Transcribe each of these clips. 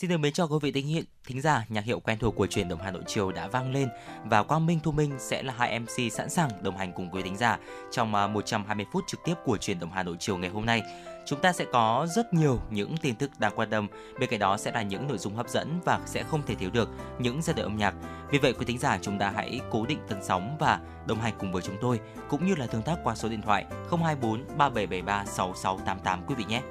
Xin được mến chào quý vị thính hiện thính giả, nhạc hiệu quen thuộc của truyền động Hà Nội chiều đã vang lên và Quang Minh Thu Minh sẽ là hai MC sẵn sàng đồng hành cùng quý thính giả trong à, 120 phút trực tiếp của truyền động Hà Nội chiều ngày hôm nay. Chúng ta sẽ có rất nhiều những tin tức đáng quan tâm, bên cạnh đó sẽ là những nội dung hấp dẫn và sẽ không thể thiếu được những giai đoạn âm nhạc. Vì vậy quý thính giả chúng ta hãy cố định tần sóng và đồng hành cùng với chúng tôi cũng như là tương tác qua số điện thoại 024 3773 6688 quý vị nhé.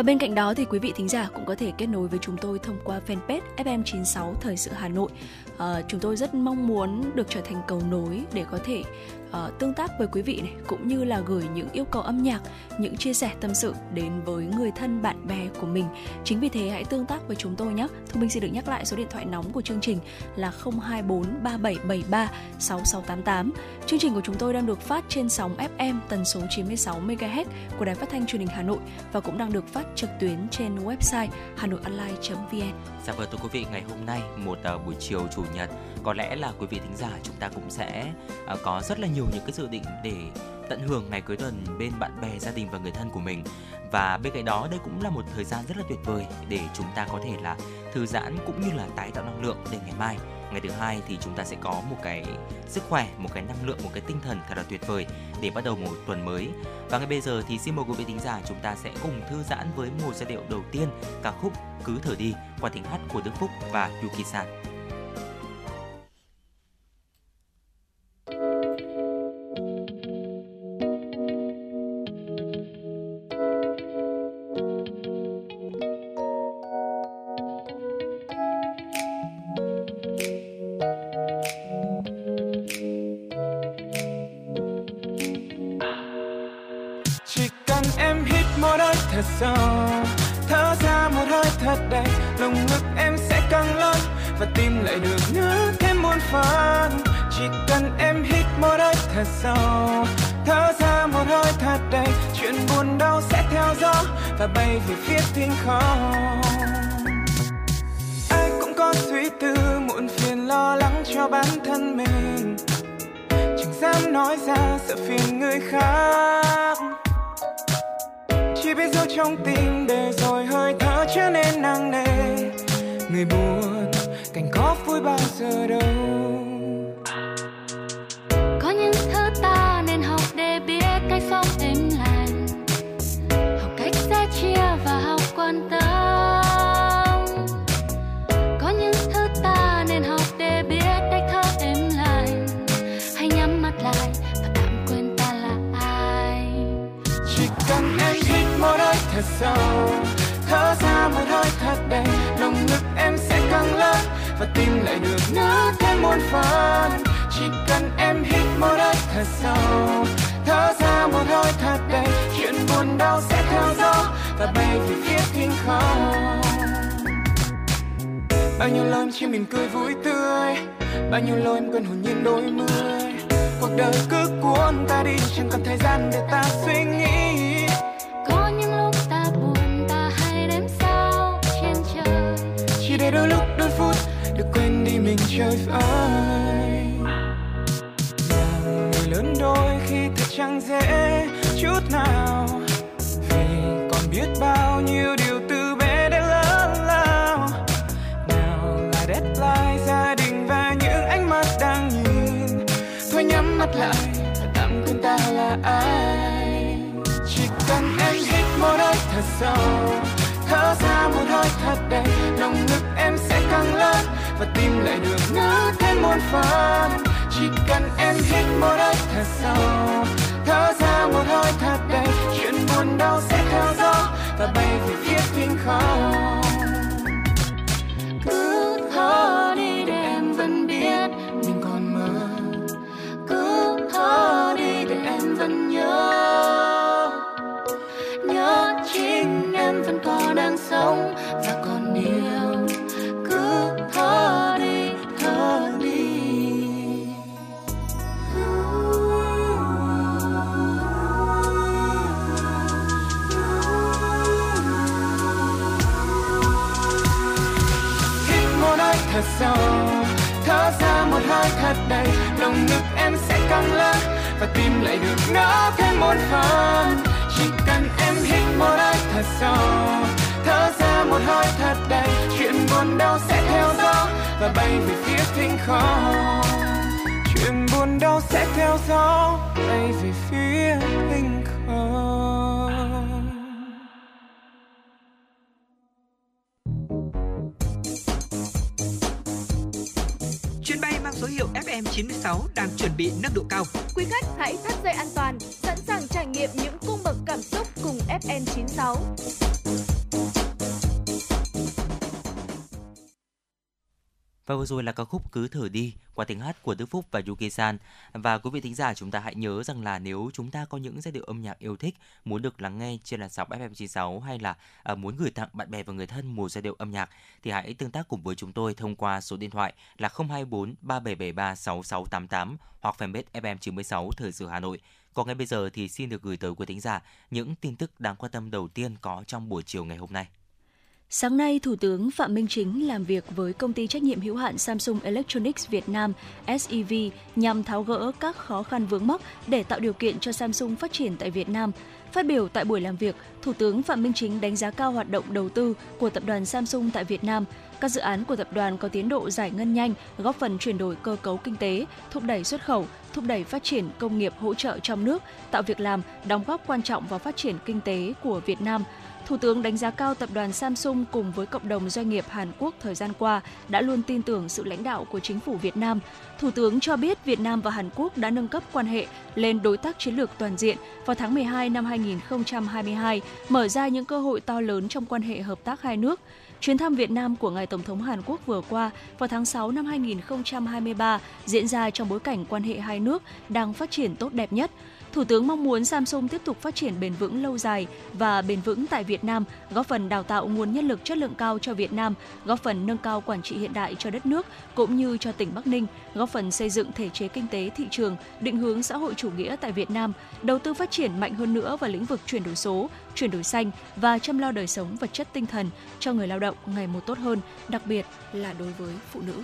Và bên cạnh đó thì quý vị thính giả cũng có thể kết nối với chúng tôi thông qua fanpage FM96 Thời sự Hà Nội. À, chúng tôi rất mong muốn được trở thành cầu nối để có thể uh, tương tác với quý vị này cũng như là gửi những yêu cầu âm nhạc, những chia sẻ tâm sự đến với người thân bạn bè của mình. Chính vì thế hãy tương tác với chúng tôi nhé. Thu Minh xin được nhắc lại số điện thoại nóng của chương trình là 024 3773 6688. Chương trình của chúng tôi đang được phát trên sóng FM tần số 96 MHz của Đài Phát thanh Truyền hình Hà Nội và cũng đang được phát trực tuyến trên website hanoionline.vn. Dạ vâng thưa quý vị, ngày hôm nay một uh, buổi chiều chủ nhật có lẽ là quý vị thính giả chúng ta cũng sẽ uh, có rất là nhiều nhiều những cái dự định để tận hưởng ngày cuối tuần bên bạn bè, gia đình và người thân của mình. Và bên cạnh đó, đây cũng là một thời gian rất là tuyệt vời để chúng ta có thể là thư giãn cũng như là tái tạo năng lượng để ngày mai. Ngày thứ hai thì chúng ta sẽ có một cái sức khỏe, một cái năng lượng, một cái tinh thần thật là tuyệt vời để bắt đầu một tuần mới. Và ngay bây giờ thì xin mời quý vị thính giả chúng ta sẽ cùng thư giãn với một giai điệu đầu tiên, ca khúc cứ thở đi qua tiếng hát của Đức Phúc và Yuki San. Sợ phiền người khác. Chỉ biết giấu trong tim để rồi hơi thở trở nên nặng nề. Người buồn, cảnh có vui bao giờ đâu. Sâu thở ra một hơi thật đầy lòng ngực em sẽ căng lớn và tim lại được nở thêm muôn phần. Chỉ cần em hít một hơi thật sâu. Thở ra một hơi thật đầy, chuyện buồn đau sẽ theo gió và bay về phía thiên không. Bao nhiêu lối chỉ mình cười vui tươi, bao nhiêu lối em quên hồn nhiên đôi mươi. Cuộc đời cứ cuốn ta đi, chẳng còn thời gian để ta suy nghĩ. Để đôi lúc đôi phút được quên đi mình chơi vơi làm người lớn đôi khi thật chẳng dễ chút nào. Vì còn biết bao nhiêu điều từ bé đến lớn lao. Nào là deadline, gia đình và những ánh mắt đang nhìn. Thôi nhắm mắt lại và tạm quên ta là ai. Chỉ cần em hít một hơi thật sâu, thở ra một hơi thật đầy lòng ngực càng lớn và tim lại được ngỡ thêm một phần. Chỉ cần em hít một hơi thật sâu, thở ra một hơi thật đầy. Chuyện buồn đau sẽ theo gió và bay về phía thiên không. Cứ thở đi để em vẫn biết mình còn mơ. Cứ thở đi để em vẫn nhớ. Nhớ chính em vẫn còn đang sống và còn yêu. Thật sâu thở ra một hơi thật đầy lồng ngực em sẽ căng lên và tim lại được nó thêm một phần, chỉ cần em hít một hơi thật sâu thở ra một hơi thật đầy chuyện buồn đau sẽ theo gió và bay về phía thinh không chuyện buồn đau sẽ theo gió bay về phía thinh không hiệu FM96 đang chuẩn bị nâng độ cao. Quý khách hãy thắt dây an toàn, sẵn sàng trải nghiệm những cung bậc cảm xúc cùng FN96. Và vừa rồi là ca khúc Cứ thở đi qua tiếng hát của Đức Phúc và Yuki San. Và quý vị thính giả, chúng ta hãy nhớ rằng là nếu chúng ta có những giai điệu âm nhạc yêu thích, muốn được lắng nghe trên làn sóng FM96 hay là à, muốn gửi tặng bạn bè và người thân một giai điệu âm nhạc, thì hãy tương tác cùng với chúng tôi thông qua số điện thoại là 024 3773 6688 hoặc fanpage FM96 Thời sự Hà Nội. Còn ngay bây giờ thì xin được gửi tới quý thính giả những tin tức đáng quan tâm đầu tiên có trong buổi chiều ngày hôm nay. Sáng nay, Thủ tướng Phạm Minh Chính làm việc với công ty trách nhiệm hữu hạn Samsung Electronics Việt Nam SEV nhằm tháo gỡ các khó khăn vướng mắc để tạo điều kiện cho Samsung phát triển tại Việt Nam. Phát biểu tại buổi làm việc, Thủ tướng Phạm Minh Chính đánh giá cao hoạt động đầu tư của tập đoàn Samsung tại Việt Nam. Các dự án của tập đoàn có tiến độ giải ngân nhanh, góp phần chuyển đổi cơ cấu kinh tế, thúc đẩy xuất khẩu, thúc đẩy phát triển công nghiệp hỗ trợ trong nước, tạo việc làm, đóng góp quan trọng vào phát triển kinh tế của Việt Nam – Thủ tướng đánh giá cao tập đoàn Samsung cùng với cộng đồng doanh nghiệp Hàn Quốc thời gian qua đã luôn tin tưởng sự lãnh đạo của chính phủ Việt Nam. Thủ tướng cho biết Việt Nam và Hàn Quốc đã nâng cấp quan hệ lên đối tác chiến lược toàn diện vào tháng 12 năm 2022, mở ra những cơ hội to lớn trong quan hệ hợp tác hai nước. Chuyến thăm Việt Nam của ngài Tổng thống Hàn Quốc vừa qua vào tháng 6 năm 2023 diễn ra trong bối cảnh quan hệ hai nước đang phát triển tốt đẹp nhất. Thủ tướng mong muốn Samsung tiếp tục phát triển bền vững lâu dài và bền vững tại Việt Nam, góp phần đào tạo nguồn nhân lực chất lượng cao cho Việt Nam, góp phần nâng cao quản trị hiện đại cho đất nước cũng như cho tỉnh Bắc Ninh, góp phần xây dựng thể chế kinh tế thị trường, định hướng xã hội chủ nghĩa tại Việt Nam, đầu tư phát triển mạnh hơn nữa vào lĩnh vực chuyển đổi số, chuyển đổi xanh và chăm lo đời sống vật chất tinh thần cho người lao động ngày một tốt hơn, đặc biệt là đối với phụ nữ.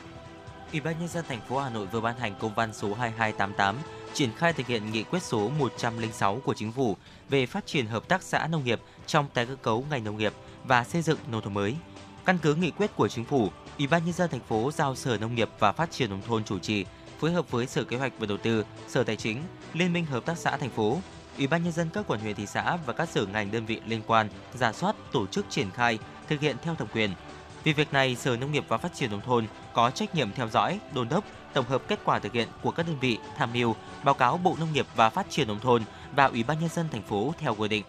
Ủy ban nhân dân thành phố Hà Nội vừa ban hành công văn số 2288 triển khai thực hiện nghị quyết số 106 của Chính phủ về phát triển hợp tác xã nông nghiệp trong tái cơ cấu ngành nông nghiệp và xây dựng nông thôn mới. Căn cứ nghị quyết của Chính phủ, Ủy ban nhân dân thành phố giao Sở Nông nghiệp và Phát triển nông thôn chủ trì phối hợp với Sở Kế hoạch và Đầu tư, Sở Tài chính, Liên minh hợp tác xã thành phố, Ủy ban nhân dân các quận huyện thị xã và các sở ngành đơn vị liên quan giả soát tổ chức triển khai thực hiện theo thẩm quyền. Vì việc này, Sở Nông nghiệp và Phát triển nông thôn có trách nhiệm theo dõi, đôn đốc, tổng hợp kết quả thực hiện của các đơn vị tham mưu, báo cáo Bộ Nông nghiệp và Phát triển nông thôn và Ủy ban nhân dân thành phố theo quy định.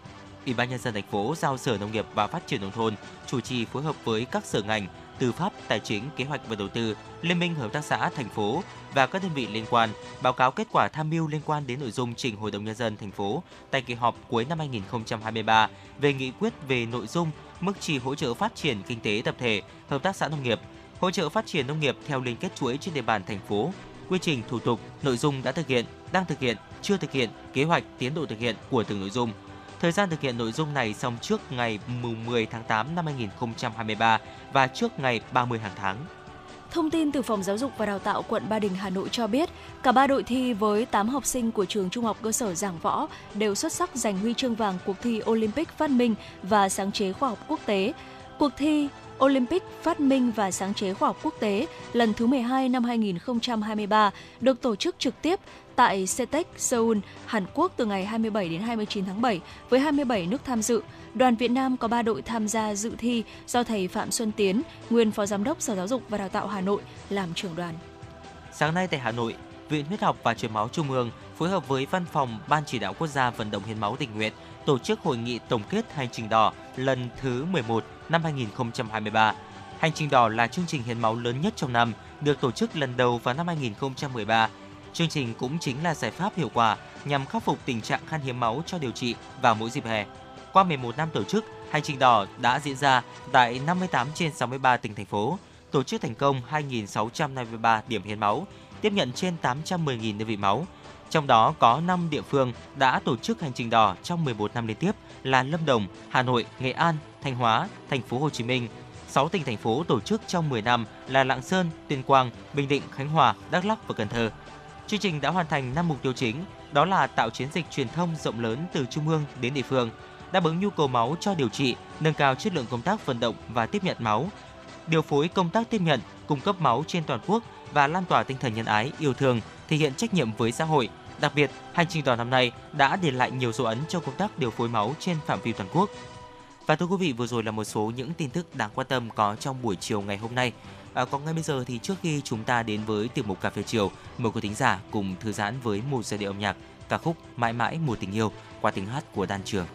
Ủy ban nhân dân thành phố giao Sở Nông nghiệp và Phát triển nông thôn chủ trì phối hợp với các sở ngành, tư pháp, tài chính, kế hoạch và đầu tư, liên minh hợp tác xã thành phố và các đơn vị liên quan báo cáo kết quả tham mưu liên quan đến nội dung trình Hội đồng nhân dân thành phố tại kỳ họp cuối năm 2023 về nghị quyết về nội dung mức chi hỗ trợ phát triển kinh tế tập thể, hợp tác xã nông nghiệp hỗ trợ phát triển nông nghiệp theo liên kết chuỗi trên địa bàn thành phố, quy trình thủ tục, nội dung đã thực hiện, đang thực hiện, chưa thực hiện, kế hoạch tiến độ thực hiện của từng nội dung. Thời gian thực hiện nội dung này xong trước ngày 10 tháng 8 năm 2023 và trước ngày 30 hàng tháng. Thông tin từ Phòng Giáo dục và Đào tạo quận Ba Đình, Hà Nội cho biết, cả ba đội thi với 8 học sinh của trường Trung học cơ sở Giảng Võ đều xuất sắc giành huy chương vàng cuộc thi Olympic phát minh và sáng chế khoa học quốc tế. Cuộc thi Olympic phát minh và sáng chế khoa học quốc tế lần thứ 12 năm 2023 được tổ chức trực tiếp tại CETEC Seoul, Hàn Quốc từ ngày 27 đến 29 tháng 7 với 27 nước tham dự. Đoàn Việt Nam có 3 đội tham gia dự thi do thầy Phạm Xuân Tiến, nguyên Phó Giám đốc Sở Giáo dục và Đào tạo Hà Nội làm trưởng đoàn. Sáng nay tại Hà Nội, Viện Huyết học và Truyền máu Trung ương phối hợp với Văn phòng Ban Chỉ đạo Quốc gia vận động hiến máu tình nguyện tổ chức hội nghị tổng kết hành trình đỏ lần thứ 11 năm 2023. Hành trình đỏ là chương trình hiến máu lớn nhất trong năm, được tổ chức lần đầu vào năm 2013. Chương trình cũng chính là giải pháp hiệu quả nhằm khắc phục tình trạng khan hiếm máu cho điều trị vào mỗi dịp hè. Qua 11 năm tổ chức, hành trình đỏ đã diễn ra tại 58 trên 63 tỉnh thành phố, tổ chức thành công 2.653 điểm hiến máu, tiếp nhận trên 810.000 đơn vị máu, trong đó có 5 địa phương đã tổ chức hành trình đỏ trong 11 năm liên tiếp là Lâm Đồng, Hà Nội, Nghệ An, Thanh Hóa, Thành phố Hồ Chí Minh. 6 tỉnh thành phố tổ chức trong 10 năm là Lạng Sơn, Tuyên Quang, Bình Định, Khánh Hòa, Đắk Lắk và Cần Thơ. Chương trình đã hoàn thành 5 mục tiêu chính, đó là tạo chiến dịch truyền thông rộng lớn từ trung ương đến địa phương, đáp ứng nhu cầu máu cho điều trị, nâng cao chất lượng công tác vận động và tiếp nhận máu, điều phối công tác tiếp nhận, cung cấp máu trên toàn quốc và lan tỏa tinh thần nhân ái, yêu thương, thể hiện trách nhiệm với xã hội. Đặc biệt, hành trình toàn năm nay đã để lại nhiều dấu ấn trong công tác điều phối máu trên phạm vi toàn quốc. Và thưa quý vị, vừa rồi là một số những tin tức đáng quan tâm có trong buổi chiều ngày hôm nay. À, còn ngay bây giờ thì trước khi chúng ta đến với tiểu mục cà phê chiều, mời quý thính giả cùng thư giãn với một giai điệu âm nhạc ca khúc Mãi mãi mùa tình yêu qua tiếng hát của Đan Trường.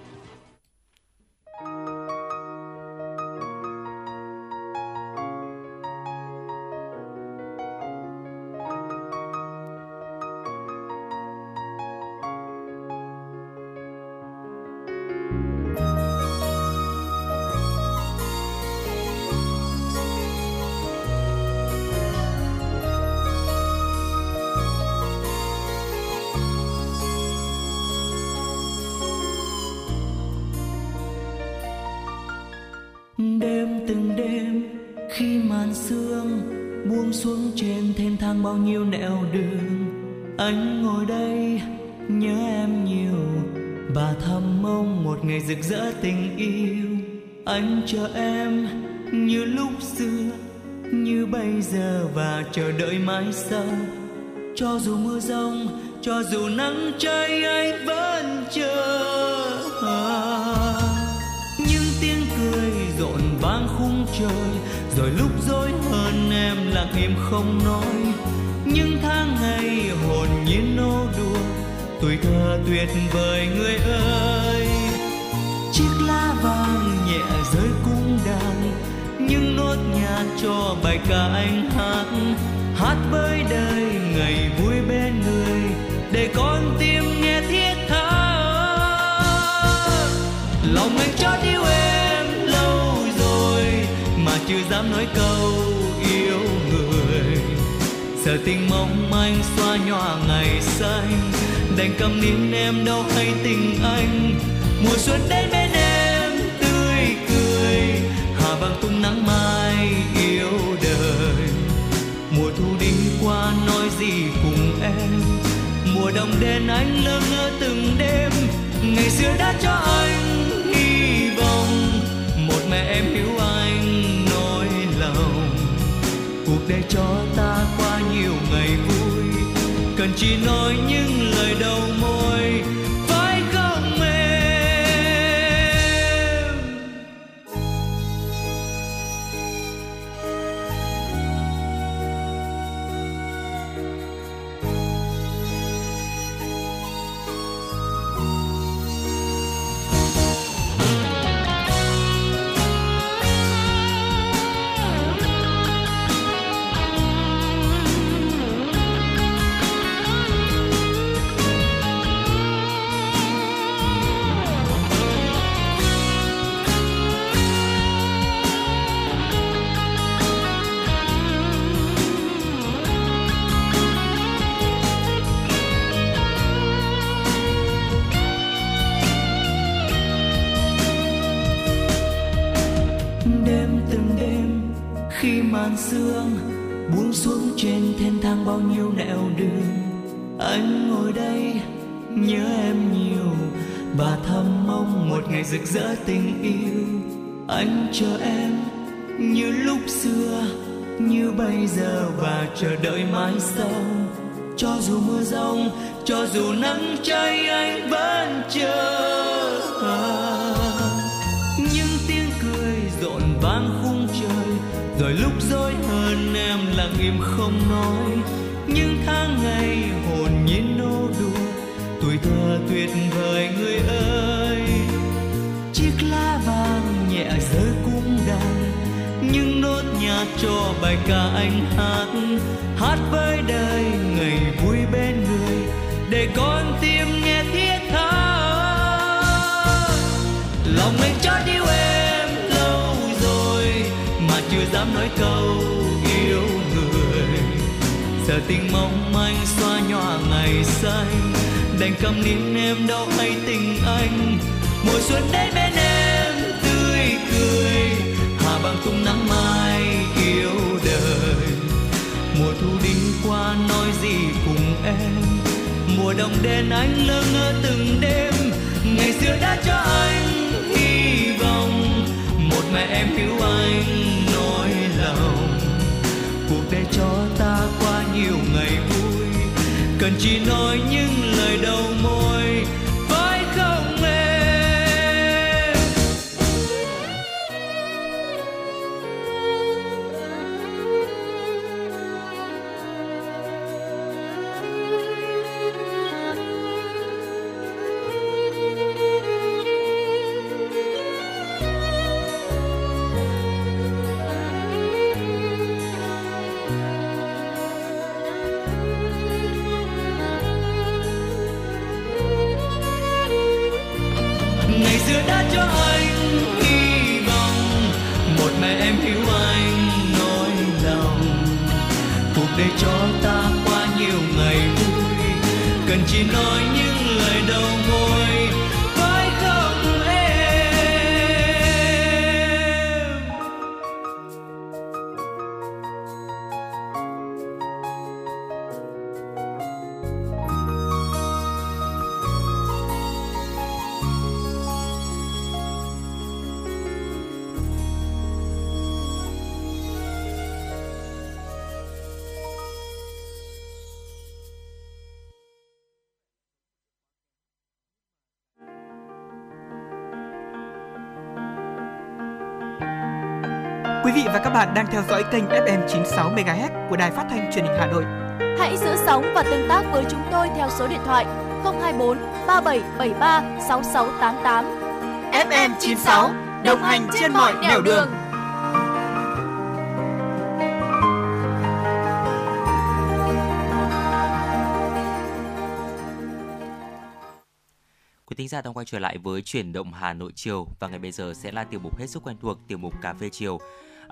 Đây nhớ em nhiều. Và thầm mong một ngày rực rỡ tình yêu. Anh chờ em như lúc xưa, như bây giờ và chờ đợi mãi sau. Cho dù mưa rông, cho dù nắng cháy, anh vẫn chờ. Những tiếng cười rộn vang khung trời, rồi lúc dối hơn em lặng im không nói. Tuổi thơ tuyệt vời người ơi. Chiếc lá vàng nhẹ rơi cung đàn những nốt nhạc cho bài ca anh hát. Hát với đời ngày vui bên người, để con tim nghe thiết tha lòng anh chót yêu em lâu rồi, mà chưa dám nói câu yêu người. Giờ tình mong manh xoa nhòa ngày xanh đành cầm nín em đâu hay tình anh. Mùa xuân đến bên em, tươi cười, hà vàng tung nắng mai yêu đời. Mùa thu đi qua, nói gì cùng em? Mùa đông đến anh lơ ngơ từng đêm, ngày xưa đã cho anh hy vọng. Một mẹ em hiểu anh nỗi lòng, cuộc đời cho ta chỉ nói những lời đầu môi. Khi sương buông xuống trên thênh thang bao nhiêu nẻo đường. Anh ngồi đây, nhớ em nhiều, và thầm mong một ngày rực rỡ tình yêu. Anh chờ em như lúc xưa, như bây giờ, và chờ đợi mãi sau. Cho dù mưa rông, cho dù nắng cháy, anh vẫn chờ. Im không nói, những tháng ngày hồn nhiên nô đùa, tuổi thơ tuyệt vời người ơi. Chiếc lá vàng nhẹ rơi cung đàn, những nốt nhạc cho bài ca anh hát. Hát với đời ngày vui bên người, để con tim nghe thiết tha. Lòng anh cho yêu em lâu rồi, mà chưa dám nói câu giờ tình mong manh xóa nhòa ngày xanh đành cầm nín em đâu hay tình anh. Mùa xuân đến bên em, tươi cười. Hà bằng tung nắng mai yêu đời. Mùa thu đinh qua nói gì cùng em. Mùa đông đen anh lơ ngơ từng đêm. Và các bạn đang theo dõi kênh FM 96 MHz của đài phát thanh truyền hình Hà Nội. Hãy giữ sóng và tương tác với chúng tôi theo số điện thoại 024 3773 6688. FM 96 đồng hành trên mọi nẻo đường. Quý thính giả đang quay trở lại với chuyển động Hà Nội chiều và ngày bây giờ sẽ là tiểu mục hết sức quen thuộc tiểu mục cà phê chiều.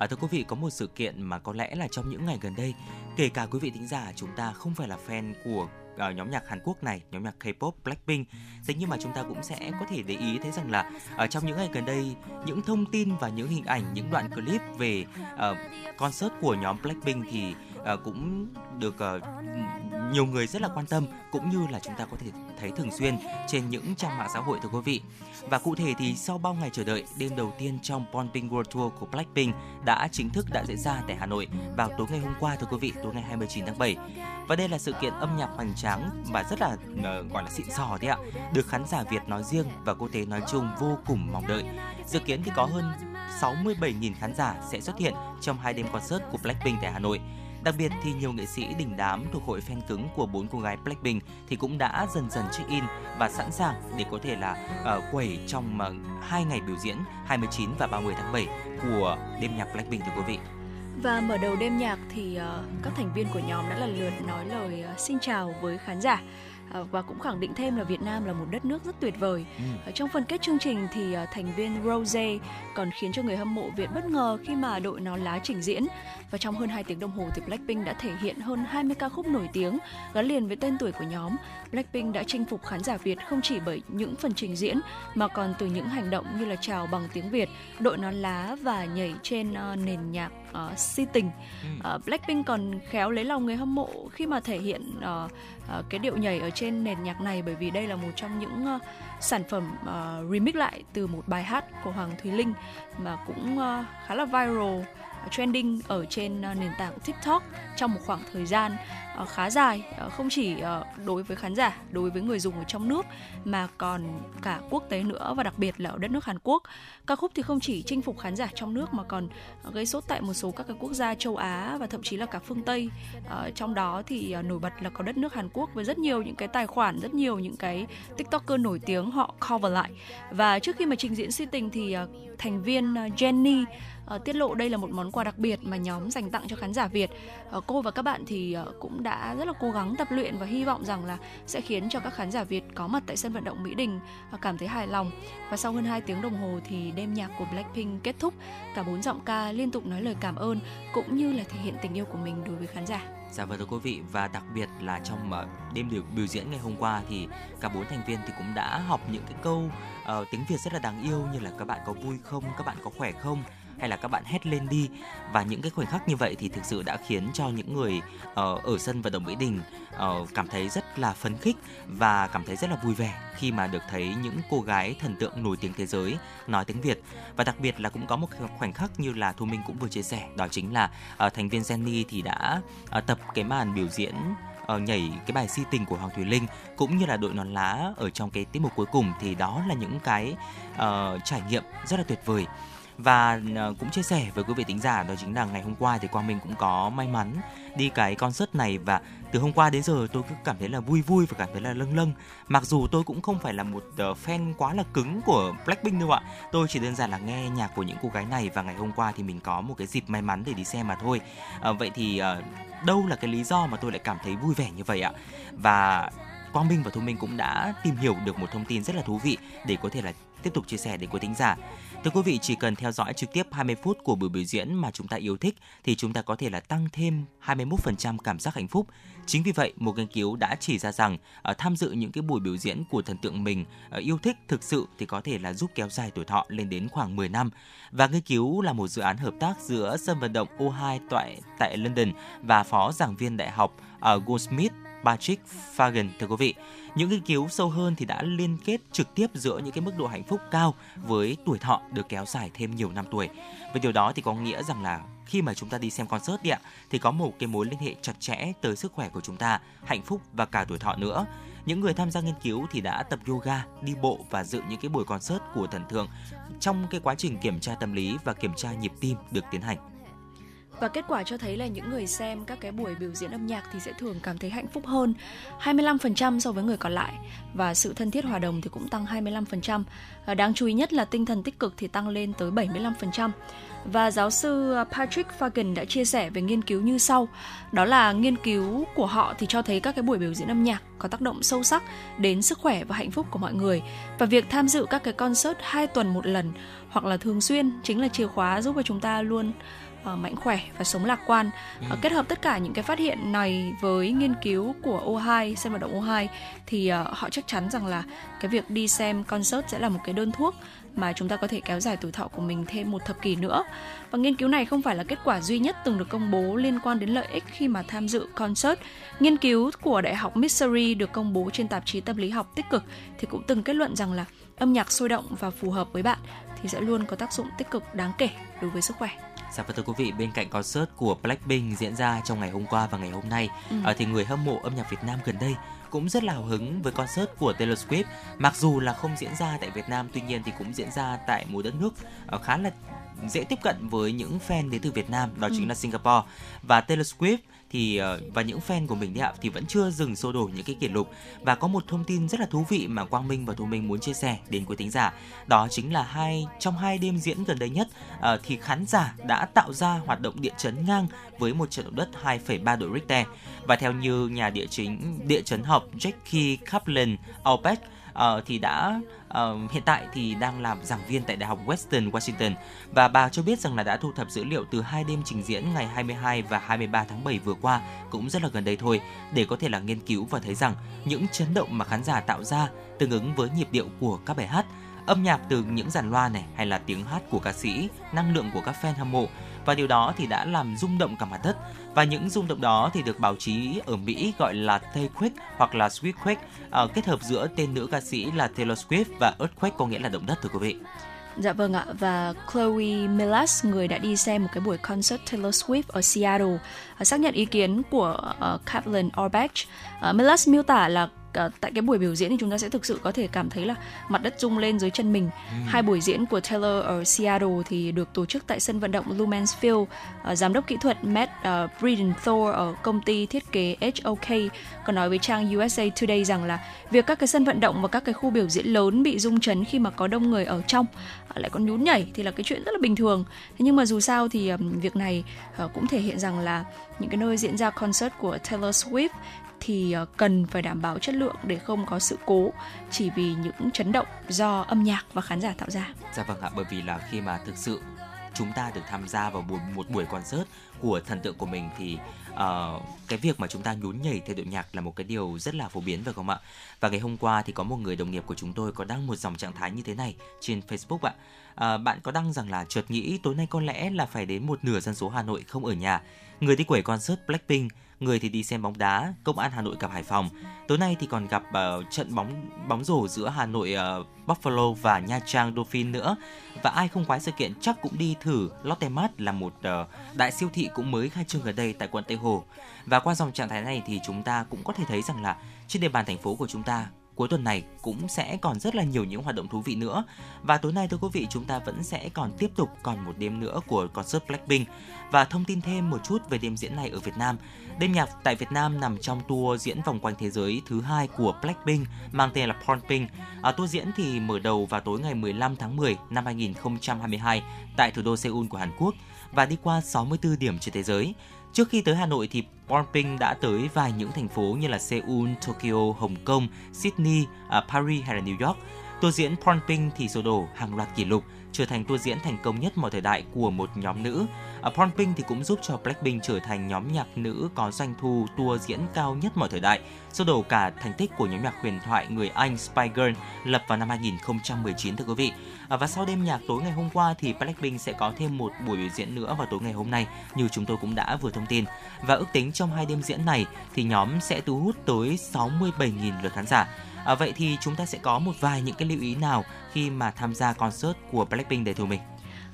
À, thưa quý vị có một sự kiện mà có lẽ là trong những ngày gần đây kể cả quý vị thính giả chúng ta không phải là fan của uh, nhóm nhạc Hàn Quốc này, nhóm nhạc K-pop Blackpink. Thế nhưng mà chúng ta cũng sẽ có thể để ý thấy rằng là ở trong những ngày gần đây những thông tin và những hình ảnh, những đoạn clip về uh, concert của nhóm Blackpink thì Ờ, cũng được ờ, nhiều người rất là quan tâm cũng như là chúng ta có thể thấy thường xuyên trên những trang mạng xã hội thưa quý vị. Và cụ thể thì sau bao ngày chờ đợi, đêm đầu tiên trong Bonping World Tour của Blackpink đã chính thức đã diễn ra tại Hà Nội vào tối ngày hôm qua thưa quý vị, tối ngày 29 tháng 7. Và đây là sự kiện âm nhạc hoành tráng và rất là uh, gọi là xịn sò đấy ạ, được khán giả Việt nói riêng và quốc tế nói chung vô cùng mong đợi. Dự kiến thì có hơn 67.000 khán giả sẽ xuất hiện trong hai đêm concert của Blackpink tại Hà Nội. Đặc biệt thì nhiều nghệ sĩ đình đám thuộc hội fan cứng của bốn cô gái Blackpink thì cũng đã dần dần check in và sẵn sàng để có thể là uh, quẩy trong uh, hai ngày biểu diễn 29 và 30 tháng 7 của đêm nhạc Blackpink thưa quý vị. Và mở đầu đêm nhạc thì uh, các thành viên của nhóm đã lần lượt nói lời uh, xin chào với khán giả. Và cũng khẳng định thêm là Việt Nam là một đất nước rất tuyệt vời. Ừ. Trong phần kết chương trình thì thành viên Rose còn khiến cho người hâm mộ Việt bất ngờ khi mà đội nón lá trình diễn và trong hơn 2 tiếng đồng hồ thì Blackpink đã thể hiện hơn 20 ca khúc nổi tiếng gắn liền với tên tuổi của nhóm. Blackpink đã chinh phục khán giả Việt không chỉ bởi những phần trình diễn mà còn từ những hành động như là chào bằng tiếng Việt, đội nón lá và nhảy trên uh, nền nhạc uh, si tình. Uh, Blackpink còn khéo lấy lòng người hâm mộ khi mà thể hiện uh, uh, cái điệu nhảy ở trên nền nhạc này bởi vì đây là một trong những uh, sản phẩm uh, remix lại từ một bài hát của Hoàng Thùy Linh mà cũng uh, khá là viral trending ở trên ờ, nền tảng TikTok trong một khoảng thời gian ờ, khá dài. Ờ, không chỉ đối với khán giả, đối với người dùng ở trong nước, mà còn cả quốc tế nữa và đặc biệt là ở đất nước Hàn Quốc. Ca khúc thì không chỉ chinh phục khán giả trong nước mà còn gây sốt tại một số các cái quốc gia châu Á và thậm chí là cả phương Tây. Trong đó thì nổi bật là có đất nước Hàn Quốc với rất nhiều những cái tài khoản, rất nhiều những cái tiktoker nổi tiếng họ cover lại. Và trước khi mà trình diễn si tình thì thành viên Jenny uh, tiết lộ đây là một món quà đặc biệt mà nhóm dành tặng cho khán giả Việt. Uh, cô và các bạn thì uh, cũng đã rất là cố gắng tập luyện và hy vọng rằng là sẽ khiến cho các khán giả Việt có mặt tại sân vận động Mỹ Đình uh, cảm thấy hài lòng. Và sau hơn 2 tiếng đồng hồ thì đêm nhạc của Blackpink kết thúc. Cả bốn giọng ca liên tục nói lời cảm ơn cũng như là thể hiện tình yêu của mình đối với khán giả. Dạ vâng thưa quý vị và đặc biệt là trong đêm biểu, biểu diễn ngày hôm qua thì cả bốn thành viên thì cũng đã học những cái câu uh, tiếng Việt rất là đáng yêu như là các bạn có vui không, các bạn có khỏe không hay là các bạn hét lên đi. Và những cái khoảnh khắc như vậy thì thực sự đã khiến cho những người uh, ở sân vận động Mỹ Đình uh, cảm thấy rất là phấn khích và cảm thấy rất là vui vẻ khi mà được thấy những cô gái thần tượng nổi tiếng thế giới nói tiếng Việt. Và đặc biệt là cũng có một khoảnh khắc như là Thu Minh cũng vừa chia sẻ đó chính là uh, thành viên Jenny thì đã uh, tập cái màn biểu diễn uh, nhảy cái bài si tình của Hoàng Thùy Linh cũng như là đội nón lá ở trong cái tiết mục cuối cùng thì đó là những cái uh, trải nghiệm rất là tuyệt vời và ờ, cũng chia sẻ với quý vị tính giả đó chính là ngày hôm qua thì Quang Minh cũng có may mắn đi cái concert này. Và từ hôm qua đến giờ tôi cứ cảm thấy là vui vui và cảm thấy là lâng lâng. Mặc dù tôi cũng không phải là một ờ, fan quá là cứng của Blackpink đâu ạ. Tôi chỉ đơn giản là nghe nhạc của những cô gái này và ngày hôm qua thì mình có một cái dịp may mắn để đi xem mà thôi. À, vậy thì à, đâu là cái lý do mà tôi lại cảm thấy vui vẻ như vậy ạ? Và Quang Minh và Thu Minh cũng đã tìm hiểu được một thông tin rất là thú vị để có thể là tiếp tục chia sẻ đến quý thính giả. Thưa quý vị, chỉ cần theo dõi trực tiếp 20 phút của buổi biểu diễn mà chúng ta yêu thích thì chúng ta có thể là tăng thêm 21% cảm giác hạnh phúc. Chính vì vậy, một nghiên cứu đã chỉ ra rằng uh, tham dự những cái buổi biểu diễn của thần tượng mình uh, yêu thích thực sự thì có thể là giúp kéo dài tuổi thọ lên đến khoảng 10 năm. Và nghiên cứu là một dự án hợp tác giữa sân vận động O2 tại tại London và phó giảng viên đại học uh, Goldsmith Patrick Fagan thưa quý vị. Những nghiên cứu sâu hơn thì đã liên kết trực tiếp giữa những cái mức độ hạnh phúc cao với tuổi thọ được kéo dài thêm nhiều năm tuổi. Và điều đó thì có nghĩa rằng là khi mà chúng ta đi xem concert đi ạ thì có một cái mối liên hệ chặt chẽ tới sức khỏe của chúng ta, hạnh phúc và cả tuổi thọ nữa. Những người tham gia nghiên cứu thì đã tập yoga, đi bộ và dự những cái buổi concert của thần tượng trong cái quá trình kiểm tra tâm lý và kiểm tra nhịp tim được tiến hành. Và kết quả cho thấy là những người xem các cái buổi biểu diễn âm nhạc thì sẽ thường cảm thấy hạnh phúc hơn 25% so với người còn lại và sự thân thiết hòa đồng thì cũng tăng 25%. Ờ, đáng chú ý nhất là tinh thần tích cực thì tăng lên tới 75%. Và giáo sư ờ, Patrick Fagan đã chia sẻ về nghiên cứu như sau. Đó là nghiên cứu của họ thì cho thấy các cái buổi biểu diễn âm nhạc có tác động sâu sắc đến sức khỏe và hạnh phúc của mọi người. Và việc tham dự các cái concert hai tuần một lần hoặc là thường xuyên chính là chìa khóa giúp cho chúng ta luôn uh, mạnh khỏe và sống lạc quan ừ. uh, kết hợp tất cả những cái phát hiện này với nghiên cứu của O2 xem vận động O2 thì uh, họ chắc chắn rằng là cái việc đi xem concert sẽ là một cái đơn thuốc mà chúng ta có thể kéo dài tuổi thọ của mình thêm một thập kỷ nữa. Và nghiên cứu này không phải là kết quả duy nhất từng được công bố liên quan đến lợi ích khi mà tham dự concert. Nghiên cứu của Đại học Missouri được công bố trên tạp chí tâm lý học tích cực thì cũng từng kết luận rằng là âm nhạc sôi động và phù hợp với bạn thì sẽ luôn có tác dụng tích cực đáng kể đối với sức khỏe. Dạ và thưa quý vị, bên cạnh concert của Blackpink diễn ra trong ngày hôm qua và ngày hôm nay, ừ. À, thì người hâm mộ âm nhạc Việt Nam gần đây cũng rất là hào hứng với concert của Taylor Swift. Mặc dù là không diễn ra tại Việt Nam, tuy nhiên thì cũng diễn ra tại một đất nước à, khá là dễ tiếp cận với những fan đến từ Việt Nam, đó ừ. chính là Singapore. Và Taylor Swift thì ờ, và những fan của mình đấy ạ thì vẫn chưa dừng xô đổ những cái kỷ lục. Và có một thông tin rất là thú vị mà Quang Minh và Thu Minh muốn chia sẻ đến quý thính giả. Đó chính là hai trong hai đêm diễn gần đây nhất uh, thì khán giả đã tạo ra hoạt động địa chấn ngang với một trận động đất 2,3 độ Richter. Và theo như nhà địa chính địa chấn học Jackie Kaplan Alpec uh, ờ, thì đã uh, hiện tại thì đang làm giảng viên tại Đại học Western Washington. Và bà cho biết rằng là đã thu thập dữ liệu từ hai đêm trình diễn ngày 22 và 23 tháng 7 vừa qua cũng rất là gần đây thôi để có thể là nghiên cứu và thấy rằng những chấn động mà khán giả tạo ra tương ứng với nhịp điệu của các bài hát âm nhạc từ những dàn loa này hay là tiếng hát của ca sĩ, năng lượng của các fan hâm mộ và điều đó thì đã làm rung động cả mặt đất và những rung động đó thì được báo chí ở Mỹ gọi là Quake hoặc là Sweetquake à, kết hợp giữa tên nữ ca sĩ là Taylor Swift và Earthquake có nghĩa là động đất thưa quý vị. Dạ vâng ạ và Chloe Milas người đã đi xem một cái buổi concert Taylor Swift ở Seattle à, xác nhận ý kiến của ờ, uh, Kaplan Orbach. Ờ, uh, Milas miêu tả là tại cái buổi biểu diễn thì chúng ta sẽ thực sự có thể cảm thấy là mặt đất rung lên dưới chân mình. Ừ. Hai buổi diễn của Taylor ở Seattle thì được tổ chức tại sân vận động Lumen's Field. Uh, giám đốc kỹ thuật Matt uh, Breedenthor ở công ty thiết kế HOK còn nói với trang USA Today rằng là việc các cái sân vận động và các cái khu biểu diễn lớn bị rung chấn khi mà có đông người ở trong lại còn nhún nhảy thì là cái chuyện rất là bình thường. Thế nhưng mà dù sao thì um, việc này uh, cũng thể hiện rằng là những cái nơi diễn ra concert của Taylor Swift thì ờ, cần phải đảm bảo chất lượng để không có sự cố chỉ vì những chấn động do âm nhạc và khán giả tạo ra. Dạ vâng ạ, bởi vì là khi mà thực sự chúng ta được tham gia vào một, một buổi concert của thần tượng của mình thì uh, cái việc mà chúng ta nhún nhảy theo điệu nhạc là một cái điều rất là phổ biến phải không ạ? Và ngày hôm qua thì có một người đồng nghiệp của chúng tôi có đăng một dòng trạng thái như thế này trên Facebook ạ. Uh, bạn có đăng rằng là chợt nghĩ tối nay có lẽ là phải đến một nửa dân số Hà Nội không ở nhà. Người đi quẩy concert Blackpink người thì đi xem bóng đá, Công an Hà Nội gặp Hải Phòng. Tối nay thì còn gặp uh, trận bóng bóng rổ giữa Hà Nội uh, Buffalo và Nha Trang Dolphin nữa. Và ai không khoái sự kiện chắc cũng đi thử Lotte Mart là một uh, đại siêu thị cũng mới khai trương gần đây tại quận Tây Hồ. Và qua dòng trạng thái này thì chúng ta cũng có thể thấy rằng là trên địa bàn thành phố của chúng ta cuối tuần này cũng sẽ còn rất là nhiều những hoạt động thú vị nữa. Và tối nay thưa quý vị chúng ta vẫn sẽ còn tiếp tục còn một đêm nữa của concert Blackpink và thông tin thêm một chút về đêm diễn này ở Việt Nam. Đêm nhạc tại Việt Nam nằm trong tour diễn vòng quanh thế giới thứ hai của Blackpink mang tên là Pornpink. À, tour diễn thì mở đầu vào tối ngày 15 tháng 10 năm 2022 tại thủ đô Seoul của Hàn Quốc và đi qua 64 điểm trên thế giới. Trước khi tới Hà Nội thì Bonping đã tới vài những thành phố như là Seoul, Tokyo, Hồng Kông, Sydney, à, Paris hay là New York. Tour diễn Bonping thì sổ đổ hàng loạt kỷ lục, trở thành tour diễn thành công nhất mọi thời đại của một nhóm nữ. À, Ở Pornpink thì cũng giúp cho Blackpink trở thành nhóm nhạc nữ có doanh thu tour diễn cao nhất mọi thời đại, sổ đổ cả thành tích của nhóm nhạc huyền thoại người Anh Spice Girl lập vào năm 2019 thưa quý vị. À, và sau đêm nhạc tối ngày hôm qua thì Blackpink sẽ có thêm một buổi biểu diễn nữa vào tối ngày hôm nay như chúng tôi cũng đã vừa thông tin. Và ước tính trong hai đêm diễn này thì nhóm sẽ thu hút tới 67.000 lượt khán giả. À, vậy thì chúng ta sẽ có một vài những cái lưu ý nào khi mà tham gia concert của Blackpink để thù mình?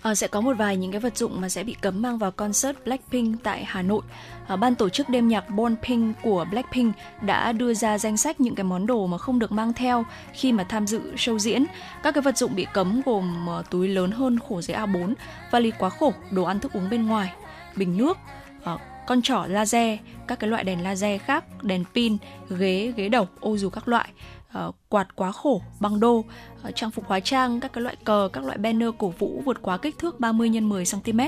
À, sẽ có một vài những cái vật dụng mà sẽ bị cấm mang vào concert Blackpink tại Hà Nội. À, ban tổ chức đêm nhạc Born Pink của Blackpink đã đưa ra danh sách những cái món đồ mà không được mang theo khi mà tham dự show diễn. Các cái vật dụng bị cấm gồm uh, túi lớn hơn khổ giấy A4, vali quá khổ, đồ ăn thức uống bên ngoài, bình nước, uh, con trỏ laser, các cái loại đèn laser khác, đèn pin, ghế, ghế đầu, ô dù các loại, uh, quạt quá khổ, băng đô, uh, trang phục hóa trang, các cái loại cờ, các loại banner cổ vũ vượt quá kích thước 30 x 10 cm,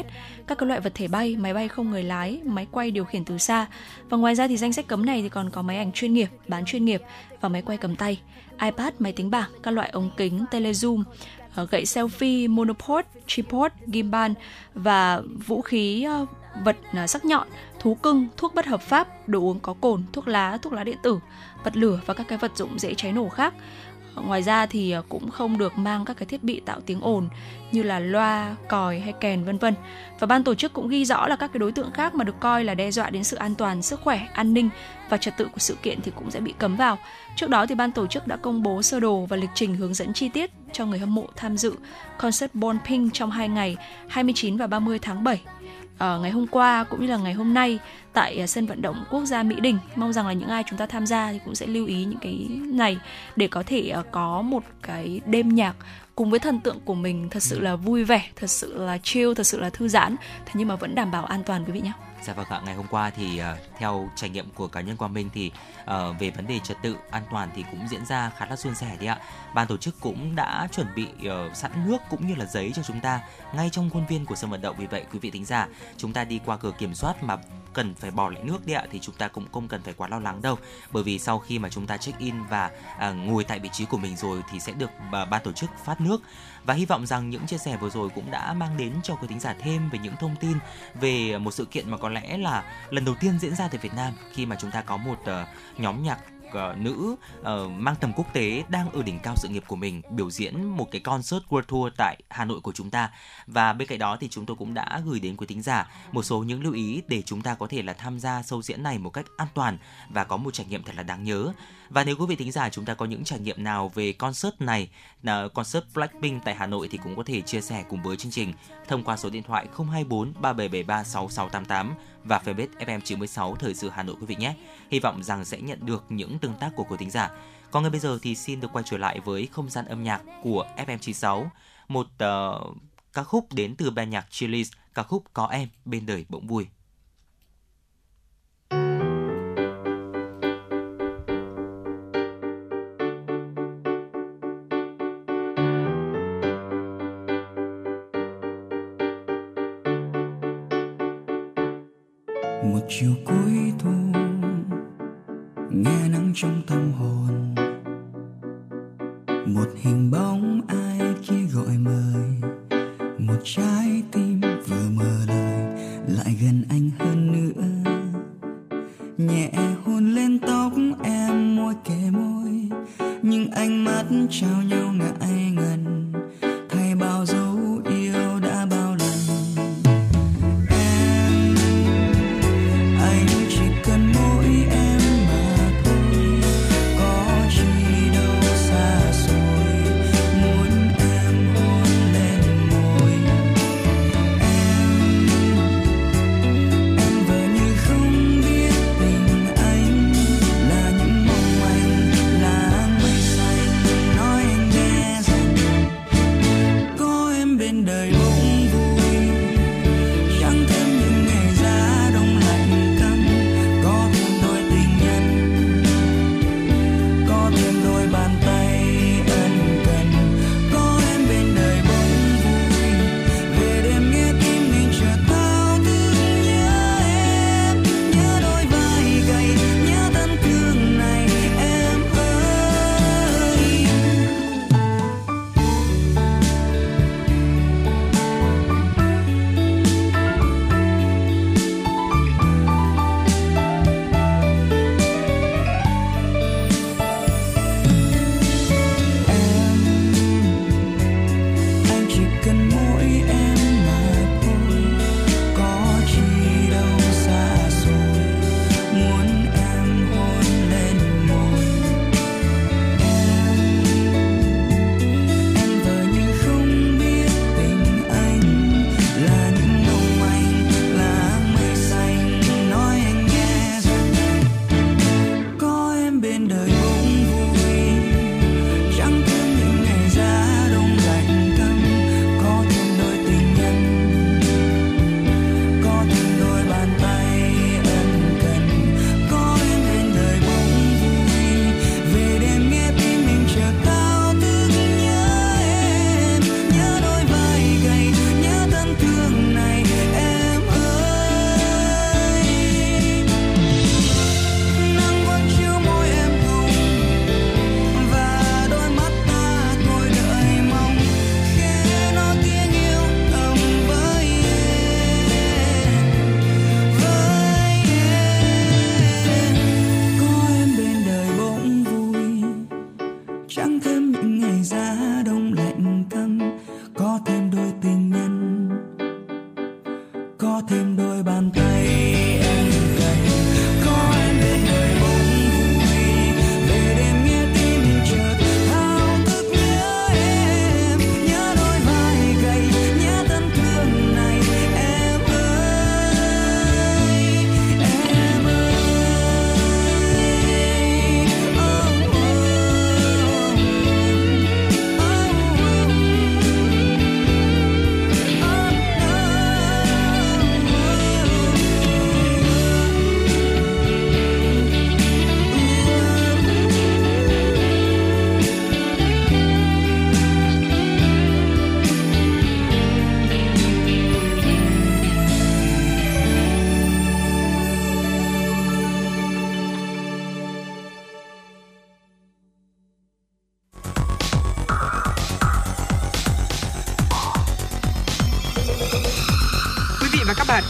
các cái loại vật thể bay, máy bay không người lái, máy quay điều khiển từ xa. Và ngoài ra thì danh sách cấm này thì còn có máy ảnh chuyên nghiệp, bán chuyên nghiệp và máy quay cầm tay, iPad, máy tính bảng, các loại ống kính, telezoom, Ờ, gậy selfie, monopod, tripod, gimbal và vũ khí ờ, vật ờ, sắc nhọn, thú cưng, thuốc bất hợp pháp, đồ uống có cồn, thuốc lá, thuốc lá điện tử, vật lửa và các cái vật dụng dễ cháy nổ khác. Ngoài ra thì cũng không được mang các cái thiết bị tạo tiếng ồn như là loa, còi hay kèn vân vân. Và ban tổ chức cũng ghi rõ là các cái đối tượng khác mà được coi là đe dọa đến sự an toàn, sức khỏe, an ninh và trật tự của sự kiện thì cũng sẽ bị cấm vào. Trước đó thì ban tổ chức đã công bố sơ đồ và lịch trình hướng dẫn chi tiết cho người hâm mộ tham dự concert Born Pink trong hai ngày 29 và 30 tháng 7 ở ờ, ngày hôm qua cũng như là ngày hôm nay tại ờ, sân vận động quốc gia Mỹ Đình. Mong rằng là những ai chúng ta tham gia thì cũng sẽ lưu ý những cái này để có thể ờ, có một cái đêm nhạc cùng với thần tượng của mình thật sự là vui vẻ, thật sự là chill, thật sự là thư giãn, thế nhưng mà vẫn đảm bảo an toàn quý vị nhé. Dạ vâng ạ, ngày hôm qua thì uh, theo trải nghiệm của cá nhân Quang Minh thì uh, về vấn đề trật tự an toàn thì cũng diễn ra khá là suôn sẻ đấy ạ. Ban tổ chức cũng đã chuẩn bị uh, sẵn nước cũng như là giấy cho chúng ta ngay trong khuôn viên của sân vận động. Vì vậy quý vị thính giả, chúng ta đi qua cửa kiểm soát mà cần phải bỏ lại nước đi ạ thì chúng ta cũng không cần phải quá lo lắng đâu bởi vì sau khi mà chúng ta check in và à, ngồi tại vị trí của mình rồi thì sẽ được à, ban tổ chức phát nước và hy vọng rằng những chia sẻ vừa rồi cũng đã mang đến cho quý thính giả thêm về những thông tin về một sự kiện mà có lẽ là lần đầu tiên diễn ra tại Việt Nam khi mà chúng ta có một uh, nhóm nhạc uh, nữ uh, mang tầm quốc tế đang ở đỉnh cao sự nghiệp của mình biểu diễn một cái concert World Tour tại Hà Nội của chúng ta. Và bên cạnh đó thì chúng tôi cũng đã gửi đến quý thính giả một số những lưu ý để chúng ta có thể là tham gia show diễn này một cách an toàn và có một trải nghiệm thật là đáng nhớ và nếu quý vị thính giả chúng ta có những trải nghiệm nào về concert này, à, concert Blackpink tại Hà Nội thì cũng có thể chia sẻ cùng với chương trình thông qua số điện thoại 024 3773 6688 và fanpage FM96 Thời sự Hà Nội quý vị nhé. Hy vọng rằng sẽ nhận được những tương tác của quý thính giả. Còn ngay bây giờ thì xin được quay trở lại với không gian âm nhạc của FM96, một uh, ca khúc đến từ ban nhạc Chili's, ca khúc Có em bên đời bỗng vui.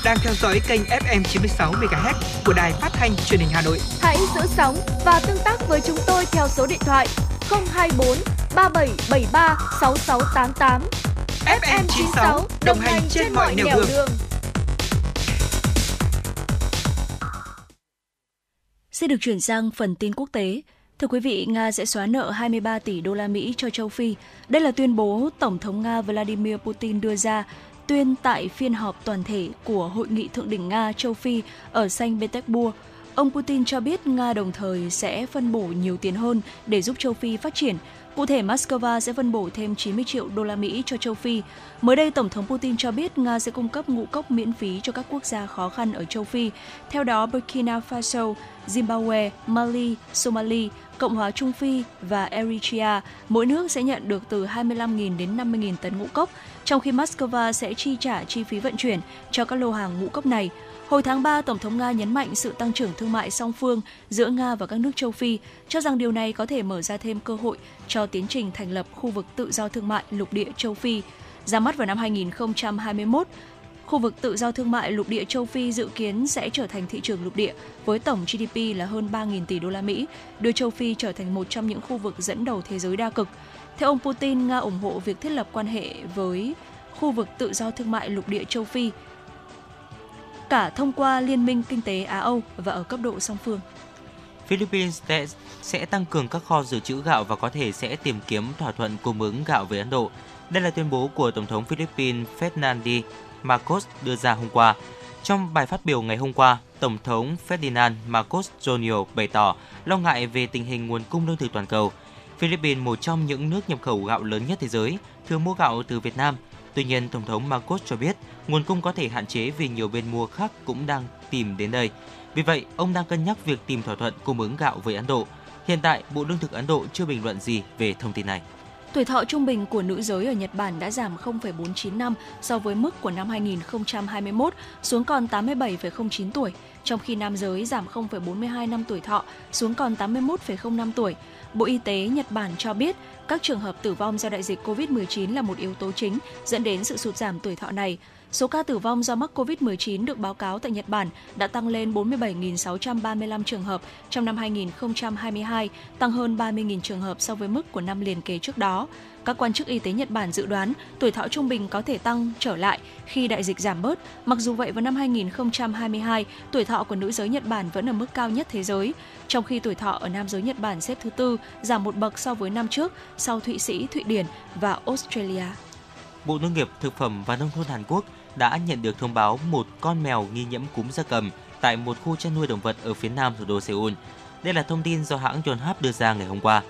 Đang theo dõi kênh FM 96 MHz của đài phát thanh truyền hình Hà Nội. Hãy giữ sóng và tương tác với chúng tôi theo số điện thoại 024 3773 6688. FM 96 đồng hành trên mọi nẻo đường. Xin được chuyển sang phần tin quốc tế. Thưa quý vị, Nga sẽ xóa nợ 23 tỷ đô la Mỹ cho châu Phi. Đây là tuyên bố Tổng thống Nga Vladimir Putin đưa ra tuyên tại phiên họp toàn thể của Hội nghị Thượng đỉnh Nga châu Phi ở Saint Petersburg. Ông Putin cho biết Nga đồng thời sẽ phân bổ nhiều tiền hơn để giúp châu Phi phát triển. Cụ thể, Moscow sẽ phân bổ thêm 90 triệu đô la Mỹ cho châu Phi. Mới đây, Tổng thống Putin cho biết Nga sẽ cung cấp ngũ cốc miễn phí cho các quốc gia khó khăn ở châu Phi. Theo đó, Burkina Faso, Zimbabwe, Mali, somali, Cộng hòa Trung Phi và Eritrea, mỗi nước sẽ nhận được từ 25.000 đến 50.000 tấn ngũ cốc, trong khi Moscow sẽ chi trả chi phí vận chuyển cho các lô hàng ngũ cốc này. Hồi tháng 3, Tổng thống Nga nhấn mạnh sự tăng trưởng thương mại song phương giữa Nga và các nước châu Phi, cho rằng điều này có thể mở ra thêm cơ hội cho tiến trình thành lập khu vực tự do thương mại lục địa châu Phi. Ra mắt vào năm 2021, Khu vực tự do thương mại lục địa châu Phi dự kiến sẽ trở thành thị trường lục địa với tổng GDP là hơn 3.000 tỷ đô la Mỹ, đưa châu Phi trở thành một trong những khu vực dẫn đầu thế giới đa cực. Theo ông Putin, Nga ủng hộ việc thiết lập quan hệ với khu vực tự do thương mại lục địa châu Phi, cả thông qua Liên minh Kinh tế Á-Âu và ở cấp độ song phương. Philippines sẽ- tăng cường các kho dự trữ gạo và có thể sẽ tìm kiếm thỏa thuận cung ứng gạo với Ấn Độ. Đây là tuyên bố của Tổng thống Philippines Ferdinand Marcos đưa ra hôm qua. Trong bài phát biểu ngày hôm qua, Tổng thống Ferdinand Marcos Jr. bày tỏ lo ngại về tình hình nguồn cung lương thực toàn cầu. Philippines, một trong những nước nhập khẩu gạo lớn nhất thế giới, thường mua gạo từ Việt Nam. Tuy nhiên, Tổng thống Marcos cho biết nguồn cung có thể hạn chế vì nhiều bên mua khác cũng đang tìm đến đây. Vì vậy, ông đang cân nhắc việc tìm thỏa thuận cung ứng gạo với Ấn Độ. Hiện tại, Bộ Lương thực Ấn Độ chưa bình luận gì về thông tin này. Tuổi thọ trung bình của nữ giới ở Nhật Bản đã giảm 0,49 năm so với mức của năm 2021 xuống còn 87,09 tuổi, trong khi nam giới giảm 0,42 năm tuổi thọ xuống còn 81,05 tuổi. Bộ Y tế Nhật Bản cho biết, các trường hợp tử vong do đại dịch COVID-19 là một yếu tố chính dẫn đến sự sụt giảm tuổi thọ này. Số ca tử vong do mắc COVID-19 được báo cáo tại Nhật Bản đã tăng lên 47.635 trường hợp trong năm 2022, tăng hơn 30.000 trường hợp so với mức của năm liền kế trước đó. Các quan chức y tế Nhật Bản dự đoán tuổi thọ trung bình có thể tăng trở lại khi đại dịch giảm bớt. Mặc dù vậy, vào năm 2022, tuổi thọ của nữ giới Nhật Bản vẫn ở mức cao nhất thế giới, trong khi tuổi thọ ở nam giới Nhật Bản xếp thứ tư, giảm một bậc so với năm trước, sau Thụy Sĩ, Thụy Điển và Australia. Bộ Nông nghiệp, Thực phẩm và Nông thôn Hàn Quốc đã nhận được thông báo một con mèo nghi nhiễm cúm gia cầm tại một khu chăn nuôi động vật ở phía nam thủ đô Seoul. Đây là thông tin do hãng Yonhap đưa ra ngày hôm qua.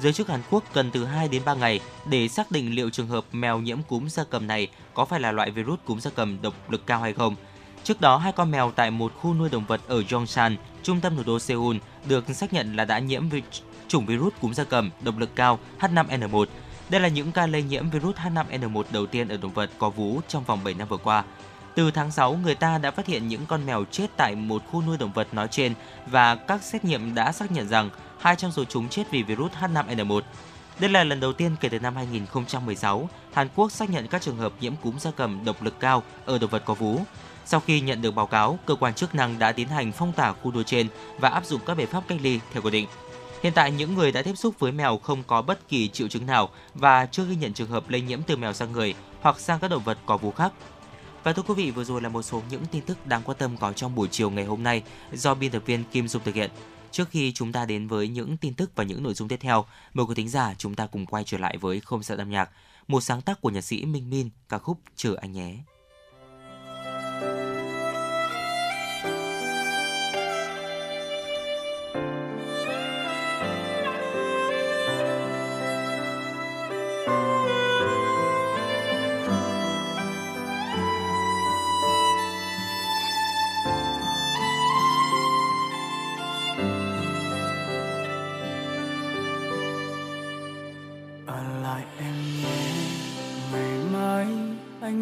Giới chức Hàn Quốc cần từ 2 đến 3 ngày để xác định liệu trường hợp mèo nhiễm cúm gia cầm này có phải là loại virus cúm gia cầm độc lực cao hay không. Trước đó, hai con mèo tại một khu nuôi động vật ở Yongsan, trung tâm thủ đô Seoul, được xác nhận là đã nhiễm vi- chủng virus cúm gia cầm độc lực cao H5N1. Đây là những ca lây nhiễm virus H5N1 đầu tiên ở động vật có vú trong vòng 7 năm vừa qua. Từ tháng 6, người ta đã phát hiện những con mèo chết tại một khu nuôi động vật nói trên và các xét nghiệm đã xác nhận rằng hai trong số chúng chết vì virus H5N1. Đây là lần đầu tiên kể từ năm 2016, Hàn Quốc xác nhận các trường hợp nhiễm cúm gia cầm độc lực cao ở động vật có vú. Sau khi nhận được báo cáo, cơ quan chức năng đã tiến hành phong tỏa khu nuôi trên và áp dụng các biện pháp cách ly theo quy định. Hiện tại, những người đã tiếp xúc với mèo không có bất kỳ triệu chứng nào và chưa ghi nhận trường hợp lây nhiễm từ mèo sang người hoặc sang các động vật có vú khác. Và thưa quý vị, vừa rồi là một số những tin tức đáng quan tâm có trong buổi chiều ngày hôm nay do biên tập viên Kim Dung thực hiện. Trước khi chúng ta đến với những tin tức và những nội dung tiếp theo, mời quý thính giả chúng ta cùng quay trở lại với không gian âm nhạc, một sáng tác của nhạc sĩ Minh Min, ca khúc Chờ anh nhé.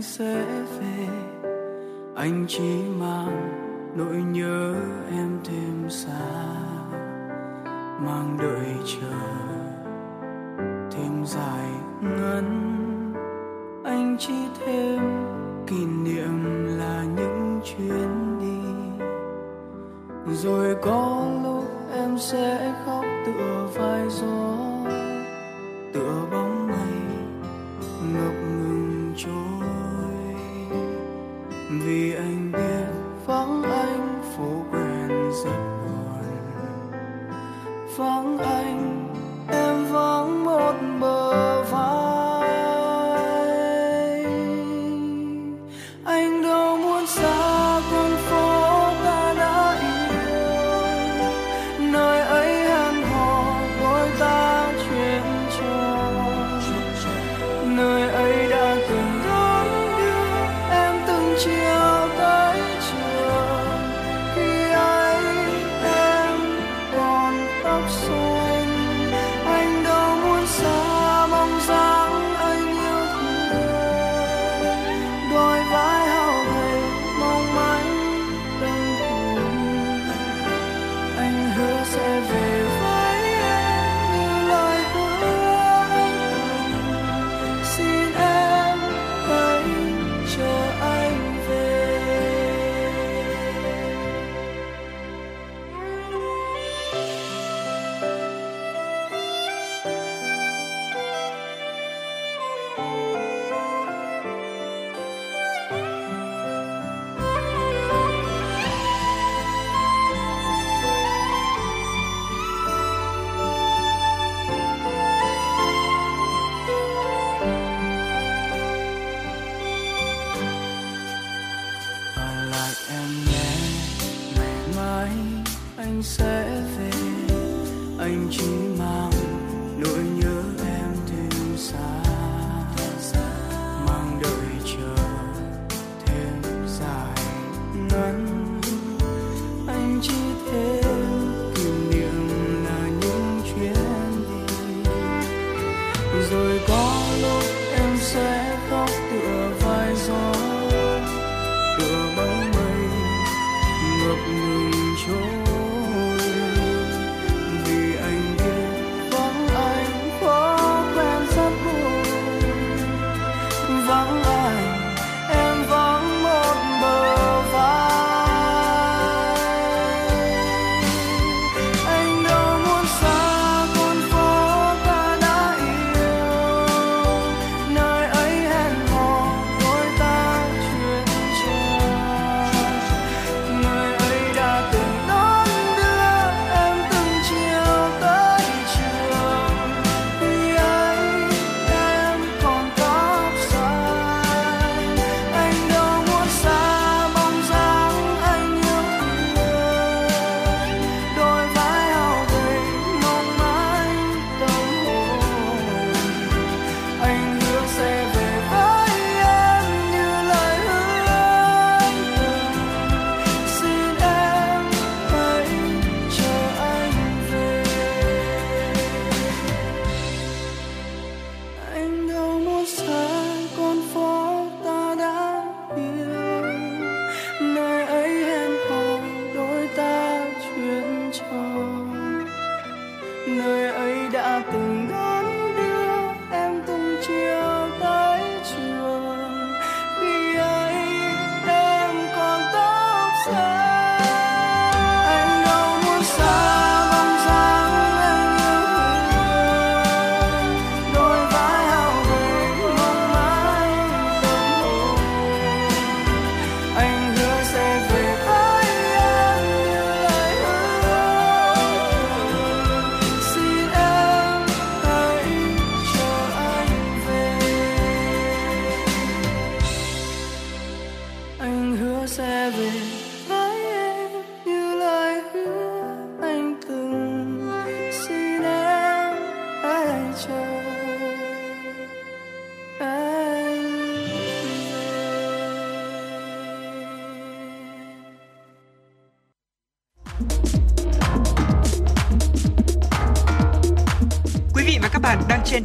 Anh sẽ về. Anh chỉ mang nỗi nhớ em thêm xa mang đợi chờ thêm dài ngắn. Anh chỉ thêm kỷ niệm là những chuyến đi. Rồi có lúc em sẽ khóc tựa vai gió, tựa bóng mây ngập vì anh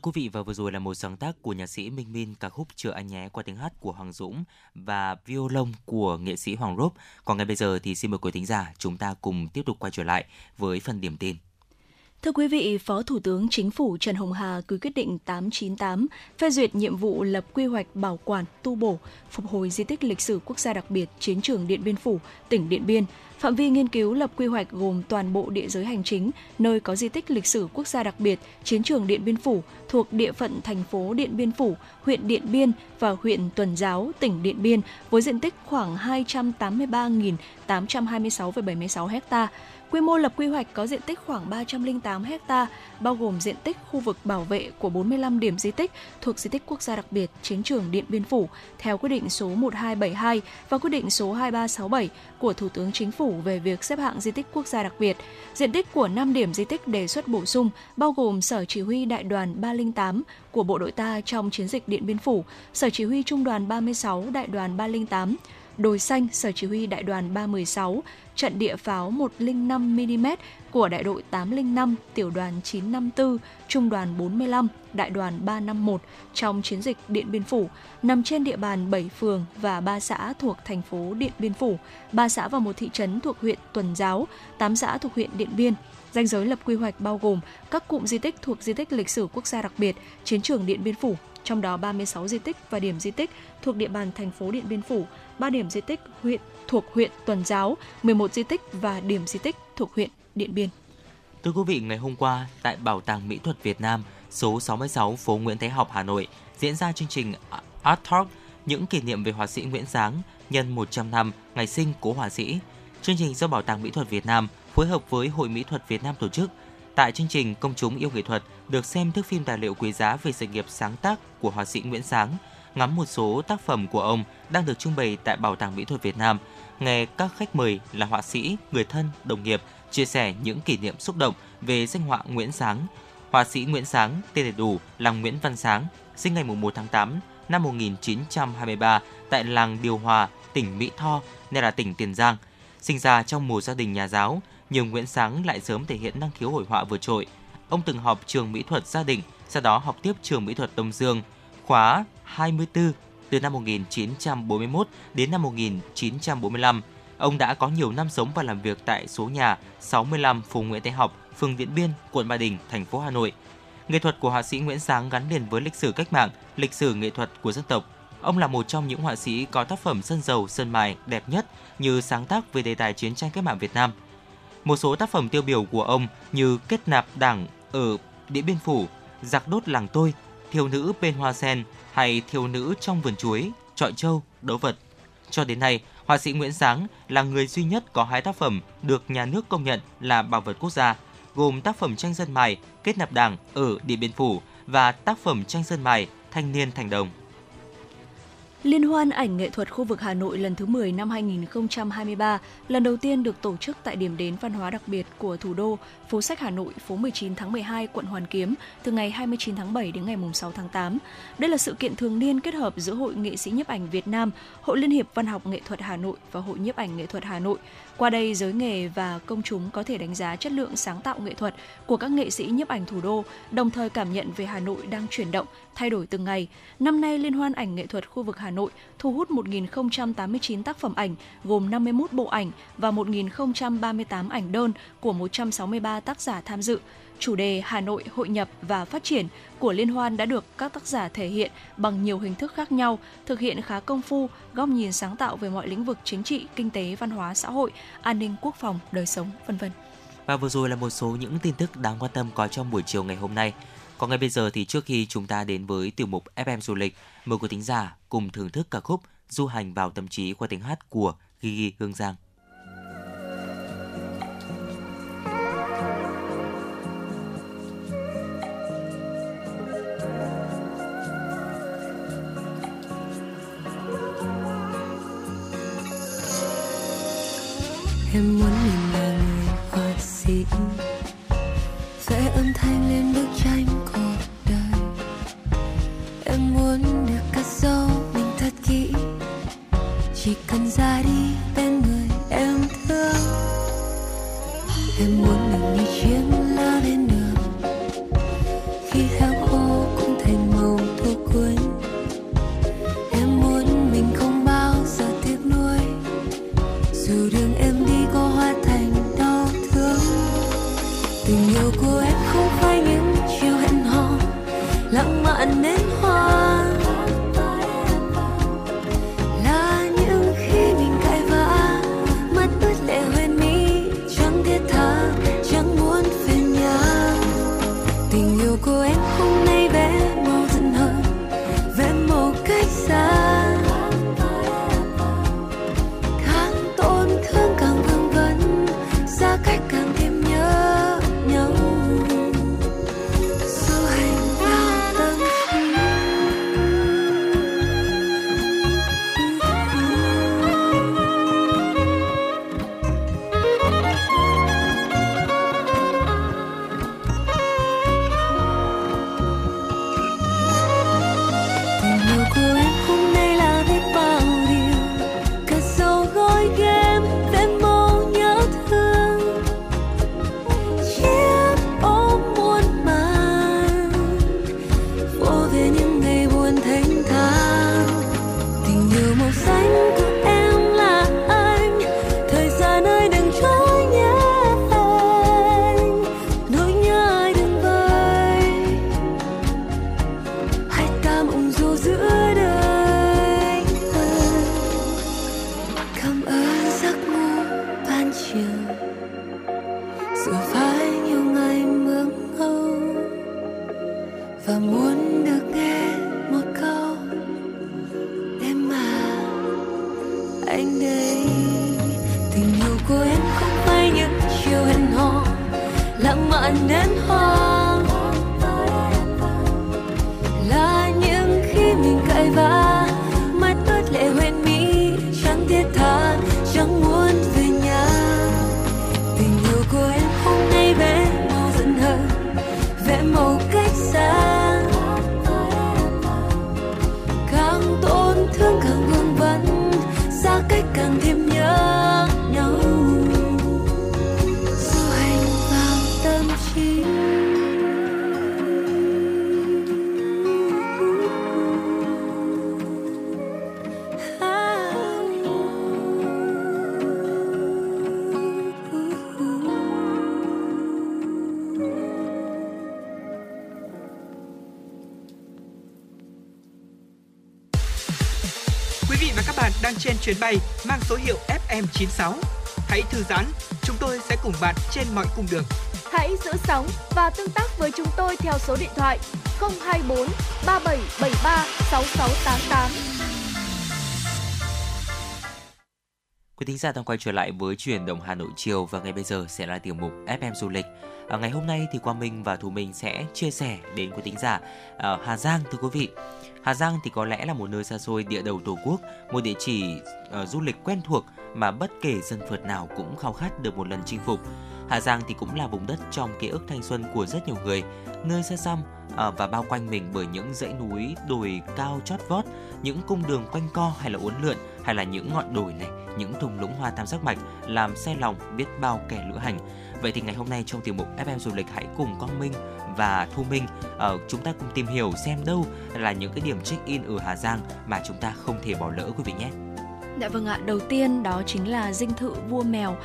Thưa quý vị và vừa rồi là một sáng tác của nhạc sĩ Minh Minh ca khúc Chờ anh nhé qua tiếng hát của Hoàng Dũng và violon của nghệ sĩ Hoàng Rốp. Còn ngay bây giờ thì xin mời quý thính giả chúng ta cùng tiếp tục quay trở lại với phần điểm tin. Thưa quý vị, Phó Thủ tướng Chính phủ Trần Hồng Hà ký quyết định 898 phê duyệt nhiệm vụ lập quy hoạch bảo quản, tu bổ, phục hồi di tích lịch sử quốc gia đặc biệt Chiến trường Điện Biên Phủ, tỉnh Điện Biên. Phạm vi nghiên cứu lập quy hoạch gồm toàn bộ địa giới hành chính, nơi có di tích lịch sử quốc gia đặc biệt Chiến trường Điện Biên Phủ thuộc địa phận thành phố Điện Biên Phủ, huyện Điện Biên và huyện Tuần Giáo, tỉnh Điện Biên với diện tích khoảng 283.826,76 ha. Quy mô lập quy hoạch có diện tích khoảng 308 ha, bao gồm diện tích khu vực bảo vệ của 45 điểm di tích thuộc di tích quốc gia đặc biệt Chiến trường Điện Biên Phủ theo quyết định số 1272 và quyết định số 2367 của Thủ tướng Chính phủ về việc xếp hạng di tích quốc gia đặc biệt. Diện tích của 5 điểm di tích đề xuất bổ sung bao gồm Sở Chỉ huy Đại đoàn 308 của Bộ đội ta trong chiến dịch Điện Biên Phủ, Sở Chỉ huy Trung đoàn 36 Đại đoàn 308, Đồi Xanh, Sở Chỉ huy Đại đoàn 316, trận địa pháo 105mm của Đại đội 805, Tiểu đoàn 954, Trung đoàn 45, Đại đoàn 351 trong chiến dịch Điện Biên Phủ, nằm trên địa bàn 7 phường và 3 xã thuộc thành phố Điện Biên Phủ, 3 xã và một thị trấn thuộc huyện Tuần Giáo, 8 xã thuộc huyện Điện Biên. Danh giới lập quy hoạch bao gồm các cụm di tích thuộc di tích lịch sử quốc gia đặc biệt, chiến trường Điện Biên Phủ, trong đó 36 di tích và điểm di tích thuộc địa bàn thành phố Điện Biên Phủ, 3 điểm di tích huyện thuộc huyện Tuần Giáo, 11 di tích và điểm di tích thuộc huyện Điện Biên. Thưa quý vị, ngày hôm qua tại Bảo tàng Mỹ thuật Việt Nam, số 66 phố Nguyễn Thái Học, Hà Nội diễn ra chương trình Art Talk những kỷ niệm về họa sĩ Nguyễn Sáng nhân 100 năm ngày sinh cố họa sĩ. Chương trình do Bảo tàng Mỹ thuật Việt Nam phối hợp với Hội Mỹ thuật Việt Nam tổ chức. Tại chương trình, công chúng yêu nghệ thuật được xem thước phim tài liệu quý giá về sự nghiệp sáng tác của họa sĩ Nguyễn Sáng, ngắm một số tác phẩm của ông đang được trưng bày tại Bảo tàng Mỹ thuật Việt Nam, nghe các khách mời là họa sĩ, người thân, đồng nghiệp chia sẻ những kỷ niệm xúc động về danh họa Nguyễn Sáng. Họa sĩ Nguyễn Sáng, tên đầy đủ là Nguyễn Văn Sáng, sinh ngày 1 tháng 8 năm 1923 tại làng Điều Hòa, tỉnh Mỹ Tho, nay là tỉnh Tiền Giang. Sinh ra trong một gia đình nhà giáo, nhưng Nguyễn Sáng lại sớm thể hiện năng khiếu hội họa vượt trội. Ông từng học trường mỹ thuật gia đình, sau đó học tiếp trường mỹ thuật Đông Dương, khóa 24 từ năm 1941 đến năm 1945. Ông đã có nhiều năm sống và làm việc tại số nhà 65 phố Nguyễn Thái Học, phường Điện Biên, quận Ba Đình, thành phố Hà Nội. Nghệ thuật của họa sĩ Nguyễn Sáng gắn liền với lịch sử cách mạng, lịch sử nghệ thuật của dân tộc. Ông là một trong những họa sĩ có tác phẩm sơn dầu, sơn mài đẹp nhất như sáng tác về đề tài chiến tranh cách mạng Việt Nam. Một số tác phẩm tiêu biểu của ông như Kết nạp Đảng ở Điện Biên Phủ, Giặc đốt làng tôi, Thiếu nữ bên hoa sen hay Thiếu nữ trong vườn chuối, Trọi châu, Đấu vật. Cho đến nay, họa sĩ Nguyễn Sáng là người duy nhất có hai tác phẩm được nhà nước công nhận là bảo vật quốc gia, gồm tác phẩm tranh dân mài Kết nạp Đảng ở Điện Biên Phủ và tác phẩm tranh dân mài Thanh niên thành đồng. Liên hoan ảnh nghệ thuật khu vực Hà Nội lần thứ 10 năm 2023 lần đầu tiên được tổ chức tại điểm đến văn hóa đặc biệt của thủ đô, phố sách Hà Nội, phố 19 tháng 12, quận Hoàn Kiếm, từ ngày 29 tháng 7 đến ngày 6 tháng 8. Đây là sự kiện thường niên kết hợp giữa Hội Nghệ sĩ nhiếp ảnh Việt Nam, Hội Liên hiệp Văn học Nghệ thuật Hà Nội và Hội nhiếp ảnh Nghệ thuật Hà Nội. Qua đây, giới nghề và công chúng có thể đánh giá chất lượng sáng tạo nghệ thuật của các nghệ sĩ nhiếp ảnh thủ đô, đồng thời cảm nhận về Hà Nội đang chuyển động, thay đổi từng ngày. Năm nay, Liên hoan ảnh nghệ thuật khu vực Hà Nội thu hút 1.089 tác phẩm ảnh, gồm 51 bộ ảnh và 1.038 ảnh đơn của 163 tác giả tham dự. Chủ đề Hà Nội hội nhập và phát triển của liên hoan đã được các tác giả thể hiện bằng nhiều hình thức khác nhau, thực hiện khá công phu, góc nhìn sáng tạo về mọi lĩnh vực chính trị, kinh tế, văn hóa, xã hội, an ninh quốc phòng, đời sống, vân vân. Và vừa rồi là một số những tin tức đáng quan tâm có trong buổi chiều ngày hôm nay. Còn ngay bây giờ thì trước khi chúng ta đến với tiểu mục FM du lịch, mời quý thính giả cùng thưởng thức ca khúc Du hành vào tâm trí qua tiếng hát của Gigi Hương Giang. Chỉ cần ra đi bên người em thương. Em muốn mình đi chiếc chuyến bay mang số hiệu FM96. Hãy thư giãn, chúng tôi sẽ cùng bạn trên mọi cung đường. Hãy giữ sóng và tương tác với chúng tôi theo số điện thoại 024 3773 6688. Quý thính giả đang quay trở lại với chuyển động Hà Nội chiều và ngay bây giờ sẽ là tiểu mục FM du lịch. À, ngày hôm nay thì Quang Minh và Thu Minh sẽ chia sẻ đến quý thính giả à, Hà Giang thưa quý vị. Hà Giang thì có lẽ là một nơi xa xôi địa đầu tổ quốc, một địa chỉ uh, du lịch quen thuộc mà bất kể dân phượt nào cũng khao khát được một lần chinh phục. Hà Giang thì cũng là vùng đất trong ký ức thanh xuân của rất nhiều người, nơi xa xăm uh, và bao quanh mình bởi những dãy núi đồi cao chót vót, những cung đường quanh co hay là uốn lượn hay là những ngọn đồi này, những thùng lũng hoa tam giác mạch làm say lòng biết bao kẻ lữ hành. Vậy thì ngày hôm nay trong tiểu mục FM du lịch hãy cùng Quang Minh và Thu Minh uh, chúng ta cùng tìm hiểu xem đâu là những cái điểm check in ở Hà Giang mà chúng ta không thể bỏ lỡ quý vị nhé. Dạ vâng ạ, đầu tiên đó chính là dinh thự vua mèo.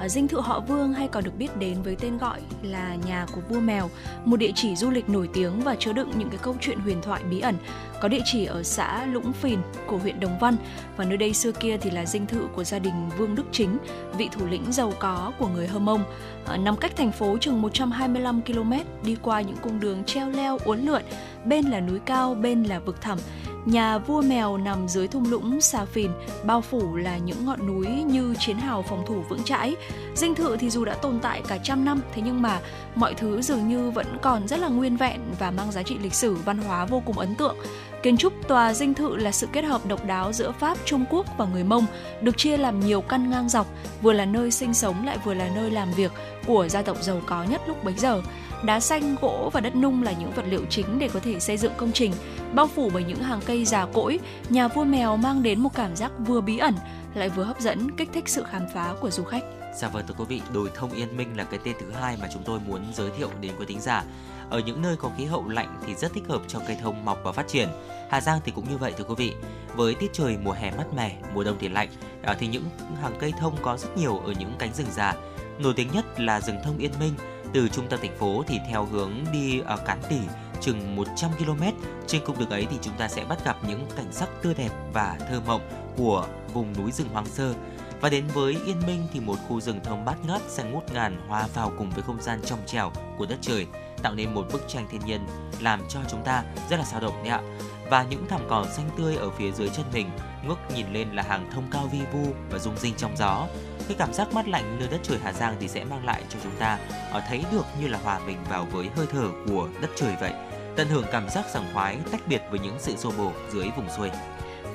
Ờ, dinh thự họ Vương hay còn được biết đến với tên gọi là nhà của vua mèo, một địa chỉ du lịch nổi tiếng và chứa đựng những cái câu chuyện huyền thoại bí ẩn. Có địa chỉ ở xã Lũng Phìn của huyện Đồng Văn và nơi đây xưa kia thì là dinh thự của gia đình Vương Đức Chính, vị thủ lĩnh giàu có của người Hơ Mông. Ờ, nằm cách thành phố chừng 125 km, đi qua những cung đường treo leo uốn lượn, bên là núi cao, bên là vực thẳm Nhà vua mèo nằm dưới thung lũng Sa Phìn, bao phủ là những ngọn núi như chiến hào phòng thủ vững chãi. Dinh thự thì dù đã tồn tại cả trăm năm, thế nhưng mà mọi thứ dường như vẫn còn rất là nguyên vẹn và mang giá trị lịch sử văn hóa vô cùng ấn tượng. Kiến trúc tòa dinh thự là sự kết hợp độc đáo giữa Pháp, Trung Quốc và người Mông, được chia làm nhiều căn ngang dọc, vừa là nơi sinh sống lại vừa là nơi làm việc của gia tộc giàu có nhất lúc bấy giờ. Đá xanh, gỗ và đất nung là những vật liệu chính để có thể xây dựng công trình. Bao phủ bởi những hàng cây già cỗi, nhà vua mèo mang đến một cảm giác vừa bí ẩn lại vừa hấp dẫn, kích thích sự khám phá của du khách. Dạ vâng thưa quý vị, đồi thông Yên Minh là cái tên thứ hai mà chúng tôi muốn giới thiệu đến quý thính giả. Ở những nơi có khí hậu lạnh thì rất thích hợp cho cây thông mọc và phát triển. Hà Giang thì cũng như vậy thưa quý vị. Với tiết trời mùa hè mát mẻ, mùa đông thì lạnh, à, thì những hàng cây thông có rất nhiều ở những cánh rừng già. Nổi tiếng nhất là rừng thông Yên Minh từ trung tâm thành phố thì theo hướng đi ở Cán Tỉ chừng 100 km. Trên cung đường ấy thì chúng ta sẽ bắt gặp những cảnh sắc tươi đẹp và thơ mộng của vùng núi rừng hoang sơ. Và đến với Yên Minh thì một khu rừng thông bát ngát xanh ngút ngàn hòa vào cùng với không gian trong trẻo của đất trời, tạo nên một bức tranh thiên nhiên làm cho chúng ta rất là sao động đấy ạ. Và những thảm cỏ xanh tươi ở phía dưới chân mình ngước nhìn lên là hàng thông cao vi vu và rung rinh trong gió cái cảm giác mát lạnh nơi đất trời Hà Giang thì sẽ mang lại cho chúng ta ở thấy được như là hòa mình vào với hơi thở của đất trời vậy, tận hưởng cảm giác sảng khoái tách biệt với những sự xô bồ dưới vùng xuôi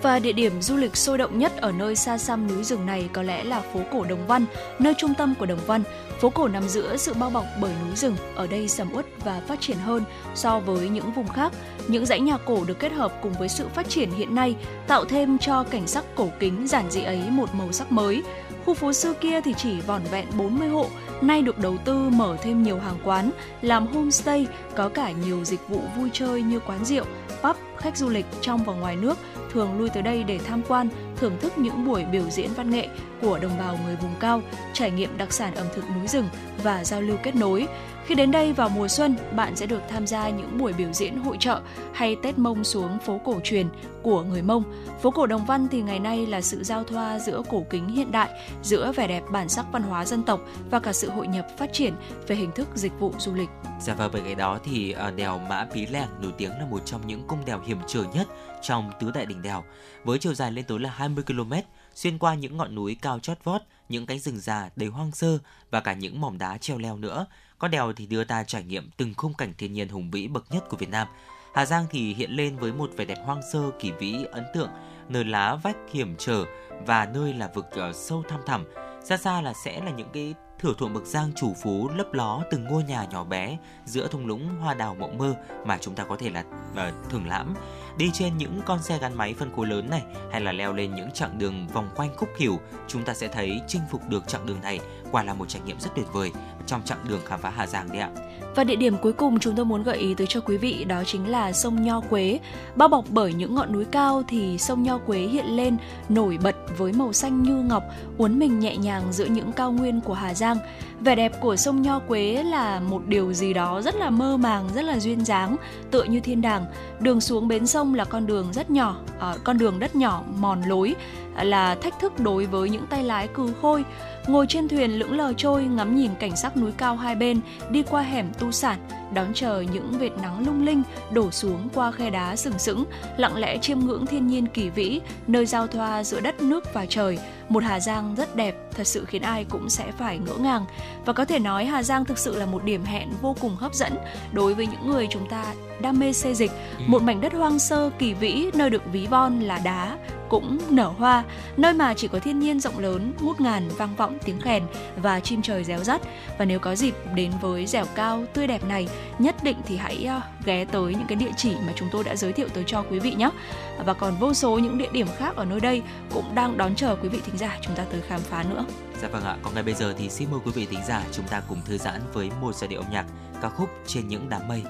và địa điểm du lịch sôi động nhất ở nơi xa xăm núi rừng này có lẽ là phố cổ Đồng Văn, nơi trung tâm của Đồng Văn. Phố cổ nằm giữa sự bao bọc bởi núi rừng, ở đây sầm uất và phát triển hơn so với những vùng khác. Những dãy nhà cổ được kết hợp cùng với sự phát triển hiện nay tạo thêm cho cảnh sắc cổ kính giản dị ấy một màu sắc mới. Khu phố xưa kia thì chỉ vỏn vẹn 40 hộ, nay được đầu tư mở thêm nhiều hàng quán, làm homestay, có cả nhiều dịch vụ vui chơi như quán rượu, pub, khách du lịch trong và ngoài nước thường lui tới đây để tham quan, thưởng thức những buổi biểu diễn văn nghệ của đồng bào người vùng cao, trải nghiệm đặc sản ẩm thực núi rừng và giao lưu kết nối. Khi đến đây vào mùa xuân, bạn sẽ được tham gia những buổi biểu diễn hội trợ hay Tết Mông xuống phố cổ truyền của người Mông. Phố cổ Đồng Văn thì ngày nay là sự giao thoa giữa cổ kính hiện đại, giữa vẻ đẹp bản sắc văn hóa dân tộc và cả sự hội nhập phát triển về hình thức dịch vụ du lịch. Dạ và bởi cái đó thì ờ, đèo Mã Pí Lèng nổi tiếng là một trong những cung đèo hiểm trở nhất trong tứ đại đỉnh đèo, với chiều dài lên tới là 20 km, xuyên qua những ngọn núi cao chót vót, những cánh rừng già đầy hoang sơ và cả những mỏm đá treo leo nữa. Có đèo thì đưa ta trải nghiệm từng khung cảnh thiên nhiên hùng vĩ bậc nhất của Việt Nam. Hà Giang thì hiện lên với một vẻ đẹp hoang sơ kỳ vĩ ấn tượng, nơi lá vách hiểm trở và nơi là vực ờ, sâu thăm thẳm. Xa xa là sẽ là những cái thửa ruộng bậc giang chủ phú lấp ló từng ngôi nhà nhỏ bé giữa thung lũng hoa đào mộng mơ mà chúng ta có thể là uh, thưởng lãm đi trên những con xe gắn máy phân khối lớn này hay là leo lên những chặng đường vòng quanh khúc hiểu chúng ta sẽ thấy chinh phục được chặng đường này quả là một trải nghiệm rất tuyệt vời trong chặng đường khám phá Hà Giang đấy ạ. Và địa điểm cuối cùng chúng tôi muốn gợi ý tới cho quý vị đó chính là sông Nho Quế. Bao bọc bởi những ngọn núi cao thì sông Nho Quế hiện lên nổi bật với màu xanh như ngọc, uốn mình nhẹ nhàng giữa những cao nguyên của Hà Giang. Vẻ đẹp của sông Nho Quế là một điều gì đó rất là mơ màng, rất là duyên dáng, tựa như thiên đàng. Đường xuống bến sông là con đường rất nhỏ, à, con đường đất nhỏ mòn lối à, là thách thức đối với những tay lái cừ khôi. Ngồi trên thuyền lững lờ trôi ngắm nhìn cảnh sắc núi cao hai bên, đi qua hẻm tu sản, đón chờ những vệt nắng lung linh đổ xuống qua khe đá sừng sững, lặng lẽ chiêm ngưỡng thiên nhiên kỳ vĩ, nơi giao thoa giữa đất nước và trời, một Hà Giang rất đẹp, thật sự khiến ai cũng sẽ phải ngỡ ngàng. Và có thể nói Hà Giang thực sự là một điểm hẹn vô cùng hấp dẫn đối với những người chúng ta đam mê xây dịch, ừ. một mảnh đất hoang sơ kỳ vĩ nơi được ví von là đá, cũng nở hoa, nơi mà chỉ có thiên nhiên rộng lớn, ngút ngàn vang vọng tiếng kèn và chim trời réo rắt. Và nếu có dịp đến với dẻo cao tươi đẹp này, nhất định thì hãy ờ, ghé tới những cái địa chỉ mà chúng tôi đã giới thiệu tới cho quý vị nhé. Và còn vô số những địa điểm khác ở nơi đây cũng đang đón chờ quý vị thính giả chúng ta tới khám phá nữa. Dạ vâng ạ, còn ngay bây giờ thì xin mời quý vị thính giả chúng ta cùng thư giãn với một giai điệu âm nhạc ca khúc trên những đám mây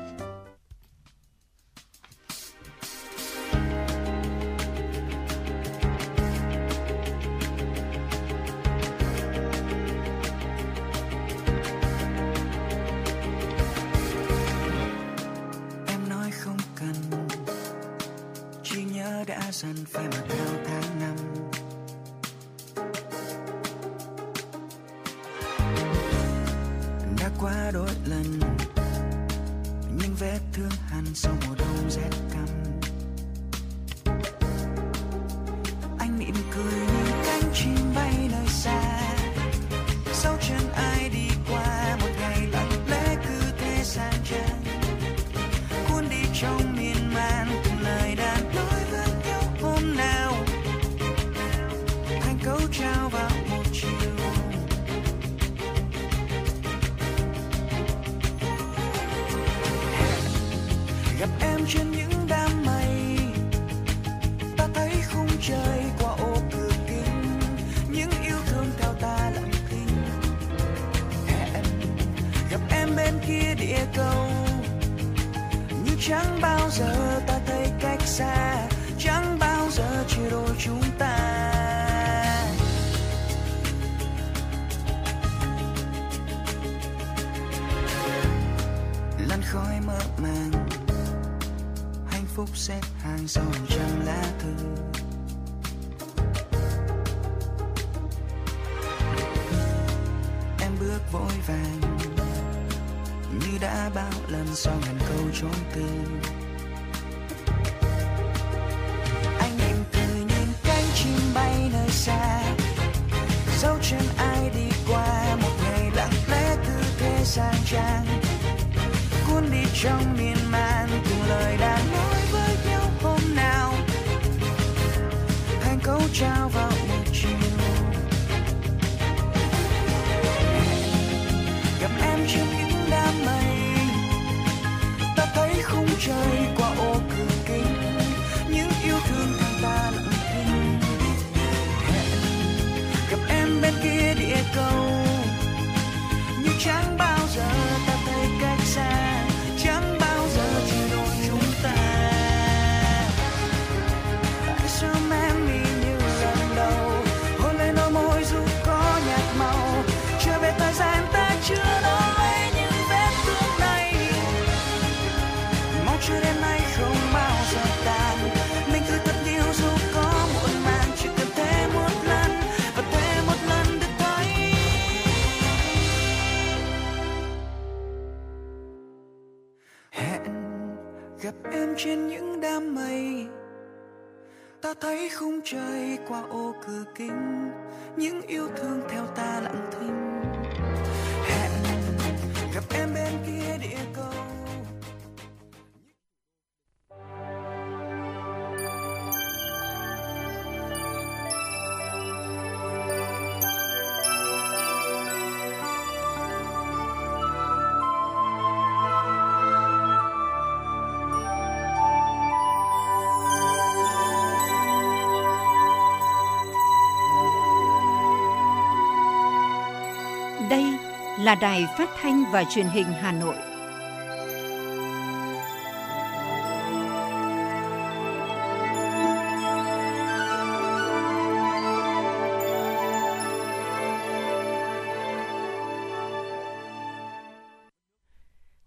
đã dần phai mờ thấy khung trời qua ô cửa kính những yêu thương theo là đài phát thanh và truyền hình Hà Nội.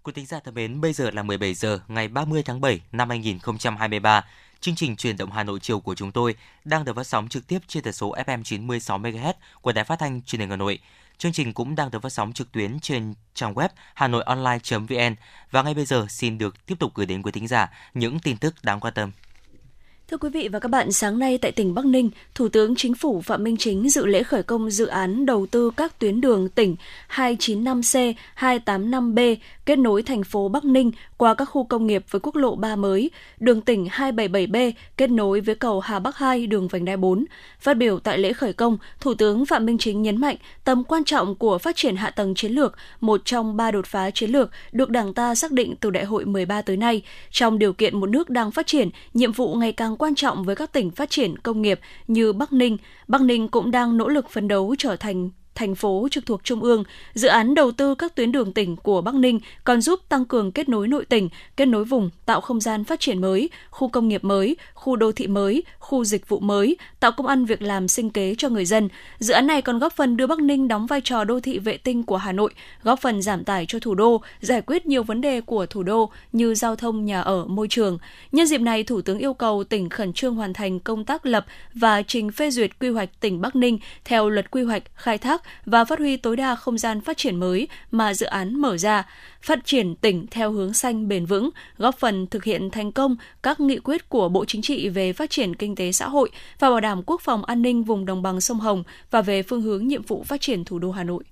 Quý thính giả thân mến, bây giờ là 17 giờ ngày 30 tháng 7 năm 2023. Chương trình truyền động Hà Nội chiều của chúng tôi đang được phát sóng trực tiếp trên tần số FM 96 MHz của Đài Phát thanh Truyền hình Hà Nội. Chương trình cũng đang được phát sóng trực tuyến trên trang web hanoionline.vn và ngay bây giờ xin được tiếp tục gửi đến quý thính giả những tin tức đáng quan tâm. Thưa quý vị và các bạn, sáng nay tại tỉnh Bắc Ninh, Thủ tướng Chính phủ Phạm Minh Chính dự lễ khởi công dự án đầu tư các tuyến đường tỉnh 295C, 285B kết nối thành phố Bắc Ninh qua các khu công nghiệp với quốc lộ 3 mới, đường tỉnh 277B kết nối với cầu Hà Bắc 2 đường vành đai 4. Phát biểu tại lễ khởi công, Thủ tướng Phạm Minh Chính nhấn mạnh tầm quan trọng của phát triển hạ tầng chiến lược, một trong ba đột phá chiến lược được Đảng ta xác định từ Đại hội 13 tới nay. Trong điều kiện một nước đang phát triển, nhiệm vụ ngày càng quan trọng với các tỉnh phát triển công nghiệp như Bắc Ninh, Bắc Ninh cũng đang nỗ lực phấn đấu trở thành thành phố trực thuộc Trung ương. Dự án đầu tư các tuyến đường tỉnh của Bắc Ninh còn giúp tăng cường kết nối nội tỉnh, kết nối vùng, tạo không gian phát triển mới, khu công nghiệp mới, khu đô thị mới, khu dịch vụ mới, tạo công ăn việc làm sinh kế cho người dân. Dự án này còn góp phần đưa Bắc Ninh đóng vai trò đô thị vệ tinh của Hà Nội, góp phần giảm tải cho thủ đô, giải quyết nhiều vấn đề của thủ đô như giao thông, nhà ở, môi trường. Nhân dịp này, Thủ tướng yêu cầu tỉnh khẩn trương hoàn thành công tác lập và trình phê duyệt quy hoạch tỉnh Bắc Ninh theo luật quy hoạch, khai thác và phát huy tối đa không gian phát triển mới mà dự án mở ra, phát triển tỉnh theo hướng xanh bền vững, góp phần thực hiện thành công các nghị quyết của Bộ Chính trị về phát triển kinh tế xã hội và bảo đảm quốc phòng an ninh vùng đồng bằng sông Hồng và về phương hướng nhiệm vụ phát triển thủ đô Hà Nội.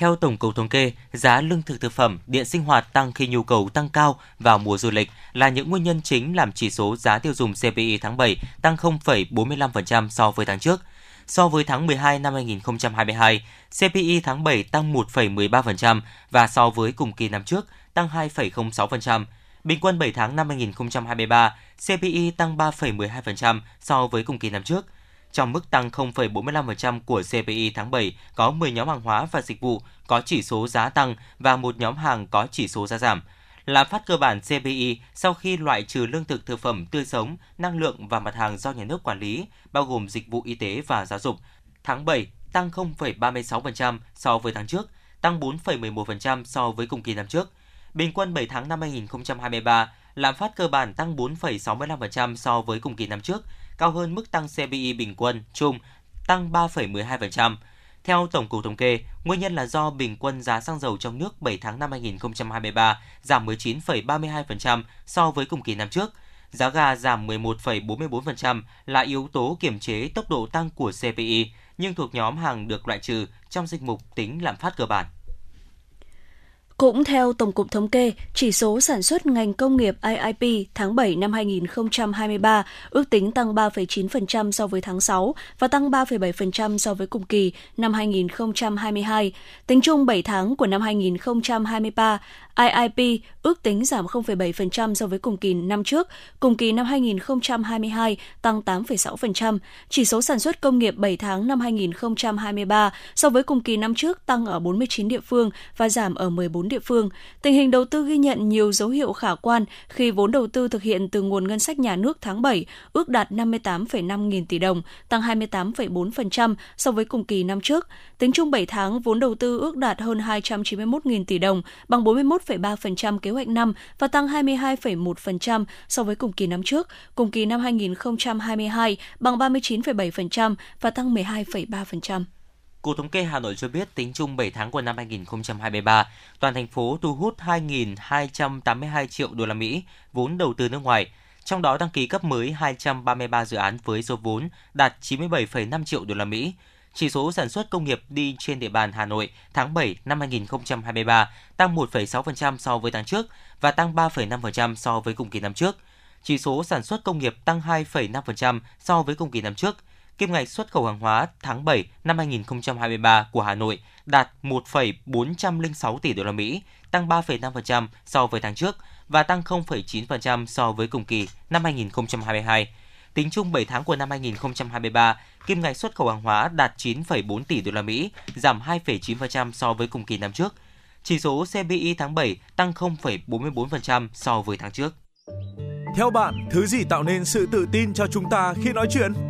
Theo Tổng cục Thống kê, giá lương thực thực phẩm, điện sinh hoạt tăng khi nhu cầu tăng cao vào mùa du lịch là những nguyên nhân chính làm chỉ số giá tiêu dùng CPI tháng 7 tăng 0,45% so với tháng trước. So với tháng 12 năm 2022, CPI tháng 7 tăng 1,13% và so với cùng kỳ năm trước tăng 2,06%. Bình quân 7 tháng năm 2023, CPI tăng 3,12% so với cùng kỳ năm trước – trong mức tăng 0,45% của CPI tháng 7 có 10 nhóm hàng hóa và dịch vụ có chỉ số giá tăng và một nhóm hàng có chỉ số giá giảm. Lạm phát cơ bản CPI sau khi loại trừ lương thực thực phẩm tươi sống, năng lượng và mặt hàng do nhà nước quản lý, bao gồm dịch vụ y tế và giáo dục, tháng 7 tăng 0,36% so với tháng trước, tăng 4,11% so với cùng kỳ năm trước. Bình quân 7 tháng năm 2023, lạm phát cơ bản tăng 4,65% so với cùng kỳ năm trước, cao hơn mức tăng CPI bình quân chung tăng 3,12%. Theo Tổng cục Thống kê, nguyên nhân là do bình quân giá xăng dầu trong nước 7 tháng năm 2023 giảm 19,32% so với cùng kỳ năm trước. Giá ga giảm 11,44% là yếu tố kiểm chế tốc độ tăng của CPI, nhưng thuộc nhóm hàng được loại trừ trong danh mục tính lạm phát cơ bản. Cũng theo Tổng cục Thống kê, chỉ số sản xuất ngành công nghiệp IIP tháng 7 năm 2023 ước tính tăng 3,9% so với tháng 6 và tăng 3,7% so với cùng kỳ năm 2022. Tính chung 7 tháng của năm 2023, IIP ước tính giảm 0,7% so với cùng kỳ năm trước, cùng kỳ năm 2022 tăng 8,6%. Chỉ số sản xuất công nghiệp 7 tháng năm 2023 so với cùng kỳ năm trước tăng ở 49 địa phương và giảm ở 14 địa phương. Tình hình đầu tư ghi nhận nhiều dấu hiệu khả quan khi vốn đầu tư thực hiện từ nguồn ngân sách nhà nước tháng 7 ước đạt 58,5 nghìn tỷ đồng, tăng 28,4% so với cùng kỳ năm trước. Tính chung 7 tháng, vốn đầu tư ước đạt hơn 291 nghìn tỷ đồng, bằng 41,3% kế hoạch năm và tăng 22,1% so với cùng kỳ năm trước. Cùng kỳ năm 2022 bằng 39,7% và tăng 12,3%. Cục Thống kê Hà Nội cho biết tính chung 7 tháng của năm 2023, toàn thành phố thu hút 2.282 triệu đô la Mỹ vốn đầu tư nước ngoài, trong đó đăng ký cấp mới 233 dự án với số vốn đạt 97,5 triệu đô la Mỹ. Chỉ số sản xuất công nghiệp đi trên địa bàn Hà Nội tháng 7 năm 2023 tăng 1,6% so với tháng trước và tăng 3,5% so với cùng kỳ năm trước. Chỉ số sản xuất công nghiệp tăng 2,5% so với cùng kỳ năm trước – kim ngạch xuất khẩu hàng hóa tháng 7 năm 2023 của Hà Nội đạt 1,406 tỷ đô la Mỹ, tăng 3,5% so với tháng trước và tăng 0,9% so với cùng kỳ năm 2022. Tính chung 7 tháng của năm 2023, kim ngạch xuất khẩu hàng hóa đạt 9,4 tỷ đô la Mỹ, giảm 2,9% so với cùng kỳ năm trước. Chỉ số CPI tháng 7 tăng 0,44% so với tháng trước. Theo bạn, thứ gì tạo nên sự tự tin cho chúng ta khi nói chuyện?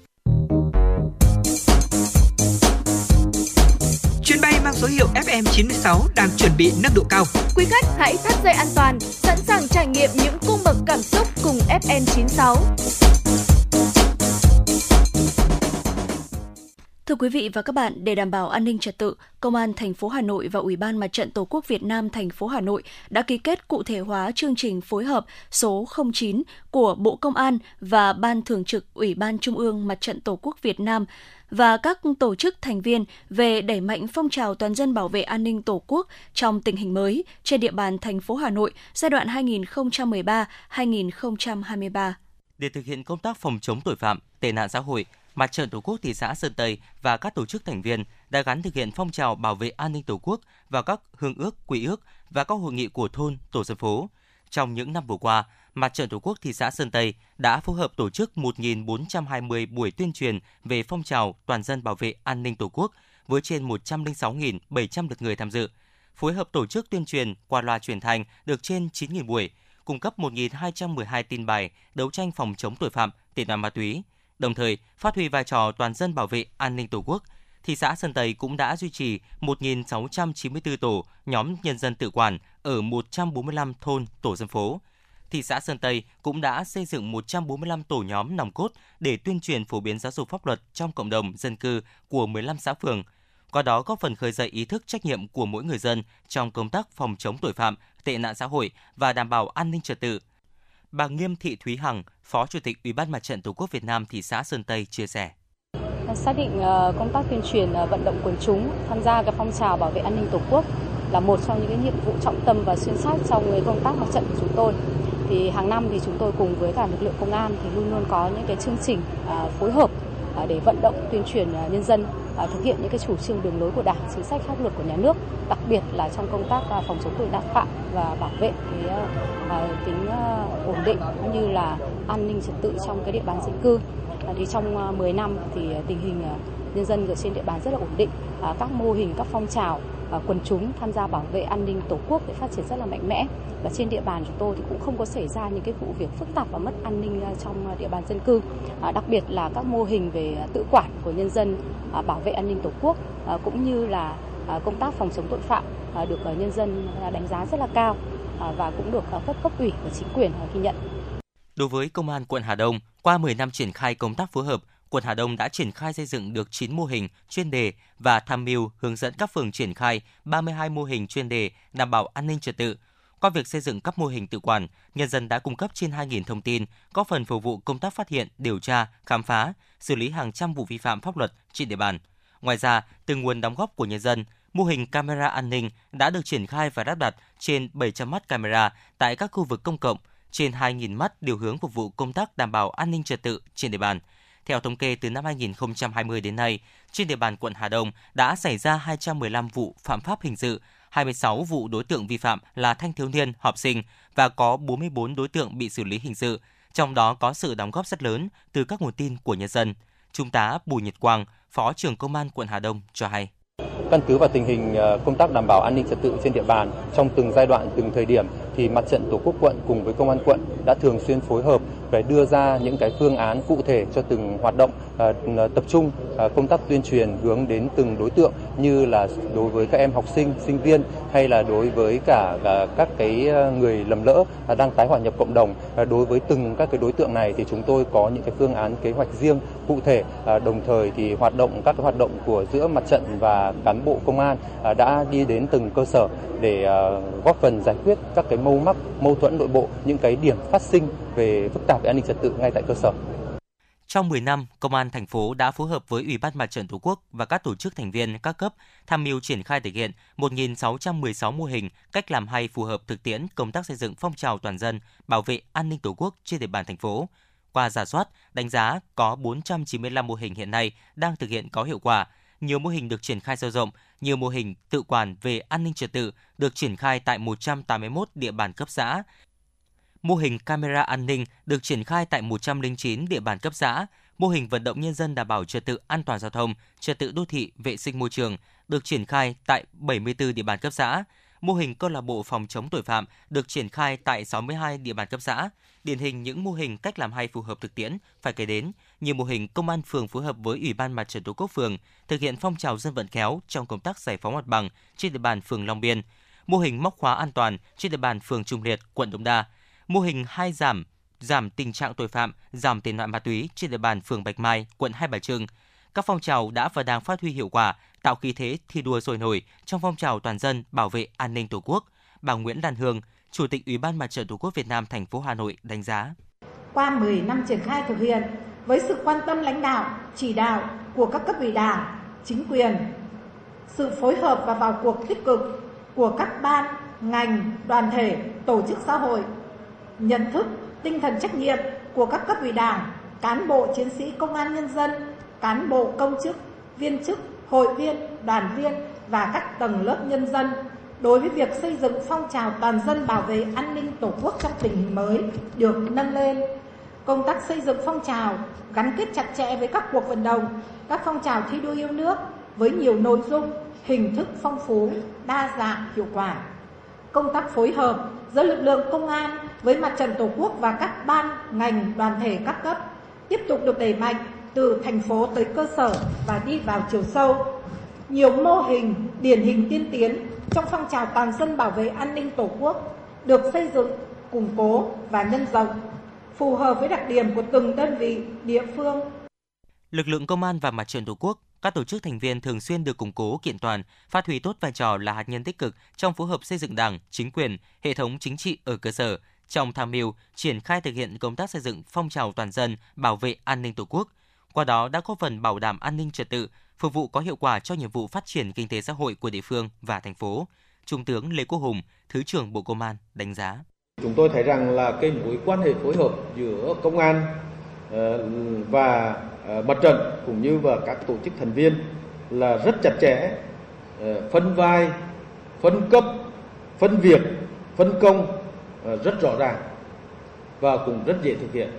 mang số hiệu FM96 đang chuẩn bị nâng độ cao. Quý khách hãy thắt dây an toàn, sẵn sàng trải nghiệm những cung bậc cảm xúc cùng FN96. Thưa quý vị và các bạn, để đảm bảo an ninh trật tự, Công an thành phố Hà Nội và Ủy ban Mặt trận Tổ quốc Việt Nam thành phố Hà Nội đã ký kết cụ thể hóa chương trình phối hợp số 09 của Bộ Công an và Ban Thường trực Ủy ban Trung ương Mặt trận Tổ quốc Việt Nam và các tổ chức thành viên về đẩy mạnh phong trào toàn dân bảo vệ an ninh Tổ quốc trong tình hình mới trên địa bàn thành phố Hà Nội giai đoạn 2013-2023. Để thực hiện công tác phòng chống tội phạm, tệ nạn xã hội, Mặt trận Tổ quốc thị xã Sơn Tây và các tổ chức thành viên đã gắn thực hiện phong trào bảo vệ an ninh Tổ quốc vào các hương ước, quy ước và các hội nghị của thôn, tổ dân phố. Trong những năm vừa qua, Mặt trận Tổ quốc thị xã Sơn Tây đã phối hợp tổ chức 1.420 buổi tuyên truyền về phong trào toàn dân bảo vệ an ninh Tổ quốc với trên 106.700 lượt người tham dự. Phối hợp tổ chức tuyên truyền qua loa truyền thanh được trên 9.000 buổi, cung cấp 1.212 tin bài đấu tranh phòng chống tội phạm, tệ nạn ma túy, đồng thời phát huy vai trò toàn dân bảo vệ an ninh Tổ quốc. Thị xã Sơn Tây cũng đã duy trì 1.694 tổ nhóm nhân dân tự quản ở 145 thôn tổ dân phố. Thị xã Sơn Tây cũng đã xây dựng 145 tổ nhóm nòng cốt để tuyên truyền phổ biến giáo dục pháp luật trong cộng đồng dân cư của 15 xã phường. Qua đó góp phần khơi dậy ý thức trách nhiệm của mỗi người dân trong công tác phòng chống tội phạm, tệ nạn xã hội và đảm bảo an ninh trật tự. Bà Nghiêm Thị Thúy Hằng, Phó Chủ tịch Ủy ban Mặt trận Tổ quốc Việt Nam thị xã Sơn Tây chia sẻ. Xác định ờ, công tác tuyên truyền ờ, vận động quần chúng tham gia các phong trào bảo vệ an ninh Tổ quốc là một trong những cái nhiệm vụ trọng tâm và xuyên suốt trong cái công tác mặt trận của chúng tôi. Thì hàng năm thì chúng tôi cùng với cả lực lượng công an thì luôn luôn có những cái chương trình à, phối hợp à, để vận động tuyên truyền à, nhân dân thực hiện những cái chủ trương đường lối của Đảng, chính sách pháp luật của nhà nước, đặc biệt là trong công tác phòng chống tội phạm và bảo vệ cái tính ổn định cũng như là an ninh trật tự trong cái địa bàn dân cư. Thì trong ờ, 10 năm thì ờ, tình hình ờ, nhân dân ở trên địa bàn rất là ổn định, à, các mô hình, các phong trào quần chúng tham gia bảo vệ an ninh tổ quốc để phát triển rất là mạnh mẽ. Và trên địa bàn chúng tôi thì cũng không có xảy ra những cái vụ việc phức tạp và mất an ninh trong địa bàn dân cư. À, đặc biệt là các mô hình về tự quản của nhân dân bảo vệ an ninh tổ quốc cũng như là công tác phòng chống tội phạm được nhân dân đánh giá rất là cao và cũng được các cấp ủy và chính quyền ghi nhận. Đối với Công an quận Hà Đông, qua 10 năm triển khai công tác phối hợp, quận Hà Đông đã triển khai xây dựng được 9 mô hình chuyên đề và tham mưu hướng dẫn các phường triển khai 32 mô hình chuyên đề đảm bảo an ninh trật tự. Qua việc xây dựng các mô hình tự quản, nhân dân đã cung cấp trên 2.000 thông tin, góp phần phục vụ công tác phát hiện, điều tra, khám phá, xử lý hàng trăm vụ vi phạm pháp luật trên địa bàn. Ngoài ra, từ nguồn đóng góp của nhân dân, mô hình camera an ninh đã được triển khai và lắp đặt trên 700 mắt camera tại các khu vực công cộng, trên 2.000 mắt điều hướng phục vụ công tác đảm bảo an ninh trật tự trên địa bàn. Theo thống kê từ năm 2020 đến nay, trên địa bàn quận Hà Đông đã xảy ra 215 vụ phạm pháp hình sự, 26 vụ đối tượng vi phạm là thanh thiếu niên, học sinh và có 44 đối tượng bị xử lý hình sự, trong đó có sự đóng góp rất lớn từ các nguồn tin của nhân dân. Trung tá Bùi Nhật Quang, Phó trưởng Công an quận Hà Đông cho hay. Căn cứ vào tình hình ờ, công tác đảm bảo an ninh trật tự trên địa bàn trong từng giai đoạn, từng thời điểm thì mặt trận Tổ quốc quận cùng với công an quận đã thường xuyên phối hợp để đưa ra những cái phương án cụ thể cho từng hoạt động à, tập trung à, công tác tuyên truyền hướng đến từng đối tượng như là đối với các em học sinh, sinh viên hay là đối với cả à, các cái người lầm lỡ đang tái hòa nhập cộng đồng. Đối với từng các cái đối tượng này thì chúng tôi có những cái phương án kế hoạch riêng cụ thể đồng thời thì hoạt động các cái hoạt động của giữa mặt trận và cán bộ công an đã đi đến từng cơ sở để góp phần giải quyết các cái mâu mắc, mâu thuẫn nội bộ, những cái điểm phát sinh về phức tạp về an ninh trật tự ngay tại cơ sở. Trong 10 năm, Công an thành phố đã phối hợp với Ủy ban Mặt trận Tổ quốc và các tổ chức thành viên các cấp tham mưu triển khai thực hiện 1.616 mô hình cách làm hay phù hợp thực tiễn công tác xây dựng phong trào toàn dân bảo vệ an ninh Tổ quốc trên địa bàn thành phố. Qua giả soát, đánh giá có 495 mô hình hiện nay đang thực hiện có hiệu quả, nhiều mô hình được triển khai sâu rộng, nhiều mô hình tự quản về an ninh trật tự được triển khai tại 181 địa bàn cấp xã. Mô hình camera an ninh được triển khai tại 109 địa bàn cấp xã. Mô hình vận động nhân dân đảm bảo trật tự an toàn giao thông, trật tự đô thị, vệ sinh môi trường được triển khai tại 74 địa bàn cấp xã. mô hình câu lạc bộ phòng chống tội phạm được triển khai tại 62 địa bàn cấp xã. Điển hình những mô hình cách làm hay phù hợp thực tiễn phải kể đến như mô hình công an phường phối hợp với Ủy ban Mặt trận Tổ quốc phường thực hiện phong trào dân vận khéo trong công tác giải phóng mặt bằng trên địa bàn phường Long Biên, mô hình móc khóa an toàn trên địa bàn phường Trung Liệt, quận Đống Đa, mô hình hai giảm giảm tình trạng tội phạm, giảm tệ nạn ma túy trên địa bàn phường Bạch Mai, quận Hai Bà Trưng. Các phong trào đã và đang phát huy hiệu quả, tạo khí thế thi đua sôi nổi trong phong trào toàn dân bảo vệ an ninh Tổ quốc. Bà Nguyễn Lan Hương, Chủ tịch Ủy ban Mặt trận Tổ quốc Việt Nam thành phố Hà Nội đánh giá. Qua 10 năm triển khai thực hiện, với sự quan tâm lãnh đạo, chỉ đạo của các cấp ủy đảng, chính quyền, sự phối hợp và vào cuộc tích cực của các ban, ngành, đoàn thể, tổ chức xã hội, nhận thức, tinh thần trách nhiệm của các cấp ủy đảng, cán bộ chiến sĩ công an nhân dân, cán bộ công chức, viên chức, hội viên, đoàn viên và các tầng lớp nhân dân đối với việc xây dựng phong trào toàn dân bảo vệ an ninh Tổ quốc trong tình hình mới được nâng lên. Công tác xây dựng phong trào gắn kết chặt chẽ với các cuộc vận động, các phong trào thi đua yêu nước với nhiều nội dung, hình thức phong phú, đa dạng, hiệu quả. Công tác phối hợp giữa lực lượng công an với mặt trận Tổ quốc và các ban, ngành, đoàn thể các cấp tiếp tục được đẩy mạnh từ thành phố tới cơ sở và đi vào chiều sâu. Nhiều mô hình điển hình tiên tiến trong phong trào toàn dân bảo vệ an ninh Tổ quốc được xây dựng, củng cố và nhân rộng, phù hợp với đặc điểm của từng đơn vị, địa phương. Lực lượng công an và mặt trận Tổ quốc các tổ chức thành viên thường xuyên được củng cố kiện toàn, phát huy tốt vai trò là hạt nhân tích cực trong phối hợp xây dựng Đảng, chính quyền, hệ thống chính trị ở cơ sở, trong tham mưu triển khai thực hiện công tác xây dựng phong trào toàn dân bảo vệ an ninh Tổ quốc. Qua đó đã góp phần bảo đảm an ninh trật tự, phục vụ có hiệu quả cho nhiệm vụ phát triển kinh tế xã hội của địa phương và thành phố. Trung tướng Lê Quốc Hùng, Thứ trưởng Bộ Công an đánh giá. Chúng tôi thấy rằng là cái mối quan hệ phối hợp giữa công an ờ, và ờ, mặt trận cũng như và các tổ chức thành viên là rất chặt chẽ, ờ, phân vai, phân cấp, phân việc, phân công rất rõ ràng và cũng rất dễ thực hiện.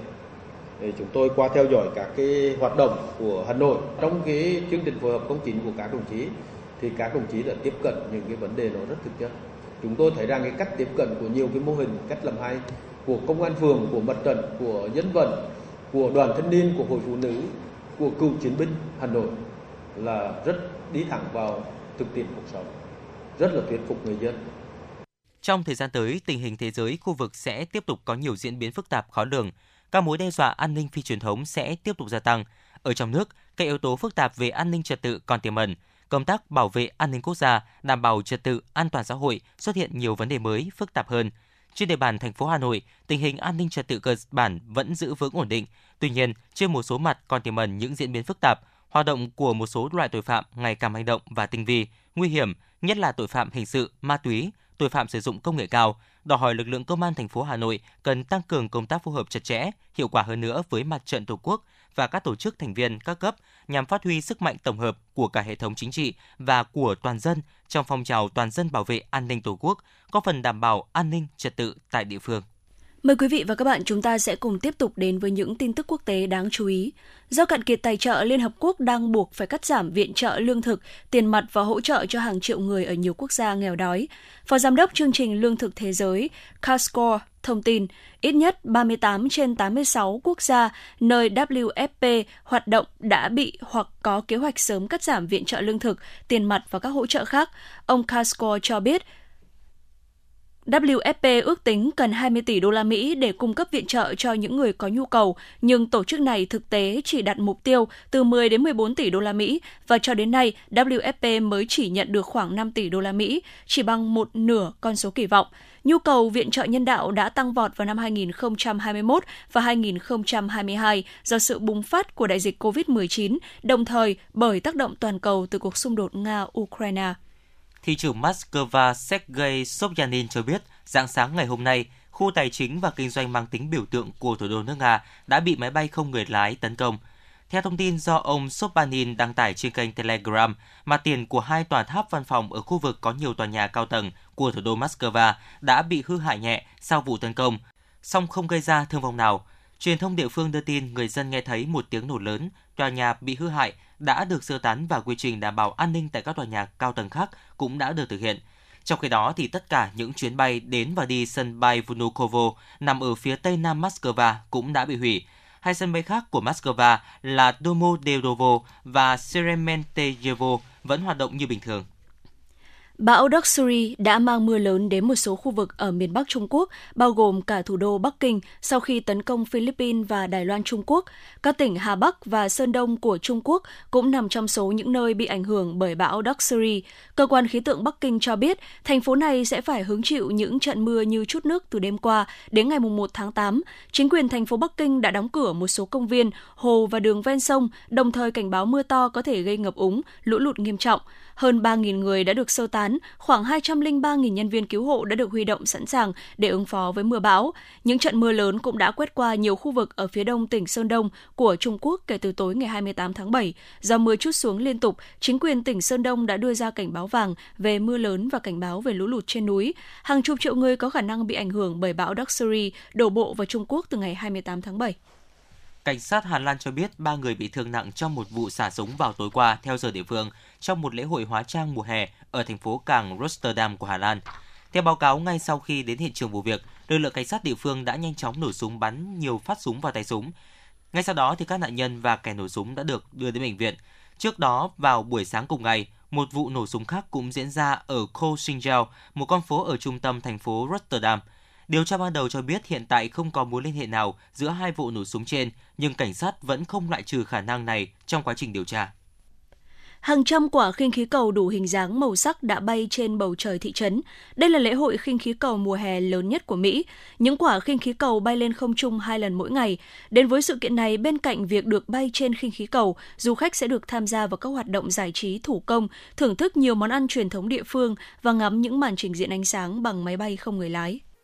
Chúng tôi qua theo dõi các cái hoạt động của Hà Nội. Trong cái chương trình phối hợp công chính của các đồng chí thì các đồng chí đã tiếp cận những cái vấn đề nó rất thực chất chúng tôi thấy rằng cái cách tiếp cận của nhiều cái mô hình cách làm hay của công an phường của mặt trận của dân vận của đoàn thanh niên của hội phụ nữ của cựu chiến binh Hà Nội là rất đi thẳng vào thực tiễn cuộc sống rất là thuyết phục người dân trong thời gian tới, tình hình thế giới khu vực sẽ tiếp tục có nhiều diễn biến phức tạp khó lường các mối đe dọa an ninh phi truyền thống sẽ tiếp tục gia tăng. Ở trong nước, các yếu tố phức tạp về an ninh trật tự còn tiềm ẩn. Công tác bảo vệ an ninh quốc gia, đảm bảo trật tự, an toàn xã hội xuất hiện nhiều vấn đề mới, phức tạp hơn. Trên địa bàn thành phố Hà Nội, tình hình an ninh trật tự cơ bản vẫn giữ vững ổn định. Tuy nhiên, trên một số mặt còn tiềm ẩn những diễn biến phức tạp, hoạt động của một số loại tội phạm ngày càng manh động và tinh vi, nguy hiểm, nhất là tội phạm hình sự, ma túy, tội phạm sử dụng công nghệ cao, đòi hỏi lực lượng công an thành phố Hà Nội cần tăng cường công tác phối hợp chặt chẽ, hiệu quả hơn nữa với mặt trận Tổ quốc và các tổ chức thành viên các cấp nhằm phát huy sức mạnh tổng hợp của cả hệ thống chính trị và của toàn dân trong phong trào toàn dân bảo vệ an ninh Tổ quốc, có phần đảm bảo an ninh trật tự tại địa phương. Mời quý vị và các bạn chúng ta sẽ cùng tiếp tục đến với những tin tức quốc tế đáng chú ý. Do cạn kiệt tài trợ, Liên Hợp Quốc đang buộc phải cắt giảm viện trợ lương thực, tiền mặt và hỗ trợ cho hàng triệu người ở nhiều quốc gia nghèo đói. Phó Giám đốc Chương trình Lương thực Thế giới Casco thông tin, ít nhất 38 trên 86 quốc gia nơi WFP hoạt động đã bị hoặc có kế hoạch sớm cắt giảm viện trợ lương thực, tiền mặt và các hỗ trợ khác. Ông Casco cho biết WFP ước tính cần 20 tỷ đô la Mỹ để cung cấp viện trợ cho những người có nhu cầu, nhưng tổ chức này thực tế chỉ đặt mục tiêu từ 10 đến 14 tỷ đô la Mỹ và cho đến nay WFP mới chỉ nhận được khoảng 5 tỷ đô la Mỹ, chỉ bằng một nửa con số kỳ vọng. Nhu cầu viện trợ nhân đạo đã tăng vọt vào năm 2021 và 2022 do sự bùng phát của đại dịch COVID-19, đồng thời bởi tác động toàn cầu từ cuộc xung đột Nga-Ukraine. Thị trưởng Moscow Sergei Sobyanin cho biết, dạng sáng ngày hôm nay, khu tài chính và kinh doanh mang tính biểu tượng của thủ đô nước Nga đã bị máy bay không người lái tấn công. Theo thông tin do ông Sobyanin đăng tải trên kênh Telegram, mặt tiền của hai tòa tháp văn phòng ở khu vực có nhiều tòa nhà cao tầng của thủ đô Moscow đã bị hư hại nhẹ sau vụ tấn công, song không gây ra thương vong nào. Truyền thông địa phương đưa tin người dân nghe thấy một tiếng nổ lớn, tòa nhà bị hư hại đã được sơ tán và quy trình đảm bảo an ninh tại các tòa nhà cao tầng khác cũng đã được thực hiện. Trong khi đó thì tất cả những chuyến bay đến và đi sân bay Vnukovo nằm ở phía tây nam Moscow cũng đã bị hủy. Hai sân bay khác của Moscow là Domodedovo và Sheremetyevo vẫn hoạt động như bình thường. Bão Doksuri đã mang mưa lớn đến một số khu vực ở miền Bắc Trung Quốc, bao gồm cả thủ đô Bắc Kinh sau khi tấn công Philippines và Đài Loan Trung Quốc. Các tỉnh Hà Bắc và Sơn Đông của Trung Quốc cũng nằm trong số những nơi bị ảnh hưởng bởi bão Doksuri. Cơ quan khí tượng Bắc Kinh cho biết thành phố này sẽ phải hứng chịu những trận mưa như chút nước từ đêm qua đến ngày 1 tháng 8. Chính quyền thành phố Bắc Kinh đã đóng cửa một số công viên, hồ và đường ven sông, đồng thời cảnh báo mưa to có thể gây ngập úng, lũ lụt nghiêm trọng. Hơn 3.000 người đã được sơ tán, khoảng 203.000 nhân viên cứu hộ đã được huy động sẵn sàng để ứng phó với mưa bão. Những trận mưa lớn cũng đã quét qua nhiều khu vực ở phía đông tỉnh Sơn Đông của Trung Quốc kể từ tối ngày 28 tháng 7. Do mưa chút xuống liên tục, chính quyền tỉnh Sơn Đông đã đưa ra cảnh báo vàng về mưa lớn và cảnh báo về lũ lụt trên núi. Hàng chục triệu người có khả năng bị ảnh hưởng bởi bão Doxury đổ bộ vào Trung Quốc từ ngày 28 tháng 7. Cảnh sát Hà Lan cho biết ba người bị thương nặng trong một vụ xả súng vào tối qua theo giờ địa phương trong một lễ hội hóa trang mùa hè ở thành phố cảng Rotterdam của Hà Lan. Theo báo cáo, ngay sau khi đến hiện trường vụ việc, lực lượng cảnh sát địa phương đã nhanh chóng nổ súng bắn nhiều phát súng vào tay súng. Ngay sau đó thì các nạn nhân và kẻ nổ súng đã được đưa đến bệnh viện. Trước đó, vào buổi sáng cùng ngày, một vụ nổ súng khác cũng diễn ra ở Kosingjau, một con phố ở trung tâm thành phố Rotterdam. Điều tra ban đầu cho biết hiện tại không có mối liên hệ nào giữa hai vụ nổ súng trên, nhưng cảnh sát vẫn không loại trừ khả năng này trong quá trình điều tra. Hàng trăm quả khinh khí cầu đủ hình dáng màu sắc đã bay trên bầu trời thị trấn. Đây là lễ hội khinh khí cầu mùa hè lớn nhất của Mỹ. Những quả khinh khí cầu bay lên không trung hai lần mỗi ngày. Đến với sự kiện này, bên cạnh việc được bay trên khinh khí cầu, du khách sẽ được tham gia vào các hoạt động giải trí thủ công, thưởng thức nhiều món ăn truyền thống địa phương và ngắm những màn trình diễn ánh sáng bằng máy bay không người lái.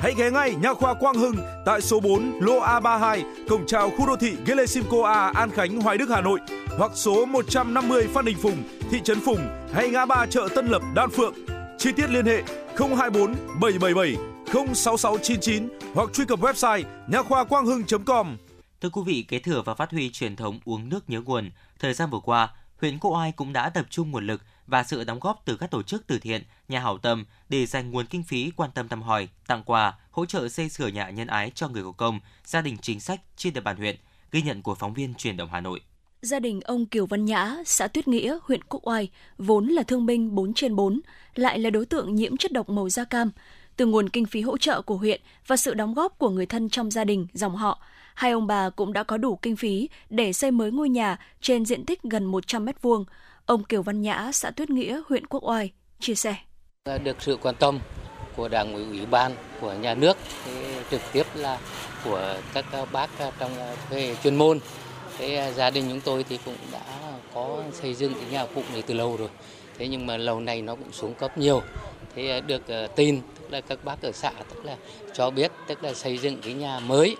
Hãy ghé ngay Nha khoa Quang Hưng tại số 4 lô A32, cổng chào khu đô thị Gelesimco A, An Khánh, Hoài Đức, Hà Nội hoặc số 150 Phan Đình Phùng, thị trấn Phùng hay ngã ba chợ Tân Lập, Đan Phượng. Chi tiết liên hệ 024 777 06699 hoặc truy cập website nha khoa quang hưng.com. Thưa quý vị, kế thừa và phát huy truyền thống uống nước nhớ nguồn, thời gian vừa qua, huyện Quốc Oai cũng đã tập trung nguồn lực và sự đóng góp từ các tổ chức từ thiện, nhà hảo tâm để dành nguồn kinh phí quan tâm thăm hỏi, tặng quà, hỗ trợ xây sửa nhà nhân ái cho người có công, gia đình chính sách trên địa bàn huyện, ghi nhận của phóng viên truyền động Hà Nội. Gia đình ông Kiều Văn Nhã, xã Tuyết Nghĩa, huyện Quốc Oai, vốn là thương binh 4 trên 4, lại là đối tượng nhiễm chất độc màu da cam. Từ nguồn kinh phí hỗ trợ của huyện và sự đóng góp của người thân trong gia đình, dòng họ, hai ông bà cũng đã có đủ kinh phí để xây mới ngôi nhà trên diện tích gần 100 mét vuông. Ông Kiều Văn Nhã, xã Tuyết Nghĩa, huyện Quốc Oai, chia sẻ. Được sự quan tâm của đảng ủy ủy ban, của nhà nước trực tiếp là của các bác trong ờ, về chuyên môn. Thế ờ, gia đình chúng tôi thì cũng đã có xây dựng cái nhà cụ này từ lâu rồi. Thế nhưng mà lâu nay nó cũng xuống cấp nhiều. Thế ờ, được tin, tức là các bác ở xã tức là cho biết, tức là xây dựng cái nhà mới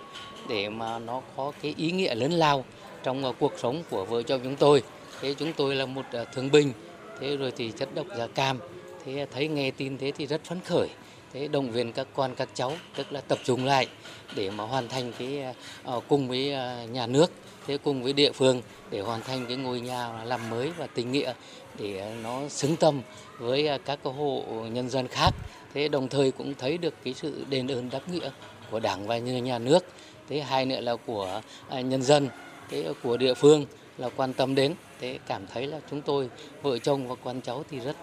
để mà nó có cái ý nghĩa lớn lao trong cuộc sống của vợ chồng chúng tôi. Thế chúng tôi là một thương binh. Thế rồi thì chất độc da cam thế thấy nghe tin thế thì rất phấn khởi. Thế động viên các con, các cháu, tức là tập trung lại để mà hoàn thành cái ờ, cùng với ờ, nhà nước, thế cùng với địa phương để hoàn thành cái ngôi nhà làm mới và tình nghĩa để nó xứng tâm với ờ, các hộ nhân dân khác. Thế đồng thời cũng thấy được cái sự đền ơn đáp nghĩa của đảng và nhà nước, thế hai nữa là của nhân dân, thế của địa phương là quan tâm đến thế cảm thấy là chúng tôi vợ chồng và con cháu thì rất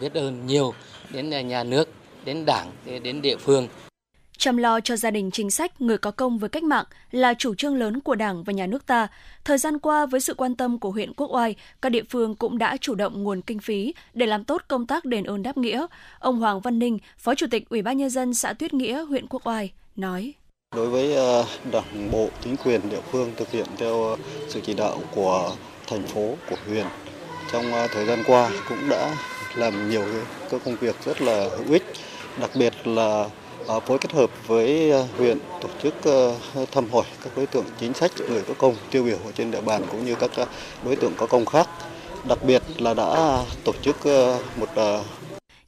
biết ơn nhiều đến nhà nước đến đảng đến địa phương Chăm lo cho gia đình chính sách, người có công với cách mạng là chủ trương lớn của Đảng và Nhà nước ta. Thời gian qua, với sự quan tâm của huyện Quốc Oai, các địa phương cũng đã chủ động nguồn kinh phí để làm tốt công tác đền ơn đáp nghĩa. Ông Hoàng Văn Ninh, Phó Chủ tịch Ủy ban Nhân dân xã Tuyết Nghĩa, huyện Quốc Oai, nói. Đối với ờ, đảng bộ, chính quyền địa phương thực hiện theo sự chỉ đạo của thành phố, của huyện, trong à, thời gian qua cũng đã làm nhiều các công việc rất là hữu ích, đặc biệt là à, phối kết hợp với à, huyện tổ chức thăm hỏi các đối tượng chính sách người có công tiêu biểu trên địa bàn cũng như các đối tượng có công khác. Đặc biệt là đã tổ chức một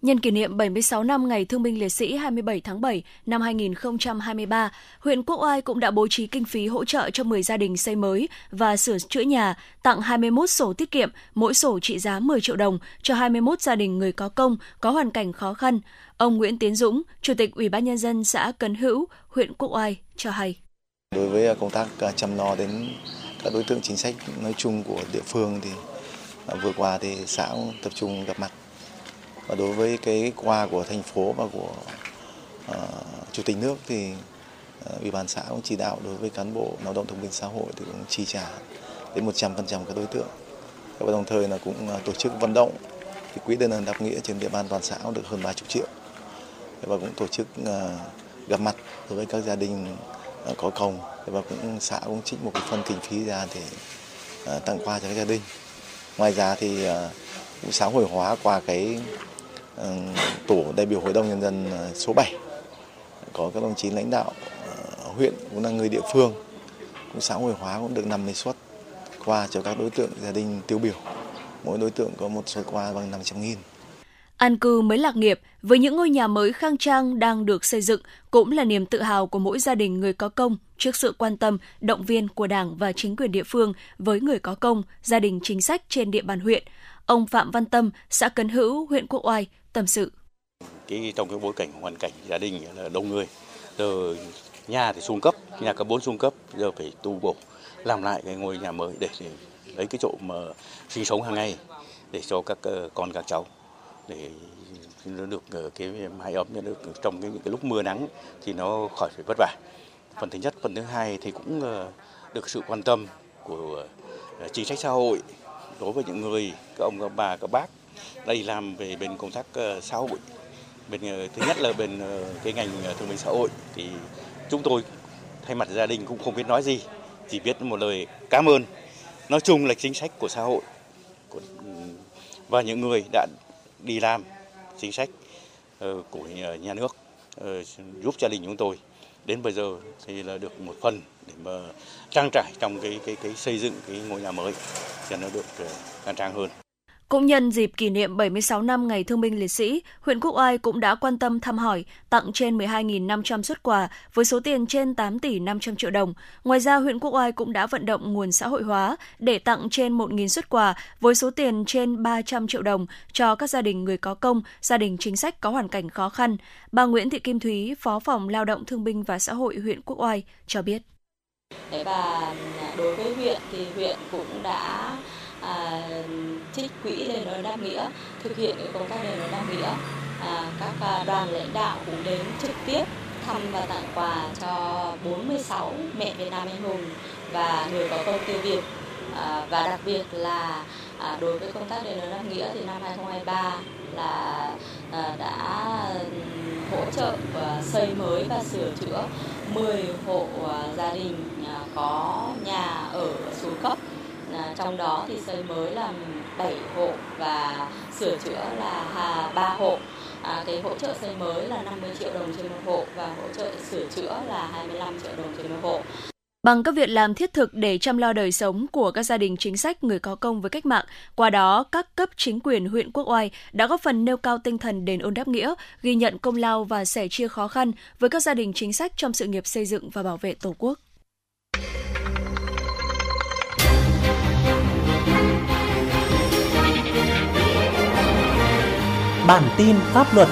Nhân kỷ niệm 76 năm Ngày Thương binh Liệt sĩ 27 tháng 7 năm 2023, huyện Quốc Oai cũng đã bố trí kinh phí hỗ trợ cho 10 gia đình xây mới và sửa chữa nhà, tặng 21 sổ tiết kiệm, mỗi sổ trị giá 10 triệu đồng cho 21 gia đình người có công, có hoàn cảnh khó khăn. Ông Nguyễn Tiến Dũng, Chủ tịch Ủy ban Nhân dân xã Cấn Hữu, huyện Quốc Oai cho hay. Đối với công tác à, chăm lo đến các đối tượng chính sách nói chung của địa phương thì à, vừa qua thì xã tập trung gặp mặt và đối với cái quà của thành phố và của uh, chủ tịch nước thì uh, ủy ban xã cũng chỉ đạo đối với cán bộ lao động thương binh xã hội thì cũng chi trả đến 100% các đối tượng. Và đồng thời là cũng uh, tổ chức vận động thì quỹ đền ơn đáp nghĩa trên địa bàn toàn xã cũng được hơn 30 triệu. Và cũng tổ chức uh, gặp mặt đối với các gia đình uh, có công. Và cũng xã cũng trích một cái phần kinh phí ra để uh, tặng quà cho các gia đình. Ngoài ra thì uh, cũng xã hội hóa qua cái Ờ, tổ đại biểu hội đồng nhân dân ờ, số 7 có các đồng chí lãnh đạo ờ, huyện cũng là người địa phương cũng xã hội hóa cũng được 50 suất quà cho các đối tượng gia đình tiêu biểu. Mỗi đối tượng có một suất quà bằng 500 nghìn. An cư mới lạc nghiệp với những ngôi nhà mới khang trang đang được xây dựng cũng là niềm tự hào của mỗi gia đình người có công trước sự quan tâm, động viên của Đảng và chính quyền địa phương với người có công, gia đình chính sách trên địa bàn huyện. Ông Phạm Văn Tâm, xã Cấn Hữu, huyện Quốc Oai tâm sự. Cái trong cái bối cảnh hoàn cảnh gia đình là đông người, giờ nhà thì xuống cấp, nhà cấp 4 xuống cấp, giờ phải tu bổ làm lại cái ngôi nhà mới để, để lấy cái chỗ mà sinh sống hàng ngày để cho các ờ, con các cháu để nó được ờ, cái mái ấm được trong cái, những cái lúc mưa nắng thì nó khỏi phải vất vả. Phần thứ nhất, phần thứ hai thì cũng ờ, được sự quan tâm của chính sách xã hội đối với những người các ông các bà các bác đây làm về bên công tác ờ, xã hội. Bên ờ, thứ nhất là bên ờ, cái ngành thương binh xã hội thì chúng tôi thay mặt gia đình cũng không biết nói gì chỉ biết một lời cảm ơn. Nói chung là chính sách của xã hội của, ừ, và những người đã đi làm chính sách của nhà nước giúp gia đình chúng tôi. Đến bây giờ thì là được một phần để mà trang trải trong cái cái cái xây dựng cái ngôi nhà mới cho nó được khang trang hơn. Cũng nhân dịp kỷ niệm 76 năm Ngày Thương binh Liệt sĩ, huyện Quốc Oai cũng đã quan tâm thăm hỏi, tặng trên 12.500 xuất quà với số tiền trên 8 tỷ 500 triệu đồng. Ngoài ra, huyện Quốc Oai cũng đã vận động nguồn xã hội hóa để tặng trên 1.000 xuất quà với số tiền trên 300 triệu đồng cho các gia đình người có công, gia đình chính sách có hoàn cảnh khó khăn. Bà Nguyễn Thị Kim Thúy, Phó phòng Lao động Thương binh và Xã hội huyện Quốc Oai cho biết. và đối với huyện thì huyện cũng đã à, trích quỹ đền ơn đáp nghĩa thực hiện công tác đền ơn đáp nghĩa. À, các à, đoàn lãnh đạo cũng đến trực tiếp thăm và tặng quà cho 46 mẹ Việt Nam anh hùng và người có công tiêu biểu à, và đặc biệt là à, đối với công tác đền ơn đáp nghĩa thì năm 2023 là à, đã hỗ trợ và xây mới và sửa chữa 10 hộ à, gia đình à, có nhà ở xuống cấp. À, trong đó thì xây mới là 7 hộ và sửa chữa là 3 hộ. À, cái hỗ trợ xây mới là 50 triệu đồng trên một hộ và hỗ trợ sửa chữa là 25 triệu đồng trên một hộ. bằng các việc làm thiết thực để chăm lo đời sống của các gia đình chính sách người có công với cách mạng. Qua đó, các cấp chính quyền huyện Quốc Oai đã góp phần nêu cao tinh thần đền ơn đáp nghĩa, ghi nhận công lao và sẻ chia khó khăn với các gia đình chính sách trong sự nghiệp xây dựng và bảo vệ Tổ quốc. Bản tin pháp luật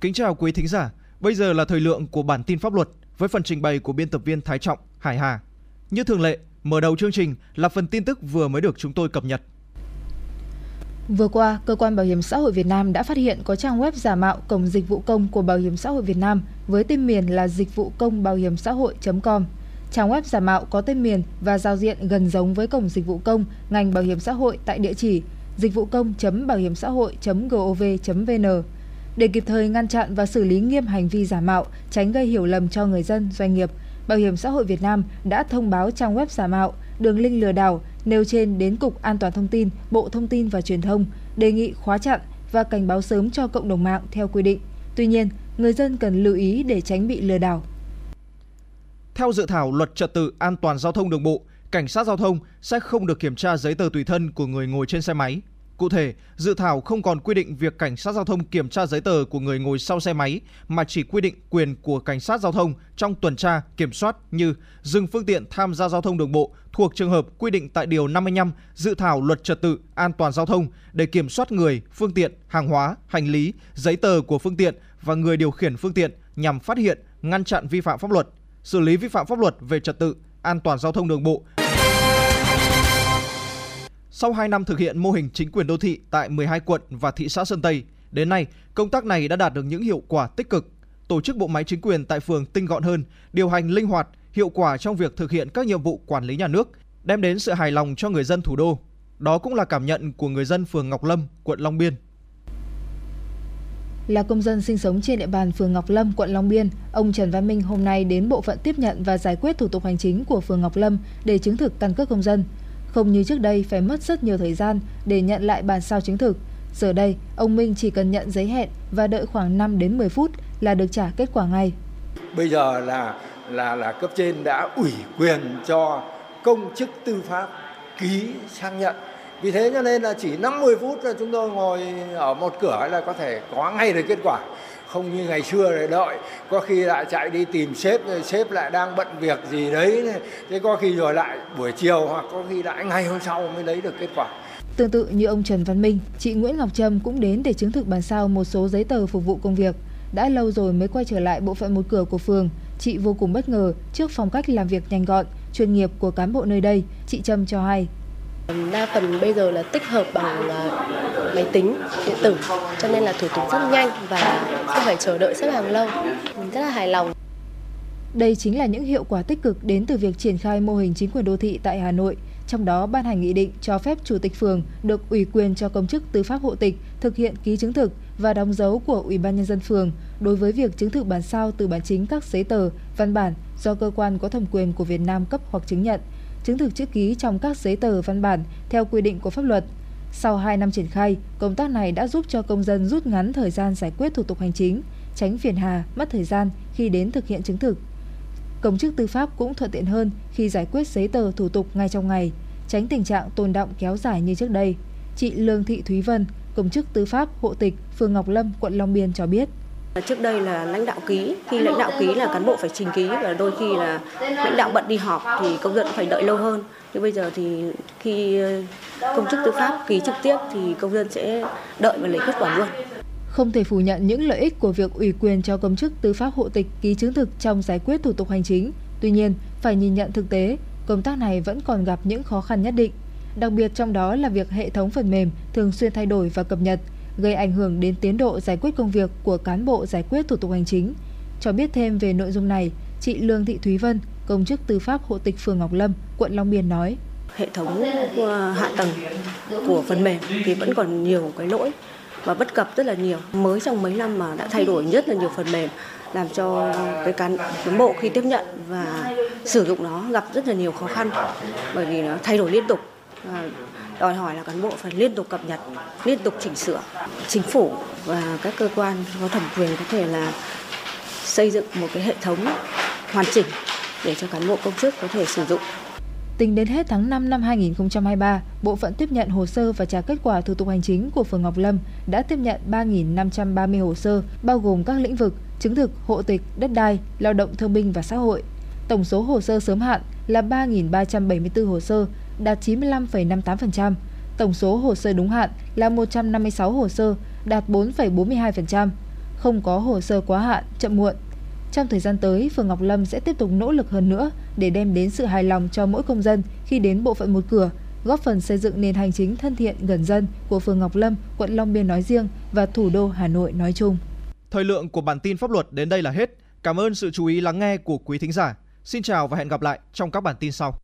Kính chào quý thính giả, bây giờ là thời lượng của bản tin pháp luật với phần trình bày của biên tập viên Thái Trọng, Hải Hà. Như thường lệ, mở đầu chương trình là phần tin tức vừa mới được chúng tôi cập nhật. Vừa qua, Cơ quan Bảo hiểm xã hội Việt Nam đã phát hiện có trang web giả mạo Cổng Dịch vụ Công của Bảo hiểm xã hội Việt Nam với tên miền là dịch vụ công bảo hiểm xã hội.com. Trang web giả mạo có tên miền và giao diện gần giống với Cổng Dịch vụ Công ngành bảo hiểm xã hội tại địa chỉ dịch vụ công.bảo hiểm xã hội.gov.vn để kịp thời ngăn chặn và xử lý nghiêm hành vi giả mạo, tránh gây hiểu lầm cho người dân, doanh nghiệp. Bảo hiểm xã hội Việt Nam đã thông báo trang web giả mạo, đường link lừa đảo nêu trên đến Cục An toàn Thông tin, Bộ Thông tin và Truyền thông, đề nghị khóa chặn và cảnh báo sớm cho cộng đồng mạng theo quy định. Tuy nhiên, người dân cần lưu ý để tránh bị lừa đảo. Theo dự thảo luật trật tự an toàn giao thông đường bộ, cảnh sát giao thông sẽ không được kiểm tra giấy tờ tùy thân của người ngồi trên xe máy. Cụ thể, dự thảo không còn quy định việc cảnh sát giao thông kiểm tra giấy tờ của người ngồi sau xe máy mà chỉ quy định quyền của cảnh sát giao thông trong tuần tra, kiểm soát như dừng phương tiện tham gia giao thông đường bộ thuộc trường hợp quy định tại điều 55 dự thảo luật trật tự an toàn giao thông để kiểm soát người, phương tiện, hàng hóa, hành lý, giấy tờ của phương tiện và người điều khiển phương tiện nhằm phát hiện, ngăn chặn vi phạm pháp luật, xử lý vi phạm pháp luật về trật tự an toàn giao thông đường bộ sau 2 năm thực hiện mô hình chính quyền đô thị tại 12 quận và thị xã Sơn Tây, đến nay công tác này đã đạt được những hiệu quả tích cực. Tổ chức bộ máy chính quyền tại phường tinh gọn hơn, điều hành linh hoạt, hiệu quả trong việc thực hiện các nhiệm vụ quản lý nhà nước, đem đến sự hài lòng cho người dân thủ đô. Đó cũng là cảm nhận của người dân phường Ngọc Lâm, quận Long Biên. Là công dân sinh sống trên địa bàn phường Ngọc Lâm, quận Long Biên, ông Trần Văn Minh hôm nay đến bộ phận tiếp nhận và giải quyết thủ tục hành chính của phường Ngọc Lâm để chứng thực căn cước công dân. Không như trước đây phải mất rất nhiều thời gian để nhận lại bản sao chứng thực. Giờ đây, ông Minh chỉ cần nhận giấy hẹn và đợi khoảng 5 đến 10 phút là được trả kết quả ngay. Bây giờ là là là cấp trên đã ủy quyền cho công chức tư pháp ký xác nhận. Vì thế cho nên là chỉ 50 phút là chúng tôi ngồi ở một cửa là có thể có ngay được kết quả không như ngày xưa để đợi có khi lại chạy đi tìm sếp rồi sếp lại đang bận việc gì đấy thế có khi rồi lại buổi chiều hoặc có khi lại ngày hôm sau mới lấy được kết quả Tương tự như ông Trần Văn Minh, chị Nguyễn Ngọc Trâm cũng đến để chứng thực bản sao một số giấy tờ phục vụ công việc. Đã lâu rồi mới quay trở lại bộ phận một cửa của phường, chị vô cùng bất ngờ trước phong cách làm việc nhanh gọn, chuyên nghiệp của cán bộ nơi đây. Chị Trâm cho hay. Đa phần bây giờ là tích hợp bằng à, máy tính điện tử cho nên là thủ tục rất nhanh và không phải chờ đợi xếp hàng lâu. Mình rất là hài lòng. Đây chính là những hiệu quả tích cực đến từ việc triển khai mô hình chính quyền đô thị tại Hà Nội. Trong đó ban hành nghị định cho phép chủ tịch phường được ủy quyền cho công chức tư pháp hộ tịch thực hiện ký chứng thực và đóng dấu của Ủy ban nhân dân phường đối với việc chứng thực bản sao từ bản chính các giấy tờ, văn bản do cơ quan có thẩm quyền của Việt Nam cấp hoặc chứng nhận chứng thực chữ ký trong các giấy tờ văn bản theo quy định của pháp luật. Sau 2 năm triển khai, công tác này đã giúp cho công dân rút ngắn thời gian giải quyết thủ tục hành chính, tránh phiền hà, mất thời gian khi đến thực hiện chứng thực. Công chức tư pháp cũng thuận tiện hơn khi giải quyết giấy tờ thủ tục ngay trong ngày, tránh tình trạng tồn động kéo dài như trước đây. Chị Lương Thị Thúy Vân, công chức tư pháp hộ tịch phường Ngọc Lâm, quận Long Biên cho biết. Trước đây là lãnh đạo ký, khi lãnh đạo ký là cán bộ phải trình ký và đôi khi là lãnh đạo bận đi họp thì công dân phải đợi lâu hơn. Nhưng bây giờ thì khi ờ, công chức tư pháp ký trực tiếp thì công dân sẽ đợi và lấy kết quả luôn. Không thể phủ nhận những lợi ích của việc ủy quyền cho công chức tư pháp hộ tịch ký chứng thực trong giải quyết thủ tục hành chính. Tuy nhiên, phải nhìn nhận thực tế, công tác này vẫn còn gặp những khó khăn nhất định. Đặc biệt trong đó là việc hệ thống phần mềm thường xuyên thay đổi và cập nhật, gây ảnh hưởng đến tiến độ giải quyết công việc của cán bộ giải quyết thủ tục hành chính. Cho biết thêm về nội dung này, chị Lương Thị Thúy Vân, công chức tư pháp hộ tịch phường Ngọc Lâm, quận Long Biên nói. Hệ thống ờ, hạ tầng của phần mềm thì vẫn còn nhiều cái lỗi và bất cập rất là nhiều. Mới trong mấy năm mà đã thay đổi rất là nhiều phần mềm làm cho cái cán bộ khi tiếp nhận và sử dụng nó gặp rất là nhiều khó khăn bởi vì nó thay đổi liên tục đòi hỏi là cán bộ phải liên tục cập nhật, liên tục chỉnh sửa. Chính phủ và các cơ quan có thẩm quyền có thể là xây dựng một cái hệ thống hoàn chỉnh để cho cán bộ công chức có thể sử dụng Tính đến hết tháng 5 năm 2023, bộ phận tiếp nhận hồ sơ và trả kết quả thủ tục hành chính của phường Ngọc Lâm đã tiếp nhận 3.530 hồ sơ, bao gồm các lĩnh vực chứng thực, hộ tịch, đất đai, lao động thương binh và xã hội. Tổng số hồ sơ sớm hạn là 3.374 hồ sơ, đạt 95,58%. Tổng số hồ sơ đúng hạn là 156 hồ sơ, đạt 4,42%. Không có hồ sơ quá hạn, chậm muộn. Trong thời gian tới, phường Ngọc Lâm sẽ tiếp tục nỗ lực hơn nữa để đem đến sự hài lòng cho mỗi công dân khi đến bộ phận một cửa, góp phần xây dựng nền hành chính thân thiện gần dân của phường Ngọc Lâm, quận Long Biên nói riêng và thủ đô Hà Nội nói chung. Thời lượng của bản tin pháp luật đến đây là hết. Cảm ơn sự chú ý lắng nghe của quý thính giả. Xin chào và hẹn gặp lại trong các bản tin sau.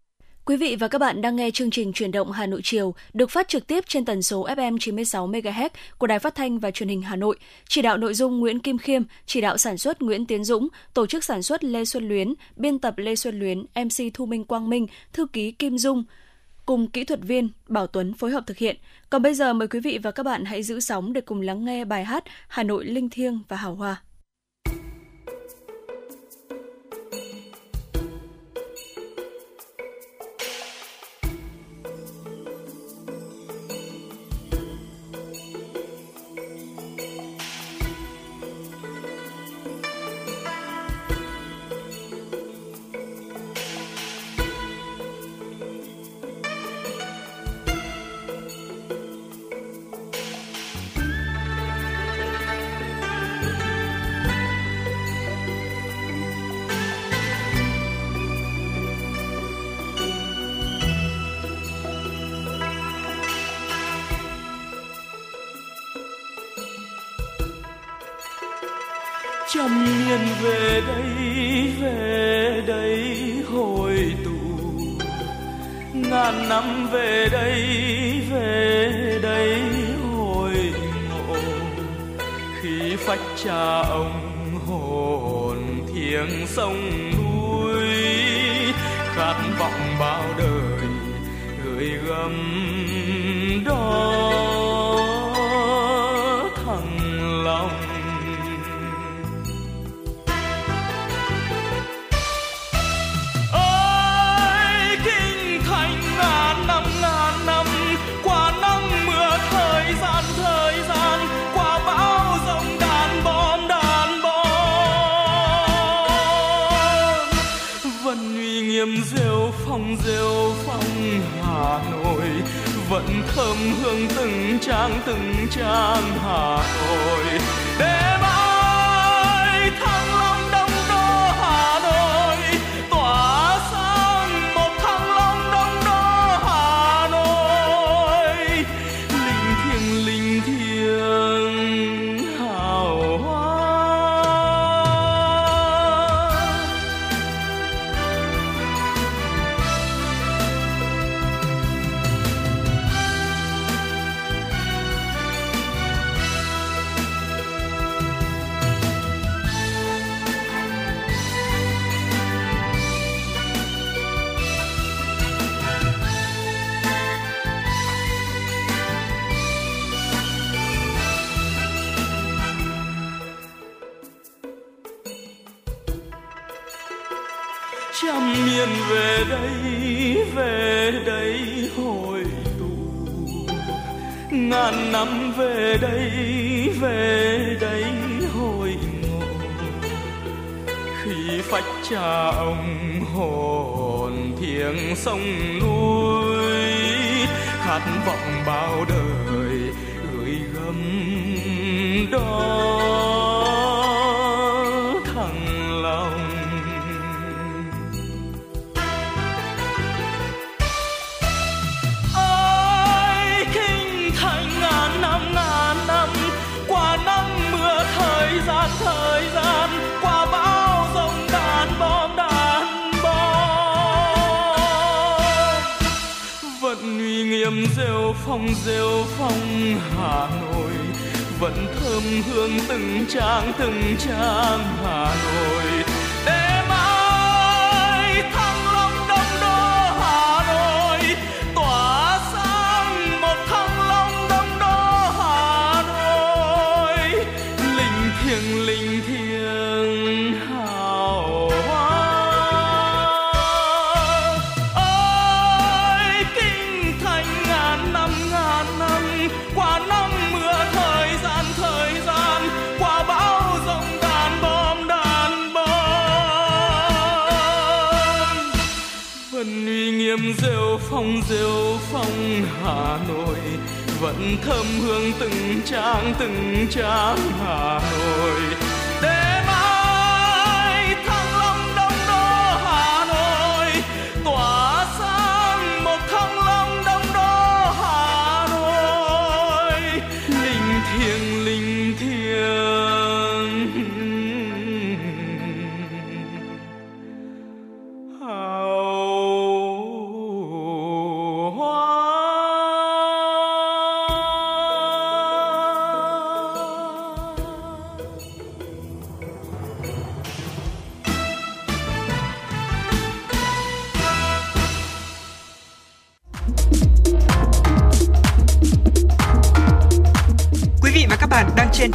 Quý vị và các bạn đang nghe chương trình chuyển động Hà Nội chiều được phát trực tiếp trên tần số FM 96 MHz của Đài Phát thanh và Truyền hình Hà Nội. Chỉ đạo nội dung Nguyễn Kim Khiêm, chỉ đạo sản xuất Nguyễn Tiến Dũng, tổ chức sản xuất Lê Xuân Luyến, biên tập Lê Xuân Luyến, MC Thu Minh Quang Minh, thư ký Kim Dung cùng kỹ thuật viên Bảo Tuấn phối hợp thực hiện. Còn bây giờ mời quý vị và các bạn hãy giữ sóng để cùng lắng nghe bài hát Hà Nội linh thiêng và hào hoa.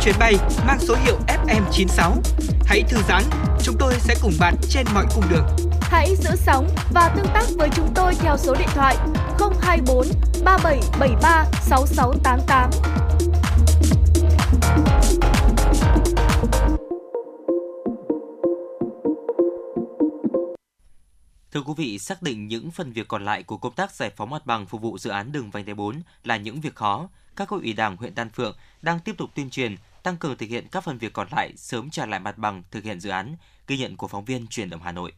Chuyến bay mang số hiệu FM96. Hãy thư giãn, chúng tôi sẽ cùng bạn trên mọi cung đường. Hãy giữ sóng và tương tác với chúng tôi theo số điện thoại 024 3773 6688. Thưa quý vị, xác định những phần việc còn lại của công tác giải phóng mặt bằng phục vụ dự án đường vành đai 4 là những việc khó. Các cấp ủy Đảng huyện Đan Phượng đang tiếp tục tuyên truyền, tăng cường thực hiện các phần việc còn lại sớm trả lại mặt bằng thực hiện dự án. Ghi nhận của phóng viên truyền động Hà Nội.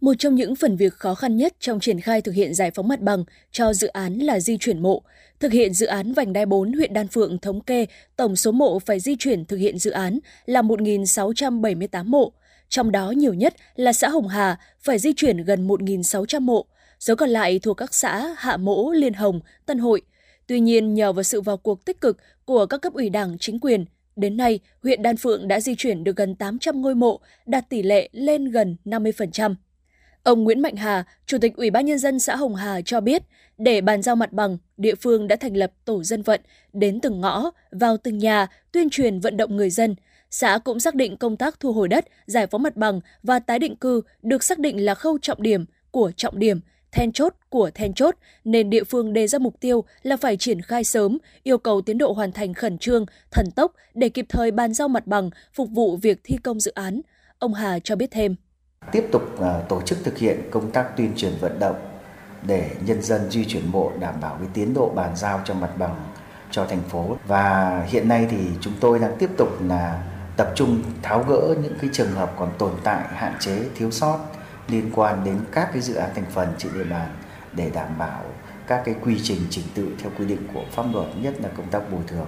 Một trong những phần việc khó khăn nhất trong triển khai thực hiện giải phóng mặt bằng cho dự án là di chuyển mộ. Thực hiện dự án vành đai 4 huyện Đan Phượng thống kê tổng số mộ phải di chuyển thực hiện dự án là 1.678 mộ. Trong đó nhiều nhất là xã Hồng Hà phải di chuyển gần 1.600 mộ, số còn lại thuộc các xã Hạ Mỗ, Liên Hồng, Tân Hội. Tuy nhiên, nhờ vào sự vào cuộc tích cực của các cấp ủy đảng, chính quyền, đến nay huyện Đan Phượng đã di chuyển được gần 800 ngôi mộ, đạt tỷ lệ lên gần 50%. Ông Nguyễn Mạnh Hà, Chủ tịch Ủy ban Nhân dân xã Hồng Hà cho biết, để bàn giao mặt bằng, địa phương đã thành lập tổ dân vận, đến từng ngõ, vào từng nhà, tuyên truyền vận động người dân. Xã cũng xác định công tác thu hồi đất, giải phóng mặt bằng và tái định cư được xác định là khâu trọng điểm của trọng điểm, then chốt của then chốt, nên địa phương đề ra mục tiêu là phải triển khai sớm, yêu cầu tiến độ hoàn thành khẩn trương, thần tốc để kịp thời bàn giao mặt bằng, phục vụ việc thi công dự án. Ông Hà cho biết thêm. tiếp tục à, tổ chức thực hiện công tác tuyên truyền vận động để nhân dân di chuyển bộ đảm bảo cái tiến độ bàn giao cho mặt bằng cho thành phố và hiện nay thì chúng tôi đang tiếp tục là tập trung tháo gỡ những cái trường hợp còn tồn tại hạn chế thiếu sót liên quan đến các cái dự án thành phần trên địa bàn để đảm bảo các cái quy trình trình tự theo quy định của pháp luật nhất là công tác bồi thường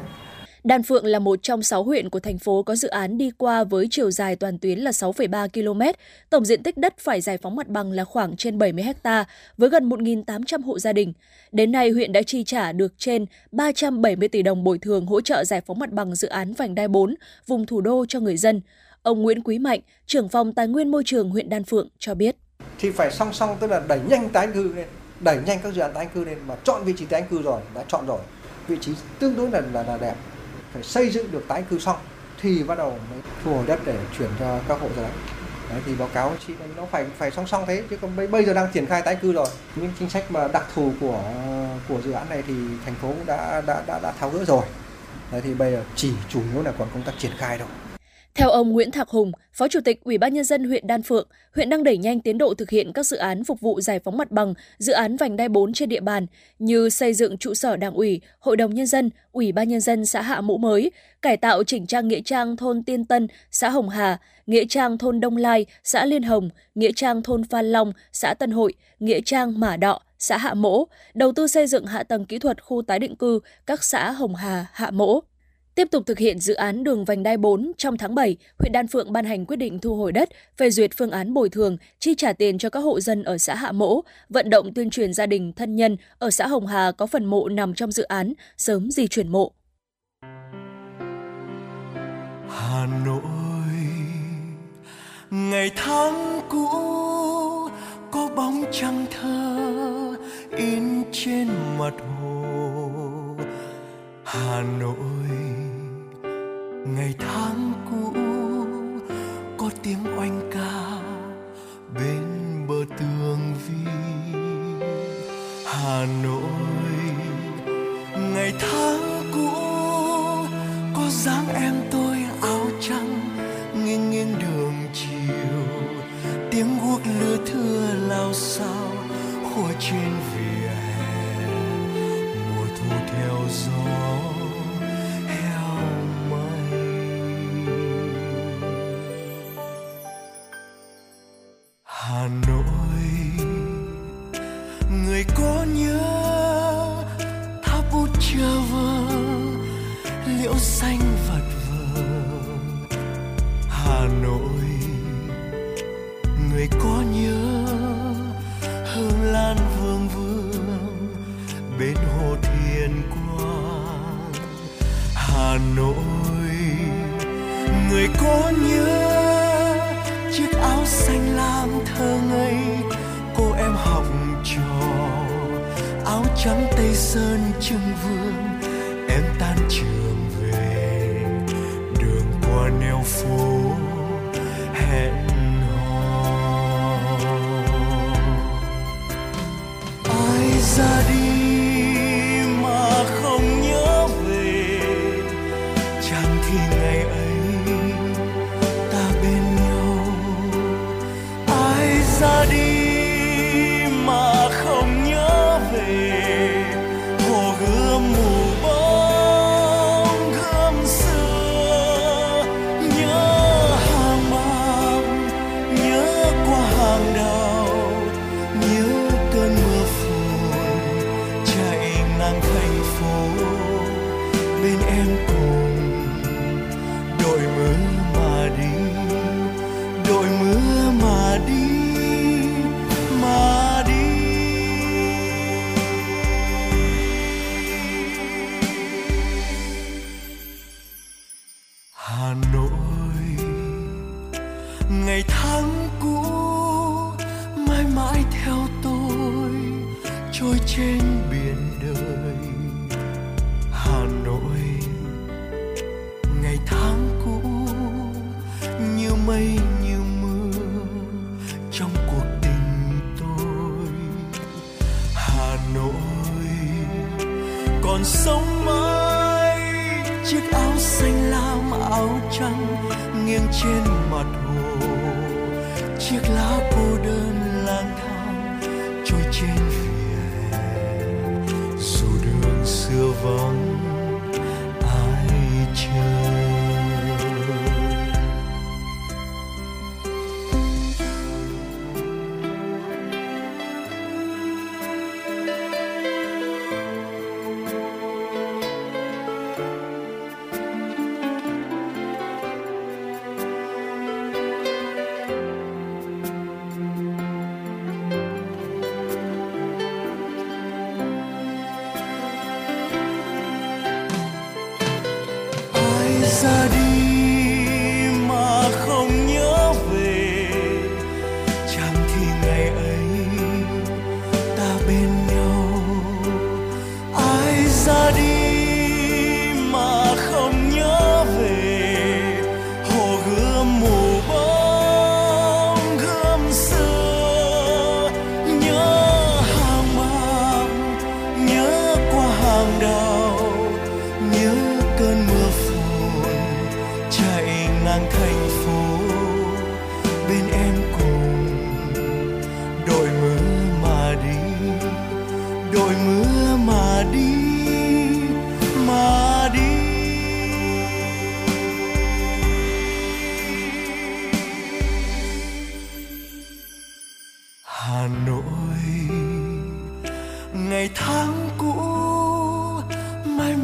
Đan Phượng là một trong 6 huyện của thành phố có dự án đi qua với chiều dài toàn tuyến là 6,3 km. Tổng diện tích đất phải giải phóng mặt bằng là khoảng trên 70 ha với gần 1.800 hộ gia đình. Đến nay, huyện đã chi trả được trên 370 tỷ đồng bồi thường hỗ trợ giải phóng mặt bằng dự án vành đai 4 vùng thủ đô cho người dân. Ông Nguyễn Quý Mạnh, trưởng phòng Tài nguyên Môi trường huyện Đan Phượng cho biết. thì phải song song tức là đẩy nhanh tái cư lên đẩy nhanh các dự án tái cư lên và chọn vị trí tái cư rồi đã chọn rồi. Vị trí tương đối là là, là đẹp. Phải xây dựng được tái cư xong thì bắt đầu mới thu hồi đất để chuyển cho các hộ gia đình. Đấy, thì báo cáo chị nó phải phải song song thế chứ còn bây, bây giờ đang triển khai tái cư rồi. Những chính sách mà đặc thù của của dự án này thì thành phố cũng đã đã đã, đã tháo gỡ rồi. Đấy, thì bây giờ chỉ chủ yếu là còn công tác triển khai thôi. Theo ông Nguyễn Thạc Hùng, Phó Chủ tịch Ủy ban nhân dân huyện Đan Phượng, huyện đang đẩy nhanh tiến độ thực hiện các dự án phục vụ giải phóng mặt bằng, dự án vành đai 4 trên địa bàn như xây dựng trụ sở Đảng ủy, Hội đồng nhân dân, Ủy ban nhân dân xã Hạ Mũ mới, cải tạo chỉnh trang nghĩa trang thôn Tiên Tân, xã Hồng Hà, nghĩa trang thôn Đông Lai, xã Liên Hồng, nghĩa trang thôn Phan Long, xã Tân Hội, nghĩa trang Mả Đọ, xã Hạ Mỗ, đầu tư xây dựng hạ tầng kỹ thuật khu tái định cư các xã Hồng Hà, Hạ Mỗ. Tiếp tục thực hiện dự án đường vành đai 4, trong tháng 7, huyện Đan Phượng ban hành quyết định thu hồi đất, phê duyệt phương án bồi thường, chi trả tiền cho các hộ dân ở xã Hạ Mỗ, vận động tuyên truyền gia đình, thân nhân ở xã Hồng Hà có phần mộ nằm trong dự án, sớm di chuyển mộ. Hà Nội ngày tháng cũ có bóng trăng thơ in trên mặt hồ Hà Nội ngày tháng cũ, có tiếng oanh ca bên bờ tường vi. Hà nội, ngày tháng cũ, có dáng em tôi áo trắng, nghiêng nghiêng đường chiều. Tiếng guốc lưa thưa lao sao khua trên vỉa hè. Mùa thu theo gió. hà nội. Người có nhớ tháp bút chờ vơ liễu xanh vật trắng tây sơn trưng vương em tan trường về đường qua neo phố.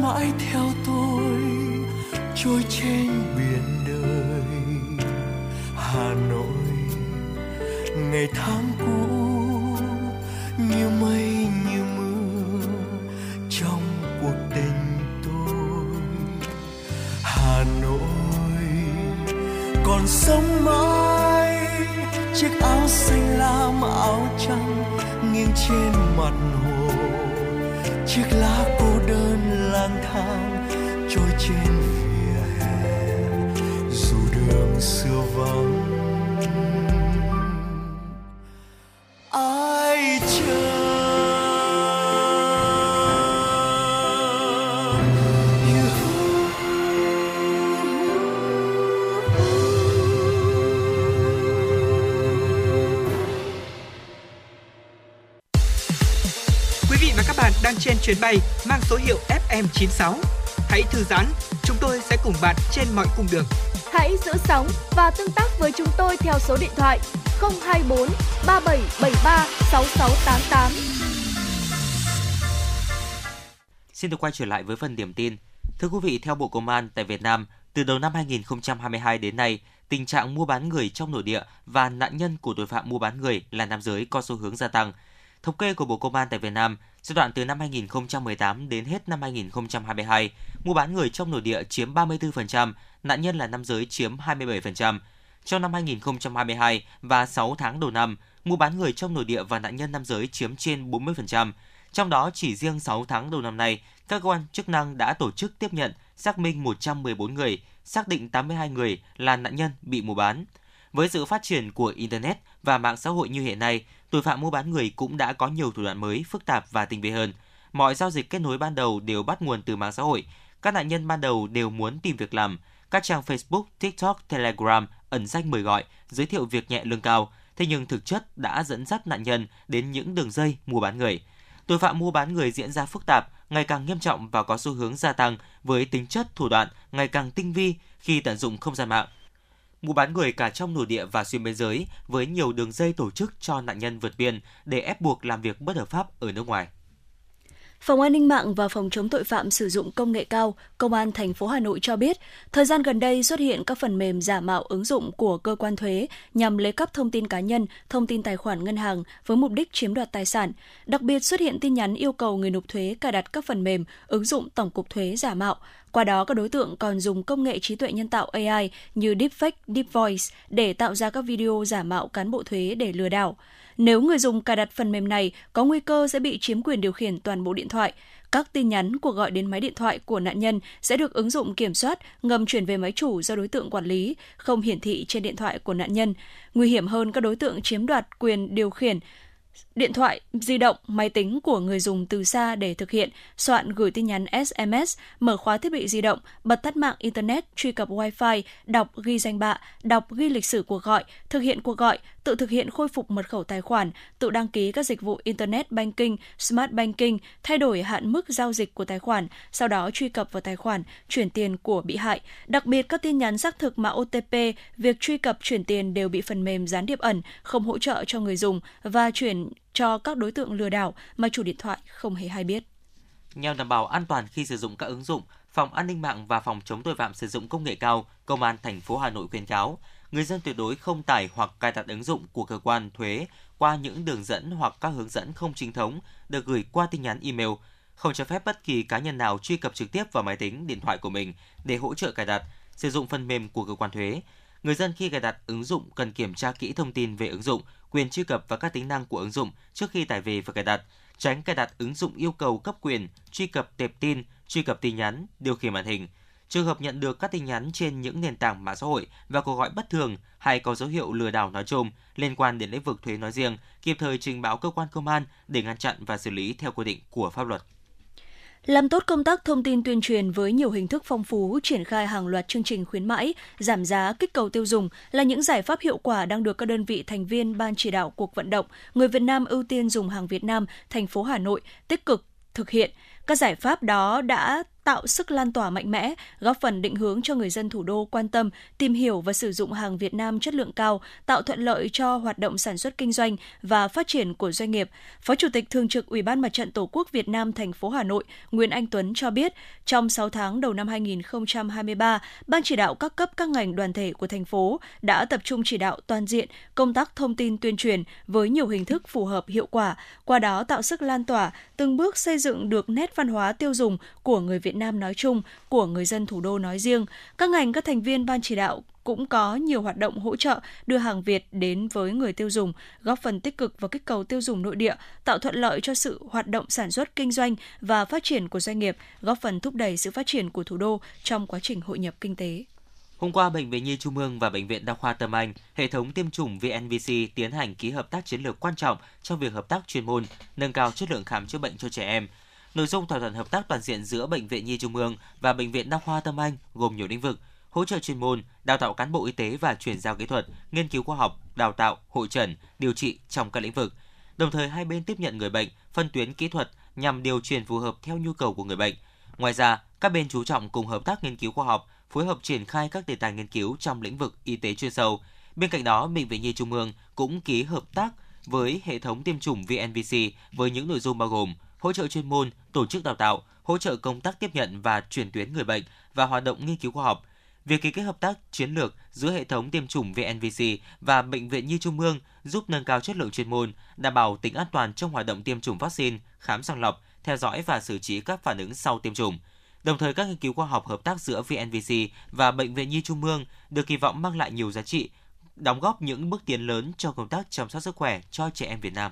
mãi theo tôi trôi trên biển đời. Hà nội, ngày tháng cũ, như mây, như mưa trong cuộc tình tôi. Hà nội, còn sống mãi, chiếc áo xanh lam, áo trắng nghiêng trên mặt hồ. Chiếc lá cô đơn lang thang, trôi trên vỉa hè dù đường xưa vắng. Ai chờ? Đang trên chuyến bay mang số hiệu FM96. Hãy thư giãn, chúng tôi sẽ cùng bạn trên mọi cung đường. Hãy giữ sóng và tương tác với chúng tôi theo số điện thoại 024 3773 6688. Xin được quay trở lại với phần điểm tin. Thưa quý vị, theo Bộ Công an tại Việt Nam, từ đầu năm 2022 đến nay, tình trạng mua bán người trong nội địa và nạn nhân của tội phạm mua bán người là nam giới có xu hướng gia tăng. Thống kê của Bộ Công an tại Việt Nam, giai đoạn từ năm 2018 đến hết năm 2022, mua bán người trong nội địa chiếm 34%, nạn nhân là nam giới chiếm 27%. Trong năm 2022 và 6 tháng đầu năm, mua bán người trong nội địa và nạn nhân nam giới chiếm trên 40%. Trong đó, chỉ riêng 6 tháng đầu năm nay, các cơ quan chức năng đã tổ chức tiếp nhận, xác minh 114 người, xác định 82 người là nạn nhân bị mua bán. Với sự phát triển của Internet và mạng xã hội như hiện nay, tội phạm mua bán người cũng đã có nhiều thủ đoạn mới, phức tạp và tinh vi hơn. Mọi giao dịch kết nối ban đầu đều bắt nguồn từ mạng xã hội. Các nạn nhân ban đầu đều muốn tìm việc làm. Các trang Facebook, TikTok, Telegram ẩn danh mời gọi, giới thiệu việc nhẹ lương cao, thế nhưng thực chất đã dẫn dắt nạn nhân đến những đường dây mua bán người. Tội phạm mua bán người diễn ra phức tạp, ngày càng nghiêm trọng và có xu hướng gia tăng với tính chất thủ đoạn ngày càng tinh vi khi tận dụng không gian mạng. Mua bán người cả trong nội địa và xuyên biên giới với nhiều đường dây tổ chức cho nạn nhân vượt biên để ép buộc làm việc bất hợp pháp ở nước ngoài. Phòng An ninh mạng và Phòng chống tội phạm sử dụng công nghệ cao, Công an thành phố Hà Nội cho biết, thời gian gần đây xuất hiện các phần mềm giả mạo ứng dụng của cơ quan thuế nhằm lấy cắp thông tin cá nhân, thông tin tài khoản ngân hàng với mục đích chiếm đoạt tài sản. Đặc biệt xuất hiện tin nhắn yêu cầu người nộp thuế cài đặt các phần mềm ứng dụng tổng cục thuế giả mạo. Qua đó, các đối tượng còn dùng công nghệ trí tuệ nhân tạo AI như deepfake, deep voice để tạo ra các video giả mạo cán bộ thuế để lừa đảo. Nếu người dùng cài đặt phần mềm này, có nguy cơ sẽ bị chiếm quyền điều khiển toàn bộ điện thoại. Các tin nhắn, cuộc gọi đến máy điện thoại của nạn nhân sẽ được ứng dụng kiểm soát, ngầm chuyển về máy chủ do đối tượng quản lý, không hiển thị trên điện thoại của nạn nhân. Nguy hiểm hơn, các đối tượng chiếm đoạt quyền điều khiển điện thoại, di động, máy tính của người dùng từ xa để thực hiện, soạn gửi tin nhắn SMS, mở khóa thiết bị di động, bật tắt mạng Internet, truy cập Wi-Fi, đọc ghi danh bạ, đọc ghi lịch sử cuộc gọi, thực hiện cuộc gọi, tự thực hiện khôi phục mật khẩu tài khoản, tự đăng ký các dịch vụ Internet Banking, Smart Banking, thay đổi hạn mức giao dịch của tài khoản, sau đó truy cập vào tài khoản, chuyển tiền của bị hại. Đặc biệt, các tin nhắn xác thực mã OTP, việc truy cập chuyển tiền đều bị phần mềm gián điệp ẩn, không hỗ trợ cho người dùng và chuyển cho các đối tượng lừa đảo mà chủ điện thoại không hề hay biết. Nhằm đảm bảo an toàn khi sử dụng các ứng dụng, Phòng An ninh mạng và Phòng chống tội phạm sử dụng công nghệ cao, Công an thành phố Hà Nội khuyến cáo người dân tuyệt đối không tải hoặc cài đặt ứng dụng của cơ quan thuế qua những đường dẫn hoặc các hướng dẫn không chính thống được gửi qua tin nhắn email, không cho phép bất kỳ cá nhân nào truy cập trực tiếp vào máy tính, điện thoại của mình để hỗ trợ cài đặt, sử dụng phần mềm của cơ quan thuế. Người dân khi cài đặt ứng dụng cần kiểm tra kỹ thông tin về ứng dụng, quyền truy cập và các tính năng của ứng dụng trước khi tải về và cài đặt, tránh cài đặt ứng dụng yêu cầu cấp quyền, truy cập tệp tin, truy cập tin nhắn, điều khiển màn hình. Trường hợp nhận được các tin nhắn trên những nền tảng mạng xã hội và cuộc gọi bất thường hay có dấu hiệu lừa đảo nói chung liên quan đến lĩnh vực thuế nói riêng, kịp thời trình báo cơ quan công an để ngăn chặn và xử lý theo quy định của pháp luật. Làm tốt công tác thông tin tuyên truyền với nhiều hình thức phong phú, triển khai hàng loạt chương trình khuyến mãi, giảm giá, kích cầu tiêu dùng là những giải pháp hiệu quả đang được các đơn vị thành viên ban chỉ đạo cuộc vận động người Việt Nam ưu tiên dùng hàng Việt Nam, thành phố Hà Nội tích cực thực hiện. Các giải pháp đó đã tạo sức lan tỏa mạnh mẽ, góp phần định hướng cho người dân thủ đô quan tâm, tìm hiểu và sử dụng hàng Việt Nam chất lượng cao, tạo thuận lợi cho hoạt động sản xuất kinh doanh và phát triển của doanh nghiệp. Phó Chủ tịch Thường trực Ủy ban Mặt trận Tổ quốc Việt Nam thành phố Hà Nội Nguyễn Anh Tuấn cho biết, trong 6 tháng đầu năm 2023, Ban chỉ đạo các cấp các ngành đoàn thể của thành phố đã tập trung chỉ đạo toàn diện công tác thông tin tuyên truyền với nhiều hình thức phù hợp hiệu quả, qua đó tạo sức lan tỏa, từng bước xây dựng được nét văn hóa tiêu dùng của người Việt Nam nói chung, của người dân thủ đô nói riêng. Các ngành các thành viên ban chỉ đạo cũng có nhiều hoạt động hỗ trợ đưa hàng Việt đến với người tiêu dùng, góp phần tích cực vào kích cầu tiêu dùng nội địa, tạo thuận lợi cho sự hoạt động sản xuất kinh doanh và phát triển của doanh nghiệp, góp phần thúc đẩy sự phát triển của thủ đô trong quá trình hội nhập kinh tế. Hôm qua, Bệnh viện Nhi Trung ương và Bệnh viện Đa khoa Tâm Anh, hệ thống tiêm chủng VNVC tiến hành ký hợp tác chiến lược quan trọng trong việc hợp tác chuyên môn, nâng cao chất lượng khám chữa bệnh cho trẻ em. Nội dung thỏa thuận hợp tác toàn diện giữa Bệnh viện Nhi Trung ương và Bệnh viện Đa khoa Tâm Anh gồm nhiều lĩnh vực, hỗ trợ chuyên môn, đào tạo cán bộ y tế và chuyển giao kỹ thuật, nghiên cứu khoa học, đào tạo, hội trần, điều trị trong các lĩnh vực. Đồng thời hai bên tiếp nhận người bệnh, phân tuyến kỹ thuật nhằm điều chuyển phù hợp theo nhu cầu của người bệnh. Ngoài ra, các bên chú trọng cùng hợp tác nghiên cứu khoa học, phối hợp triển khai các đề tài nghiên cứu trong lĩnh vực y tế chuyên sâu. Bên cạnh đó, Bệnh viện Nhi Trung ương cũng ký hợp tác với hệ thống tiêm chủng VNVC với những nội dung bao gồm hỗ trợ chuyên môn, tổ chức đào tạo, hỗ trợ công tác tiếp nhận và chuyển tuyến người bệnh và hoạt động nghiên cứu khoa học. Việc ký kết hợp tác chiến lược giữa hệ thống tiêm chủng VNVC và Bệnh viện Nhi Trung ương giúp nâng cao chất lượng chuyên môn, đảm bảo tính an toàn trong hoạt động tiêm chủng vaccine, khám sàng lọc, theo dõi và xử trí các phản ứng sau tiêm chủng. Đồng thời các nghiên cứu khoa học hợp tác giữa VNVC và Bệnh viện Nhi Trung ương được kỳ vọng mang lại nhiều giá trị, đóng góp những bước tiến lớn cho công tác chăm sóc sức khỏe cho trẻ em Việt Nam.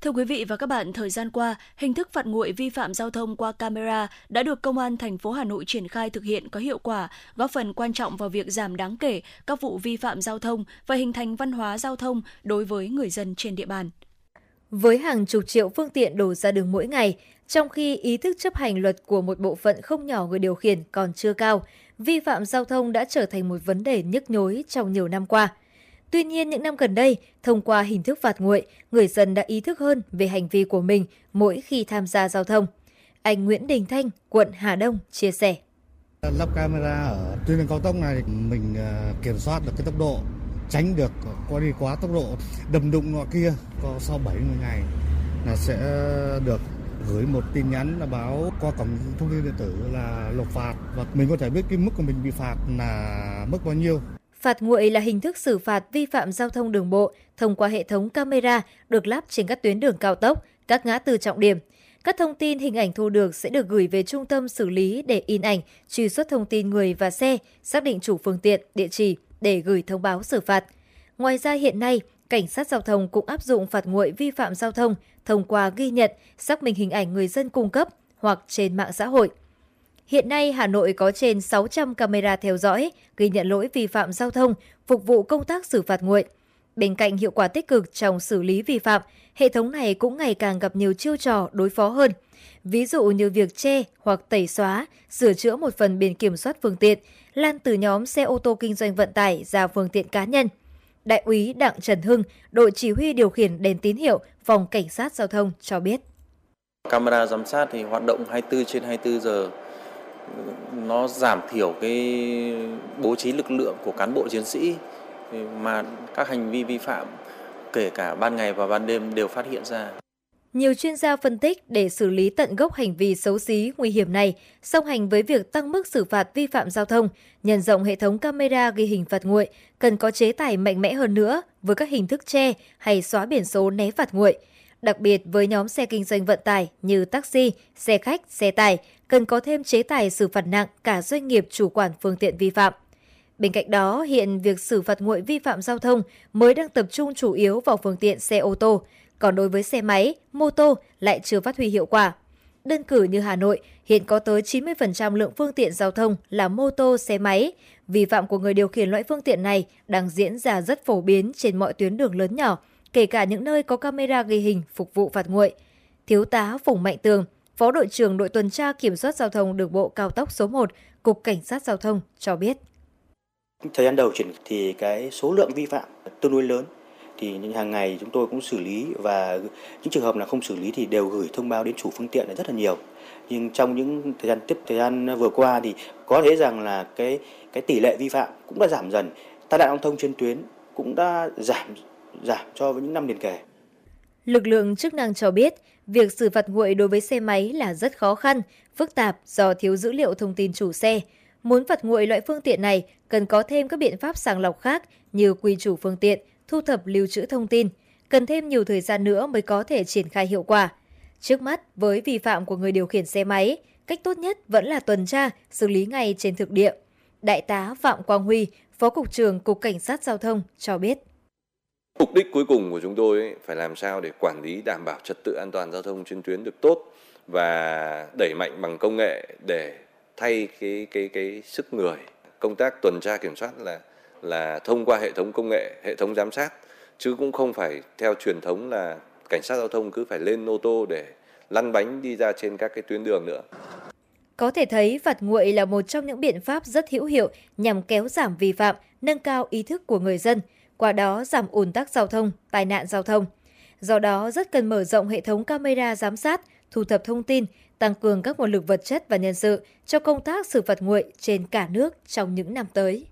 Thưa quý vị và các bạn, thời gian qua, hình thức phạt nguội vi phạm giao thông qua camera đã được Công an thành phố Hà Nội triển khai thực hiện có hiệu quả, góp phần quan trọng vào việc giảm đáng kể các vụ vi phạm giao thông và hình thành văn hóa giao thông đối với người dân trên địa bàn. Với hàng chục triệu phương tiện đổ ra đường mỗi ngày, trong khi ý thức chấp hành luật của một bộ phận không nhỏ người điều khiển còn chưa cao, vi phạm giao thông đã trở thành một vấn đề nhức nhối trong nhiều năm qua – Tuy nhiên, những năm gần đây, thông qua hình thức phạt nguội, người dân đã ý thức hơn về hành vi của mình mỗi khi tham gia giao thông. Anh Nguyễn Đình Thanh, quận Hà Đông chia sẻ. Lắp camera ở tuyến đường cao tốc này mình à, kiểm soát được cái tốc độ, tránh được qua đi quá tốc độ, đầm đụng nọ kia có sau 70 ngày là sẽ được gửi một tin nhắn là báo qua cổng thông tin điện tử là nộp phạt và mình có thể biết cái mức của mình bị phạt là mức bao nhiêu Phạt nguội là hình thức xử phạt vi phạm giao thông đường bộ thông qua hệ thống camera được lắp trên các tuyến đường cao tốc, các ngã tư trọng điểm. Các thông tin hình ảnh thu được sẽ được gửi về trung tâm xử lý để in ảnh, truy xuất thông tin người và xe, xác định chủ phương tiện, địa chỉ để gửi thông báo xử phạt. Ngoài ra hiện nay, cảnh sát giao thông cũng áp dụng phạt nguội vi phạm giao thông thông qua ghi nhận, xác minh hình ảnh người dân cung cấp hoặc trên mạng xã hội. Hiện nay, Hà Nội có trên 600 camera theo dõi, ghi nhận lỗi vi phạm giao thông, phục vụ công tác xử phạt nguội. Bên cạnh hiệu quả tích cực trong xử lý vi phạm, hệ thống này cũng ngày càng gặp nhiều chiêu trò đối phó hơn. Ví dụ như việc che hoặc tẩy xóa, sửa chữa một phần biển kiểm soát phương tiện, lan từ nhóm xe ô tô kinh doanh vận tải ra phương tiện cá nhân. Đại úy Đặng Trần Hưng, đội chỉ huy điều khiển đèn tín hiệu, phòng cảnh sát giao thông cho biết. Camera giám sát thì hoạt động 24 trên 24 giờ nó giảm thiểu cái bố trí lực lượng của cán bộ chiến sĩ mà các hành vi vi phạm kể cả ban ngày và ban đêm đều phát hiện ra. Nhiều chuyên gia phân tích để xử lý tận gốc hành vi xấu xí, nguy hiểm này, song hành với việc tăng mức xử phạt vi phạm giao thông, nhân rộng hệ thống camera ghi hình phạt nguội, cần có chế tài mạnh mẽ hơn nữa với các hình thức che hay xóa biển số né phạt nguội. Đặc biệt với nhóm xe kinh doanh vận tải như taxi, xe khách, xe tải, cần có thêm chế tài xử phạt nặng cả doanh nghiệp chủ quản phương tiện vi phạm. Bên cạnh đó, hiện việc xử phạt nguội vi phạm giao thông mới đang tập trung chủ yếu vào phương tiện xe ô tô, còn đối với xe máy, mô tô lại chưa phát huy hiệu quả. Đơn cử như Hà Nội, hiện có tới 90% lượng phương tiện giao thông là mô tô, xe máy. Vi phạm của người điều khiển loại phương tiện này đang diễn ra rất phổ biến trên mọi tuyến đường lớn nhỏ, kể cả những nơi có camera ghi hình phục vụ phạt nguội. Thiếu tá Phùng Mạnh Tường, Phó đội trưởng đội tuần tra kiểm soát giao thông đường bộ cao tốc số 1, Cục Cảnh sát Giao thông cho biết. Thời gian đầu chuyển thì cái số lượng vi phạm tương đối lớn. Thì hàng ngày chúng tôi cũng xử lý và những trường hợp là không xử lý thì đều gửi thông báo đến chủ phương tiện là rất là nhiều. Nhưng trong những thời gian tiếp thời gian vừa qua thì có thể rằng là cái cái tỷ lệ vi phạm cũng đã giảm dần. Tai nạn giao thông trên tuyến cũng đã giảm giảm so với những năm liền kề. Lực lượng chức năng cho biết, việc xử phạt nguội đối với xe máy là rất khó khăn, phức tạp do thiếu dữ liệu thông tin chủ xe. Muốn phạt nguội loại phương tiện này, cần có thêm các biện pháp sàng lọc khác như quy chủ phương tiện, thu thập lưu trữ thông tin. Cần thêm nhiều thời gian nữa mới có thể triển khai hiệu quả. Trước mắt, với vi phạm của người điều khiển xe máy, cách tốt nhất vẫn là tuần tra, xử lý ngay trên thực địa. Đại tá Phạm Quang Huy, Phó Cục trưởng Cục Cảnh sát Giao thông cho biết. Mục đích cuối cùng của chúng tôi ấy, phải làm sao để quản lý đảm bảo trật tự an toàn giao thông trên tuyến được tốt và đẩy mạnh bằng công nghệ để thay cái cái cái sức người công tác tuần tra kiểm soát là là thông qua hệ thống công nghệ, hệ thống giám sát chứ cũng không phải theo truyền thống là cảnh sát giao thông cứ phải lên ô tô để lăn bánh đi ra trên các cái tuyến đường nữa. Có thể thấy phạt nguội là một trong những biện pháp rất hữu hiệu nhằm kéo giảm vi phạm, nâng cao ý thức của người dân, qua đó giảm ùn tắc giao thông, tai nạn giao thông. Do đó rất cần mở rộng hệ thống camera giám sát, thu thập thông tin, tăng cường các nguồn lực vật chất và nhân sự cho công tác xử phạt nguội trên cả nước trong những năm tới.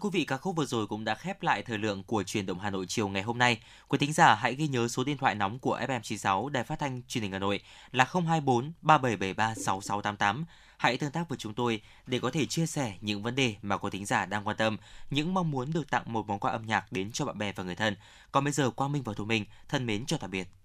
Quý vị, các khúc vừa rồi cũng đã khép lại thời lượng của truyền động Hà Nội chiều ngày hôm nay. Quý thính giả hãy ghi nhớ số điện thoại nóng của FM96 Đài Phát thanh Truyền hình Hà Nội là 024 3773 6688. Hãy tương tác với chúng tôi để có thể chia sẻ những vấn đề mà quý thính giả đang quan tâm, những mong muốn được tặng một món quà âm nhạc đến cho bạn bè và người thân. Còn bây giờ Quang Minh và Thu Minh thân mến chào tạm biệt.